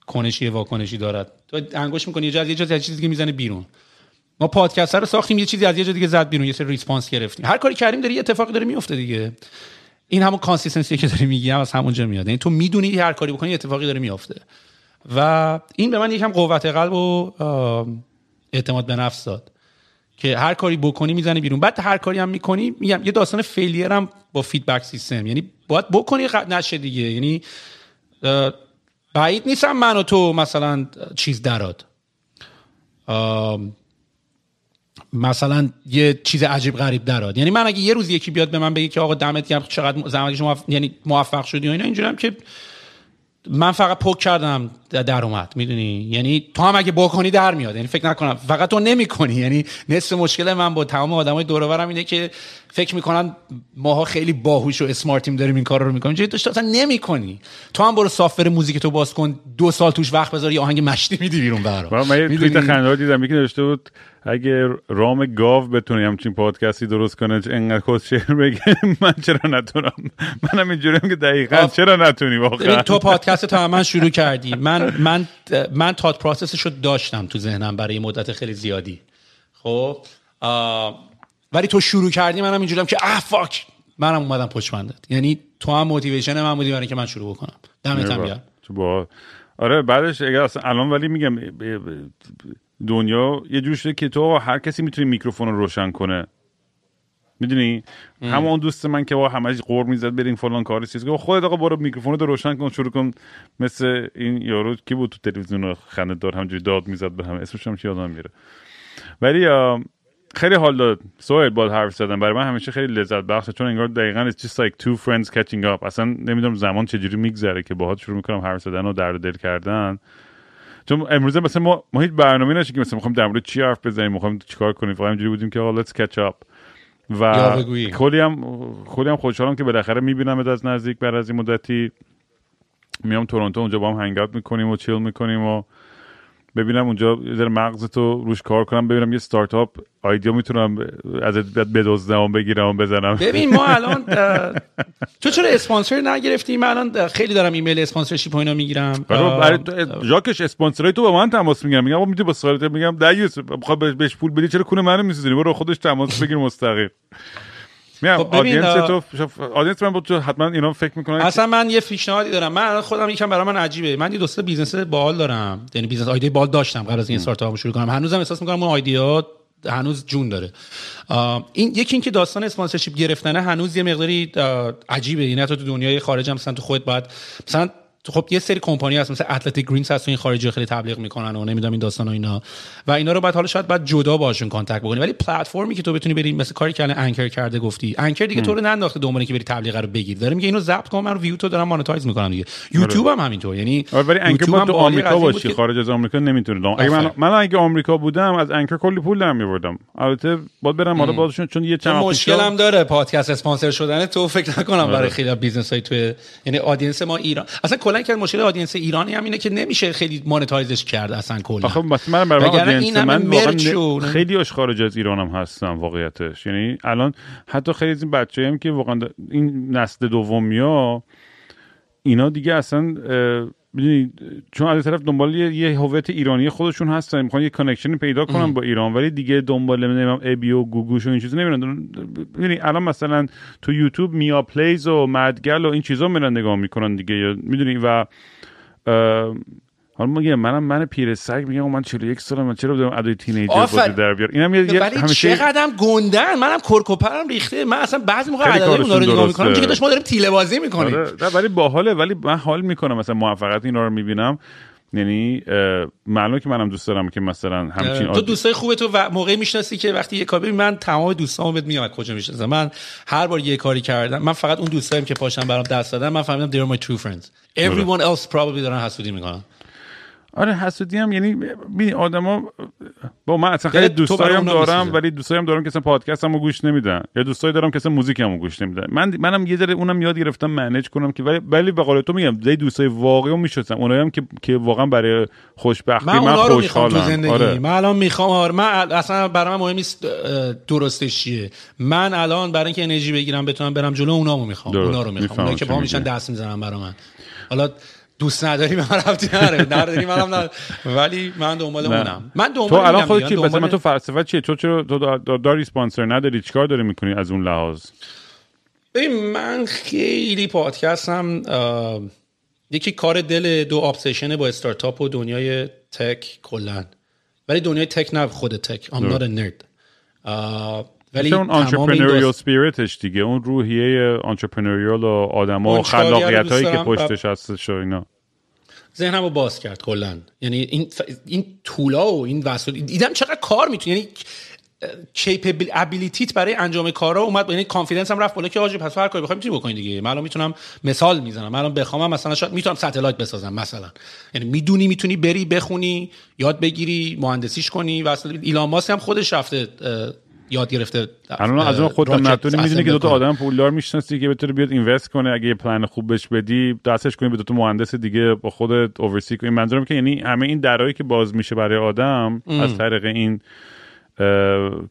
کنشی واکنشی دارد. تو انگشت می‌کنی یه جا از یه جا چیزی که می‌زنه بیرون. ما پادکست رو ساختیم یه چیزی از یه جا دیگه زد بیرون یه سری response گرفتیم. هر کاری کردیم داره یه اتفاقی داره میفته دیگه. این همون consistency که داری میگی هم از همونجا میاد. یعنی تو می‌دونی هر کاری بکنی یه اتفاقی داره میفته و این به من یکم قوت قلب و اعتماد به نفس داد که هر کاری بکنی می‌زنه بیرون. بعد هر کاری هم می‌کنی میگم یه داستان فیلیر هم با فیدبک سیستم یعنی باید بکنی نشه دیگه. یعنی بعید نیستم من و تو مثلا چیز دراد. مثلا یه چیز عجیب غریب دراد یعنی من اگه یه روز یکی بیاد به من بگه که آقا دمت گرم چقدر زحمت شما یعنی موفق شدی و اینا اینجورم که من فقط پک کردم در اومد می‌دونی؟ یعنی تو هم اگه بکنی در میاد. یعنی فکر نکنم. فقط تو نمی‌کنی. یعنی نصف مشکل من با تمام آدمای دور و اینه که فکر می‌کنن ماها خیلی باهوش و اسمارتیم داریم این کار رو می‌کنیم. چه تو اصلا نمی‌کنی. تو هم برو سافر موزیک تو باز کن دو سال توش وقت بذار یه آهنگ مشتی میدی بیرون برا. من یه توییت خنده دیدم. یکی نوشته بود اگه رام گاو بتونی همچین پادکستی درست کنه انقدر خود شعر بگه من چرا نتونم؟ منم اینجوریم که دقیقا چرا نتونی واقعا؟ تو پادکست تا من شروع کردی. من من من تات process ش رو داشتم تو ذهنم برای مدت خیلی زیادی. خب؟ ولی تو شروع کردی منم اینجوریم که اه fuck منم اومدم پشت یعنی تو هم motivation من بودی برای که من شروع بکنم. دمت هم آره بعدش اگر اصلا الان ولی میگم دنیا یه جور شده که تو هر کسی می‌تونه میکروفون رو روشن کنه. می‌دونی؟ همون دوست من که با همه قور می‌زد بریم فلان کار چیز که خودت آقا برو میکروفون رو روشن کن شروع کن. مثل این یارو کی بود تو تلویزیون خنده دار همجوری داد می‌زد به هم اسمش هم یادم میره. ولی خیلی حال داد. سویل با حرف زدن برای من همیشه خیلی لذت بخشه. چون انگار دقیقا it's just like two friends catching up. اصلا نمی‌دونم زمان چجوری میگذره که باهات شروع می‌کنم حرف زدن و درد دل کردن. چون امروزه مثلا ما, ما هیچ برنامه نشه که مثلا می‌خوام در مورد چی حرف بزنیم می‌خوام چیکار کنیم فقط اینجوری بودیم که let's catch up. و کلی هم کلی هم خوشحالم که بالاخره می‌بینم از نزدیک بعد از این مدتی. میام تورنتو اونجا با هم hang out می‌کنیم و chill می‌کنیم و ببینم اونجا ذره مغز تو روش کار کنم ببینم یه استارتاپ idea می‌تونم از بدزدم بگیرم بزنم. ببین ما الان تو چرا اسپانسر نگرفتی؟ من الان خیلی دارم ایمیل sponsorship و اینا می‌گیرم. جاکش اسپانسرای تو با من تماس می‌گیرم میگم می‌تونی با سوالت؟ میگم دیوس بخواد بهش پول بدی؟ چرا کونه منو میسوزونی؟ برو خودش تماس بگیر مستقیم. میام خب audience تو audience من بود حتما اینا فکر می‌کنن اصلا من یه پیشنهادی دارم. من خودم یکم برای من عجیبه. من یه دوست business باحال دارم. یعنی business ایده باحال داشتم قبل از این استارتاپ شروع کنم. هنوزم احساس می‌کنم اون ایده هنوز جون داره. این یکی اینکه داستان sponsorship گرفتنه هنوز یه مقداری عجیبه. یعنی تو دنیای خارج هم مثلا تو خودت باید مثلا خب یه سری کمپانی هست مثل Athletic Greens هست این خارجی خیلی تبلیغ می‌کنن و نمی‌دونم این داستان و اینا. و اینا رو بعد حالا شاید بعد جدا باشون contact بکنی. ولی پلتفرمی که تو بتونی بری مثل کاری که الان Anchor کرده گفتی. Anchor دیگه تو رو ننداخته دنبال که بری تبلیغ رو بگیر داره میگه اینو ضبط کن من ویو تو دارم monetize می‌کنم دیگه. یوتیوب هم همینطور. یعنی آره، ولی Anchor تو آمریکا باشی خارج از آمریکا نمی‌تونه اگه من من اگه آمریکا بودم از Anchor کلی پول در میوردم البته باید برم حالا بازشون چون یه چند مشکلم داره پادکست اسپانسر شدن تو فکر نکنم برای آره. خیلی business های تو یعنی audience ما ایران. اصلا کلا که مشکل audience ایرانی هم اینه که نمیشه خیلی monetize ش کرد اصلا کلا. آخه مثلا من برای من واقعا خیلی اش خارج از ایران هم هستم واقعیتش. یعنی الان حتی خیلی از این بچه‌ای هم که واقعا این نسل دومیا اینا دیگه اصلا می‌دونی چون از طرف دنبال یه هویت ایرانی خودشون هستن. می‌خوان یه connection ی پیدا کنن با ایران. ولی دیگه دنبال نمی‌دونم ابی و گوگوش و این چیزا نمیرن. ببینید الان مثلا تو یوتیوب میا پلیز و مدگل و این چیزا میرن نگاه می‌کنن دیگه. می‌دونی؟ و حالا میگم منم من پیر سگ میگم من 41 سالم من چرا بدم ادای teenager بازی در بیارم؟ اینم یه ولی همیشه چقدرم گندن. منم کرکوپرم ریخته. من اصلا بعضی موقع ادای اونا رو نگاه می‌کنم. که داشت ما داریم تیله بازی می‌کنیم. آره. ولی باحاله. ولی من حال می‌کنم. مثلا موفقیت اینا رو می‌بینم. یعنی معلومه که منم دوست دارم که مثلا همچین تو دوستای خوبه تو و موقعی می‌شناسی که وقتی یه کاری من تمام دوستامو بهت میاد کجا می‌شناسم. من هر بار یه کاری کردم. من فقط اون دوستایم که پاشن برام دست دادن من فهمیدم they're my true friends. everyone else probably دارن حسودی می‌کنن. آره حسودی هم یعنی ببین آدما با من اصلا خیلی دوستایم دارم ولی دوستایم دارم که اصلا پادکستمو گوش نمیدن. یا دوستایی دارم که اصلا موزیکمو گوش نمیدن. من منم یه ذره اونم یاد گرفتم منیج کنم که ولی ولی به قول تو میگم دی دوستای واقعی میشستم اونایی هم که که واقعا برای خوشبختی من, من خوشحالم. آره. من الان می‌خوام آره من اصلا برای من مهم نیست درستش چیه. من الان برای اینکه انرژی بگیرم بتونم برم جلو اونامو می‌خوام. اونا رو می‌خوام. اونایی که با میشن دست می‌زنن برای من. حالا دوست نداری من رفتی نره. نداری منم نه ولی من دنبال اونم. من دنبال تو الان خودت چی دنبال... تو فلسفه چیه؟ تو چرا تو داری اسپانسر نداری؟ چیکار داری می‌کنی از اون لحاظ؟ ببین من خیلی پادکستم یکی کار دل دو obsession با استارتاپ و دنیای tech کلا. ولی دنیای tech نه خود tech I'm not a nerd. ولی اون انترپرنوریال سپیریتش دیگه. اون روحیه entrepreneurial و آدما و خلاقیت هایی که پشتش هستش و اینا. ذهنم رو باز کرد کلا. یعنی این ف... این tool ها و این وسایل دیدم چقدر کار می‌تونی یعنی capable ability ت برای انجام کارا اومد یعنی confidence هم رفت بالا که آجی پس هر کاری بخوام می‌تونی بکنی دیگه؟ من الان می‌تونم مثال می‌زنم. من الان بخوام مثلا شاید می‌تونم satellite بسازم مثلا. یعنی می‌دونی می‌تونی بری بخونی یاد بگیری مهندسیش کنی و اصلا ایلان ماسک هم خودش رفته یاد گرفته. الان از اون خودت نتونی می‌دونی که دو تا آدم پولدار می‌شناسی که بتونه بیاد invest کنه اگه یه پلن خوب بهش بدی دستش کنی به دو تا مهندس دیگه با خودت oversee کنی. منظورم که یعنی همه این درایی که باز میشه برای آدم از طریق این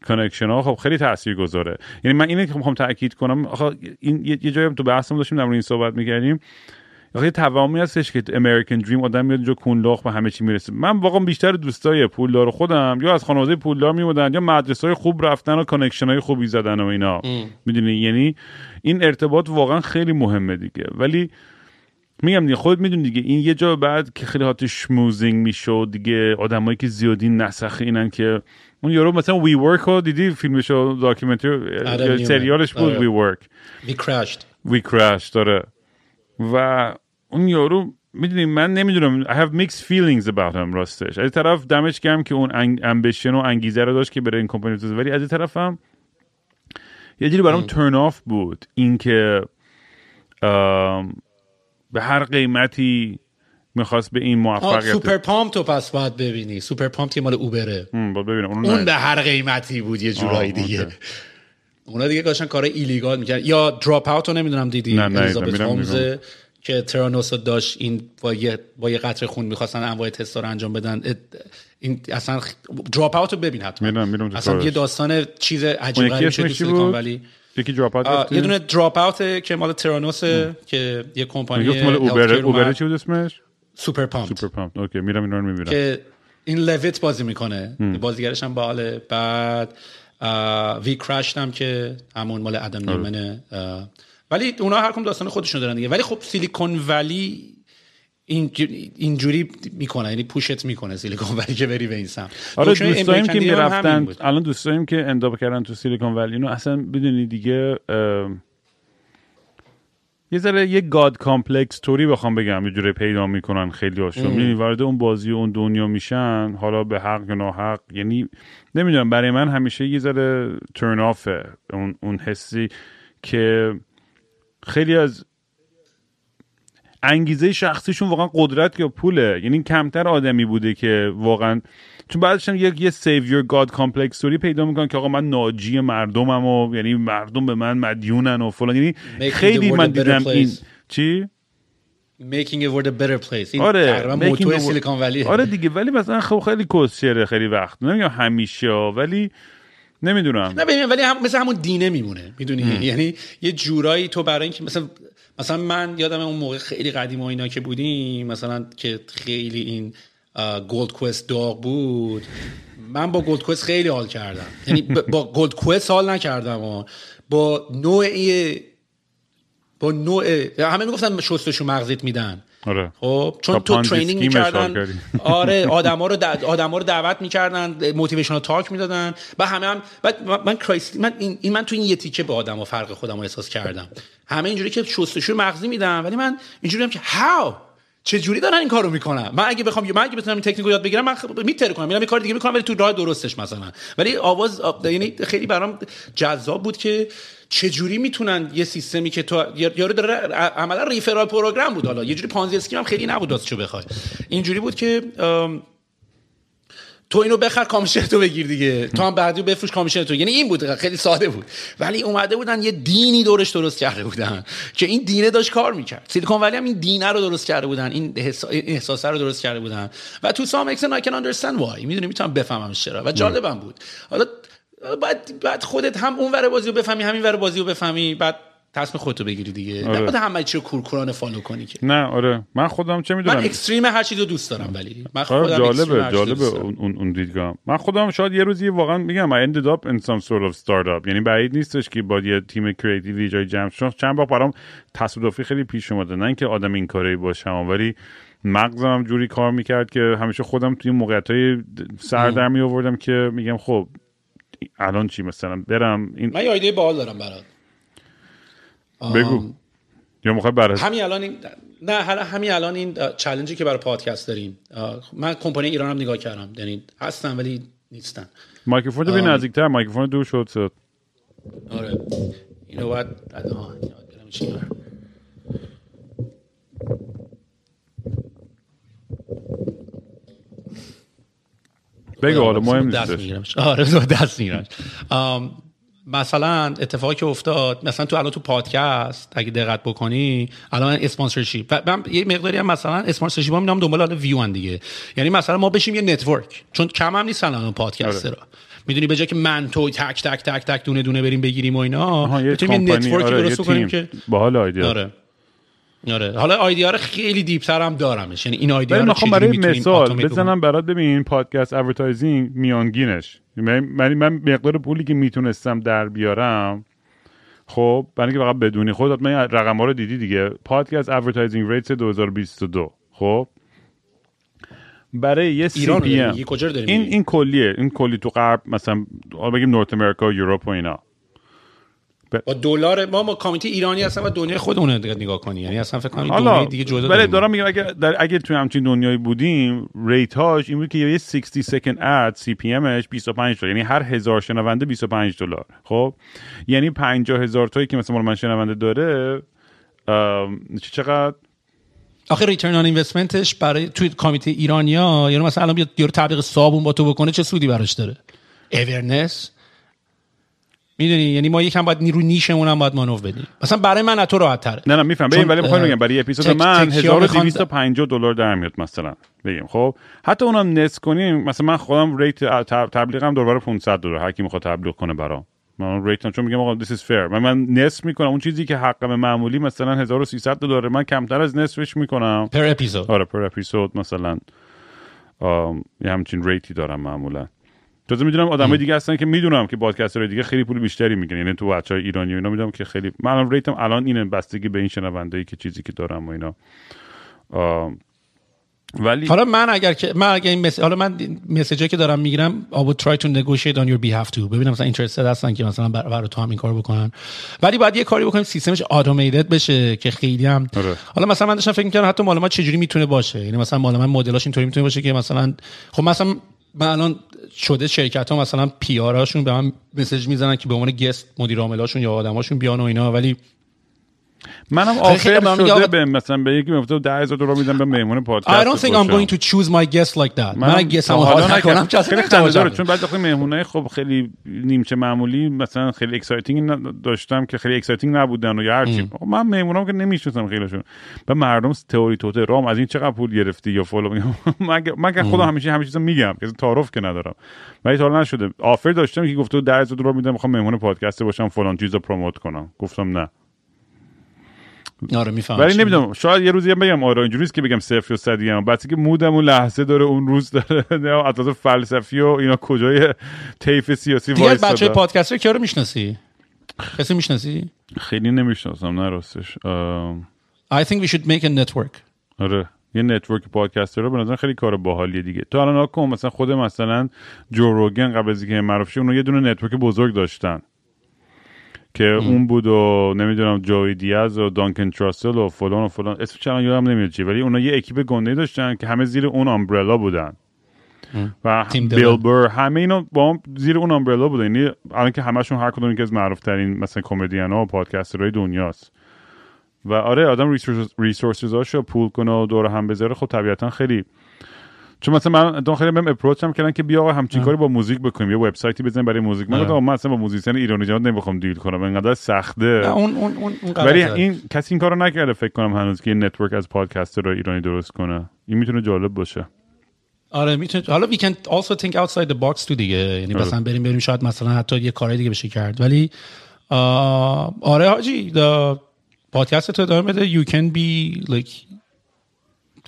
کانکشن ها خب خیلی تاثیر گذاره یعنی من اینه که می‌خوام تاکید کنم. آخه این یه جایی تو بحثم داشتیم در این صحبت می‌کردیم. یه توامی هستش که امریکن دریم آدم میاد اینجا کونلاخ به همه چی می‌رسه. من واقعا بیشتر دوستای پولدار خودم یا از خانواده پولدار میمودن یا مدرسه های خوب رفتن و کانکشن های خوبی زدن و اینا. می‌دونی؟ یعنی این ارتباط واقعا خیلی مهمه دیگه. ولی میگم دیگه خود می‌دونی دیگه. این یه جا بعد که خیلی هات شموزینگ می‌شد دیگه آدمایی که زیادی نسخ اینن که اون یارو مثلا WeWork رو دیدی؟ فیلمش documentary؟ سریالش بود وی ورک وی کراشت وی کراش داره و اون یارو می‌دونی من نمی‌دونم I have mixed feelings about him راستش. از طرف دمش گرم که اون ambition و انگیزه رو داشت که بره این کمپانی بسازه. ولی از طرف هم یه جوری برام turn off بود. اینکه به هر قیمتی می‌خواست به این موفقیت سوپر Pumped و پس باید ببینی. Super Pumped که مال Uber ه. باید ببینم. اون, اون به هر قیمتی بود یه جورایی دیگه. اونا دیگه داشتن کار illegal می‌کرد یا Dropout رو نمی‌دونم دیدی نه نه که Theranos داشت این با یه, با یه قطره خون می‌خواستن انواع تستا رو انجام بدن این اصلا Dropout رو ببین حتما. می‌دونم می‌دونم اصلا یه داستان چیز عجیب غریبی شد سیلیکون ولی یکی Dropout یه دونه Dropout که مال Theranos که یه کمپانی مال Uber Uber چی بود اسمش؟ Super Pumped Super Pumped okay میرم اینا رو می‌بینم. که این Levitt بازی می‌کنه. بازیگرش هم باحاله بعد WeCrashed هم که همون مال Adam Neumann ه ولی اونا هر کدوم داستان خودشون دارن دیگه. ولی خب Silicon Valley اینجوری می‌کنه یعنی push ت می‌کنه Silicon Valley که بری به این سمت. آره دوستاییم که می‌رفتن. الان دوستاییم که end up کردن تو Silicon Valley. اینو اصلا بدونی دیگه یه ذره یه God complex طوری بخوام بگم. یه جوری پیدا می‌کنن خیلی هاشون. یعنی وارد اون بازی و اون دنیا میشن حالا به حق یا ناحق. یعنی نمی‌دونم برای من همیشه یه ذره turn off ه اون, اون حسی که خیلی از انگیزه شخصیشون واقعا قدرت یا پوله. یعنی کمتر آدمی بوده که واقعا چون بعدش هم یک یه savior God complex طوری پیدا می‌کنن که آقا من ناجی مردمم و یعنی مردم به من مدیونن و فلان. یعنی خیلی من دیدم این چی؟ Making a world a better place. این آره موتو سیلیکون ولی آره دیگه ولی مثلا خب خیلی کسچره خیلی وقت. نمیگم همیشه ولی نمی‌دونم. نه ببین ولی هم مثل همون دینه میمونه. می‌دونی؟ یعنی یه جورایی تو برای اینکه مثلا مثلا من یادم اون موقع خیلی قدیم و اینا که بودیم مثلا که خیلی این گولد کوست داغ بود من با گولد کوست خیلی حال کردم. یعنی با گولد کوست حال نکردم و با نوع با نوع همه می‌گفتن شستشو مغزیت میدن. آره. خب چون تو ترینینگ می‌کردن آره آدما رو آدما رو دعوت می‌کردن موتیویشنال تاک می‌دادن و همه هم بعد من کرایست من این, این من تو این یه تیکه به آدم و فرق خودم رو احساس کردم. همه اینجوری که شستشو مغزی میدن ولی من اینجوری هم که هاو چه جوری دارن این کارو می‌کنن؟ من اگه بخوام من اگه بتونم این تکنیکو یاد بگیرم من میتره کنم میرم یه کار دیگه می‌کنم ولی تو راه درستش مثلا. ولی آواز یعنی خیلی برام جذاب بود که چه جوری می‌تونن یه سیستمی که تو یارو داره عملا ریفرال پروگرام بود حالا. یه جوری پانزی اسکیم هم خیلی نبود چه بخوای. اینجوری بود که تو اینو بخر کامیشن تو بگیر دیگه. تو هم بعدی بفروش کامیشن تو. یعنی این بود خیلی ساده بود. ولی اومده بودن یه دینی دورش درست کرده بودن که این دینه داشت کار می‌کرد. سیلیکون ولی هم این دینه رو درست کرده بودن. این احساسه رو درست کرده بودن. و to some extent I can understand why می‌دونی می‌تونم بفهمم چرا. و جالبم بود. حالا بعد بعد خودت هم اون ور بازی رو بفهمی همین ور بازی رو بفهمی بعد تصمیم خودتو بگیری دیگه. آره. نباید همه چی رو کورکورانه follow کنی که. نه آره. من خودم چه می‌دونم؟ من extreme هر چیزو دوست دارم ولی. من آره، خودم جالبه جالبه اون اون دیدگاه من خودم شاید یه روزی واقعا میگم I ended up in some sort of startup. یعنی بعید نیستش که با یه تیم creative ی جای جمع چند بار برام تصادفی خیلی پیش اومده. نه اینکه آدم این کاری باشم ولی مغزم جوری کار می‌کرد که همیشه خودم توی موقعیت های سر در می آوردم که میگم خب الان چی مثلا؟ برم این من یه ایده باحال دارم برات. بگو. یا می‌خوای برای همین الان این نه حالا همین الان این چالنجی که برای پادکست داریم. من کمپانی ایران هم نگاه کردم. یعنی هستن ولی نیستن. مایکروفون به نزدیکتر. مایکروفون دور شد صد آره. اینو باید. بگو حالا مهم دست نیستش آره دست میگیرمش. مثلا اتفاقی که افتاد مثلا تو الان تو پادکست اگه دقت بکنی الان sponsorship و من یه مقداری هم مثلا sponsorship می‌دونم دنبال حالا ویو دیگه. یعنی مثلا ما بشیم یه network چون کم هم نیستن الان پادکست آره. را می‌دونی به جای که من تو تک تک تک تک دونه دونه بریم بگیریم و اینا بتونیم یه network ی آره درست کنیم که باحال idea. آره. حالا idea رو خیلی deep تر هم دارمش. یعنی این idea ولی رو می‌خوام چجوری برای مثال بزنم برات ببین podcast advertising میانگینش. من من من مقدار پولی که می‌تونستم در بیارم خب برای اینکه فقط بدونی. خودت من این رقم ها رو دیدی دیگه. podcast advertising rates 2022 خب؟ برای یه C ایران PM این؟ این کلیه. این کلی تو غرب مثلا حالا بگیم North America و Europe و اینا. با دلار ما ما community ایرانی هستن و دنیای خودمون رو نگاه کنی. یعنی اصلا فکر کنم دنیای دیگه جدا داریم. دارم میگم اگه در اگه توی همچین دنیایی بودیم rate هاش این بود که یه 60 second ad CPM ش 25 دلار. یعنی هر هزار شنونده 25 دلار. خب؟ یعنی 50 هزار تایی که مثلا من شنونده داره چقدر؟ آخه return on investment ش برای توی community ایرانیا یعنی مثلا الان بیاد یارو تبلیغ صابون با تو بکنه چه سودی براش داره؟ awareness می‌دونی؟ یعنی ما یکم باید روی niche مون هم باید مانور بدیم. مثلا برای من از تو راحت تره نه نه می‌فهمم. ببین ولی می‌خوام بگم برای اپیزود تک- من تکیا میخوان- 1250 دلار در میاد مثلا. بگیم خب؟ حتی اونم نصف کنیم. مثلا من خودم rate تب- تبلیغم دور 500 دلار. هر کی می‌خواد تبلیغ کنه برام. من rate م چون میگم آقا this is fair. من من نصف می‌کنم. اون چیزی که حقم معمولی مثلا 1300 دلاره. من کمتر از نصفش می‌کنم. per episode آره per episode مثلا. یه همچین rate ی دارم معمولا. تازه می‌دونم آدمای دیگه هستن که می‌دونم که podcaster های دیگه خیلی پول بیشتری میگن یعنی تو بچه‌های ایرانی و اینا می‌دونم که خیلی من rate م الان اینه بستگی به این شنونده‌ای که چیزی که دارم و اینا. ولی حالا من اگر که من اگر این مس... حالا من مسیجی که دارم می‌گیرم I would try to negotiate on your behalf too. ببینم مثلا interested هستن که مثلا بر, برای تو هم این کارو بکنن. ولی باید یه کاری بکنیم سیستمش اتومیتد بشه که خیلی هم آره. حالا مثلا من داشتم فکر می‌کردم حتی مال ما چجوری می‌تونه باشه؟ یعنی مثلا مال من مدلاش اینطوری می‌تونه باشه که مثلا خب مثلا من الان شده شرکت ها مثلا پی هاشون به من مسیج می‌زنن که به عنوان گست مدیر عاملاشون یا آدماشون بیان و اینا ولی منم offer شده به مثلا به یکی می‌گفتم 10000 دلار میدم به مهمون پادکست I don't think I'm going to choose my guest like that. من guest هم حالا حال نکنم. چون بعد وقتی مهمونای خب خیلی نیمچه معمولی مثلا خیلی exciting داشتم که خیلی exciting نبودن و یا هر چی خب من مهمونام که نمی‌شناسم خیلیشون. و مردم تئوری توطئه برام از این چقدر پول گرفتی یا فلان. میگم من که- که خودم همیشه همه چیزا میگم. که تعارف که ندارم. ولی تا نشده. offer داشتم که گفته 10000 دلار میدم می‌خوام مهمون پادکست باشم فلان چیزا promote کنم. گفتم نه. آره می‌فهمم ولی نمی‌دونم شاید یه روزی هم بگم آره اینجوریه که بگم صفر یا صدی‌ام. بس که مودم اون لحظه داره اون روز داره اساس فلسفی و اینا کجای طیف سیاسی دیگه وایساده بچه podcaster کیا رو می‌شناسی؟ کسی می‌شناسی؟ خیلی نمی‌شناسم نه راستش. I think we should make a network. آره یه network podcaster رو به نظر خیلی کار باحالیه دیگه. تو الان نکن مثلا خود مثلا Joe Rogan قبل از اینکه معروف شه اونها یه دونه network بزرگ داشتن. که اون بود و نمی‌دونم Joey Diaz و Duncan Trussell و فلان و فلان. اسم چند یادم نمیاد چی ولی اونا یه اکیپ گنده داشتن که همه زیر اون umbrella بودن. و Bill Burr همه اینا با هم زیر اون umbrella بودن. یعنی الان که همشون هر کدوم که از معروف ترین مثلا کمدین ها و podcaster های دنیاست. و آره آدم resources هاشو pool کنه و دور هم بذاره خب طبیعتا خیلی چون مثلا من دو خیلی بهم approach هم کردن که بیا آقا همچین کاری با موزیک بکنیم. یه وبسایتی بزنیم برای موزیک. من. گفتم من اصلا با musician ایرانی جهاد نمی‌خوام deal کنم. انقدر سخته. اون اون اون ولی. این کسی این کارو نکرده. فکر کنم هنوز که network از podcaster ایرانی درست کنه. این می‌تونه جالب باشه. آره می‌تونه حالا we can also think outside the box تو دیگه. یعنی آره. مثلا بریم بریم شاید مثلا حتی یه کارهای دیگه بشه کرد. ولی آره حاجی پادکست تو ادامه بده. You can be like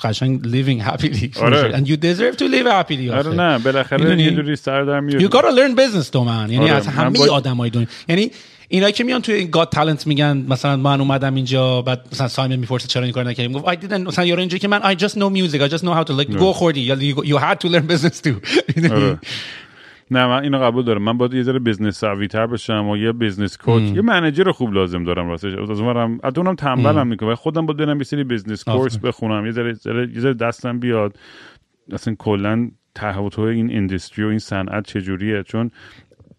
قشنگ living happily. آره. and you deserve to live happily آره آخه. نه بالاخره می‌دونی؟ یه جوری سر در میاد You gotta learn business تو من یعنی آره، از من همه باید- آدمای دنیا. یعنی اینایی که میان توی این گاد تالنت میگن مثلا من اومدم اینجا بعد مثلا سایمن می‌پرسه چرا این کار نکردی می‌گفت I didn't مثلا یارو اینجوری که من I just know music. I just know how to like گو خوردی یا you, you had to learn business too. آره. نه من اینو قبول دارم. من باید یه ذره بزنس سوی تر بشم و یه بزنس کوچ یه منیجر خوب لازم دارم راستش. از اونورم از اونم تنبلم می‌کنه خودم باید برم یه سری بزنس کورس بخونم. یه ذره یه ذره دستم بیاد. اصلا کلا ته این اندستری و این صنعت چجوریه؟ چون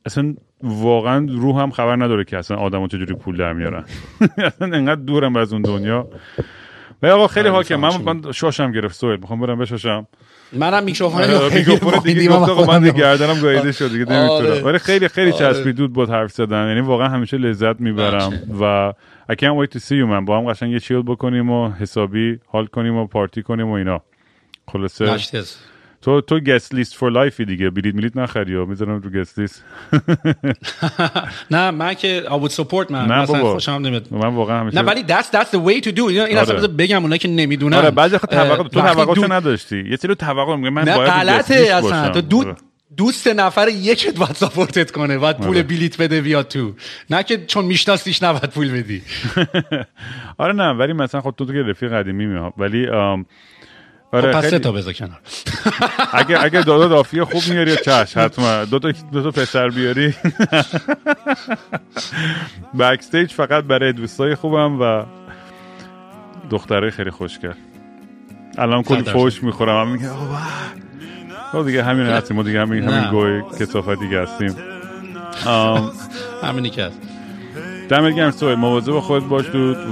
اصلا واقعا روح هم خبر نداره که اصلا آدم چجوری پول در میارن. اصلا انقدر دورم از اون دنیا. و آقا خیلی حاکم. من شاشم گرفت. سوئل می‌خوام برم بشاشم. منم میکروفون میکروفون دیگه گفت من دیگه گردنم گاییده شد دیگه نمی‌تونم. ولی خیلی خیلی چسبیده بود حرف زدن. یعنی واقعا همیشه لذت می‌برم و I can't wait to see you من با هم قشنگ یه chill بکنیم و حسابی حال کنیم و پارتی کنیم و اینا. خلاصه. تو تو guest list for life ی دیگه. بلیت میلیت نخری و می‌ذارم تو guest list نه من که would support من. نه بابا. خوشم نمیاد. من واقعا همیشه نه ولی that's the way to do این اصلا آره. بگم اونایی که نمی‌دونن. آره بعضی وقت توقع تو توقعشو نداشتی. یه سری توقع میگه من باید غلطه اصلا. تو دو دوست نفر یکت باید ساپورتت کنه. باید پول آره. بلیت بده بیاد تو. نه که چون میشناسیش نباید پول بدی. آره نه ولی مثلا خود تو تو که رفیق قدیمی میاد ولی آره خب پس خیلی... تا بذار کنار. اگه اگه دادا دافی خوب میاری چش؟ حتما. دو تا دو تا پسر بیاری. بکستیج فقط برای دوستای خوبم و دختره خیلی خوشگل الان کلی فوش می‌خورم. هم میگه خب دیگه همین هستیم. ما دیگه همین همین گوی کسافت دیگه هستیم. همینی که هست. دمت گرم سوی. مواظب خودت باش دود و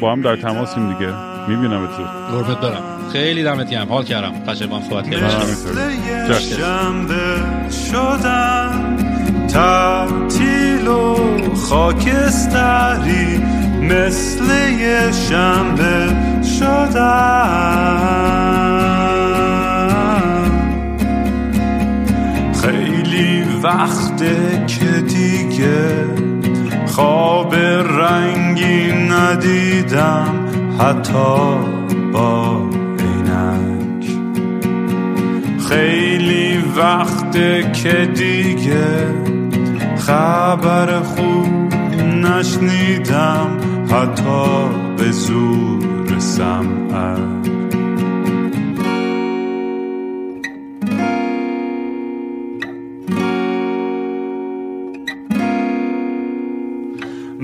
با هم در تماسیم دیگه. می‌بینم تو قربت دارم. خیلی دمت گرم. حال کردم. قشنگ با صحبت کردم. شدم تعطیل و خاکستری مثل یه شنبه شدم. خیلی وقته که دیگه خواب رنگی ندیدم. حتی با عینک. خیلی وقت که دیگه خبر خوب نشنیدم حتی به زور سمعک.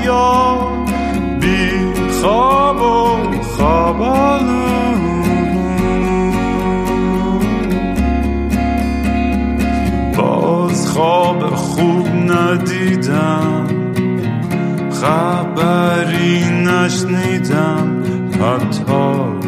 دریا بی خواب و خواب باز خواب خوب ندیدم خبری نشنیدم حتی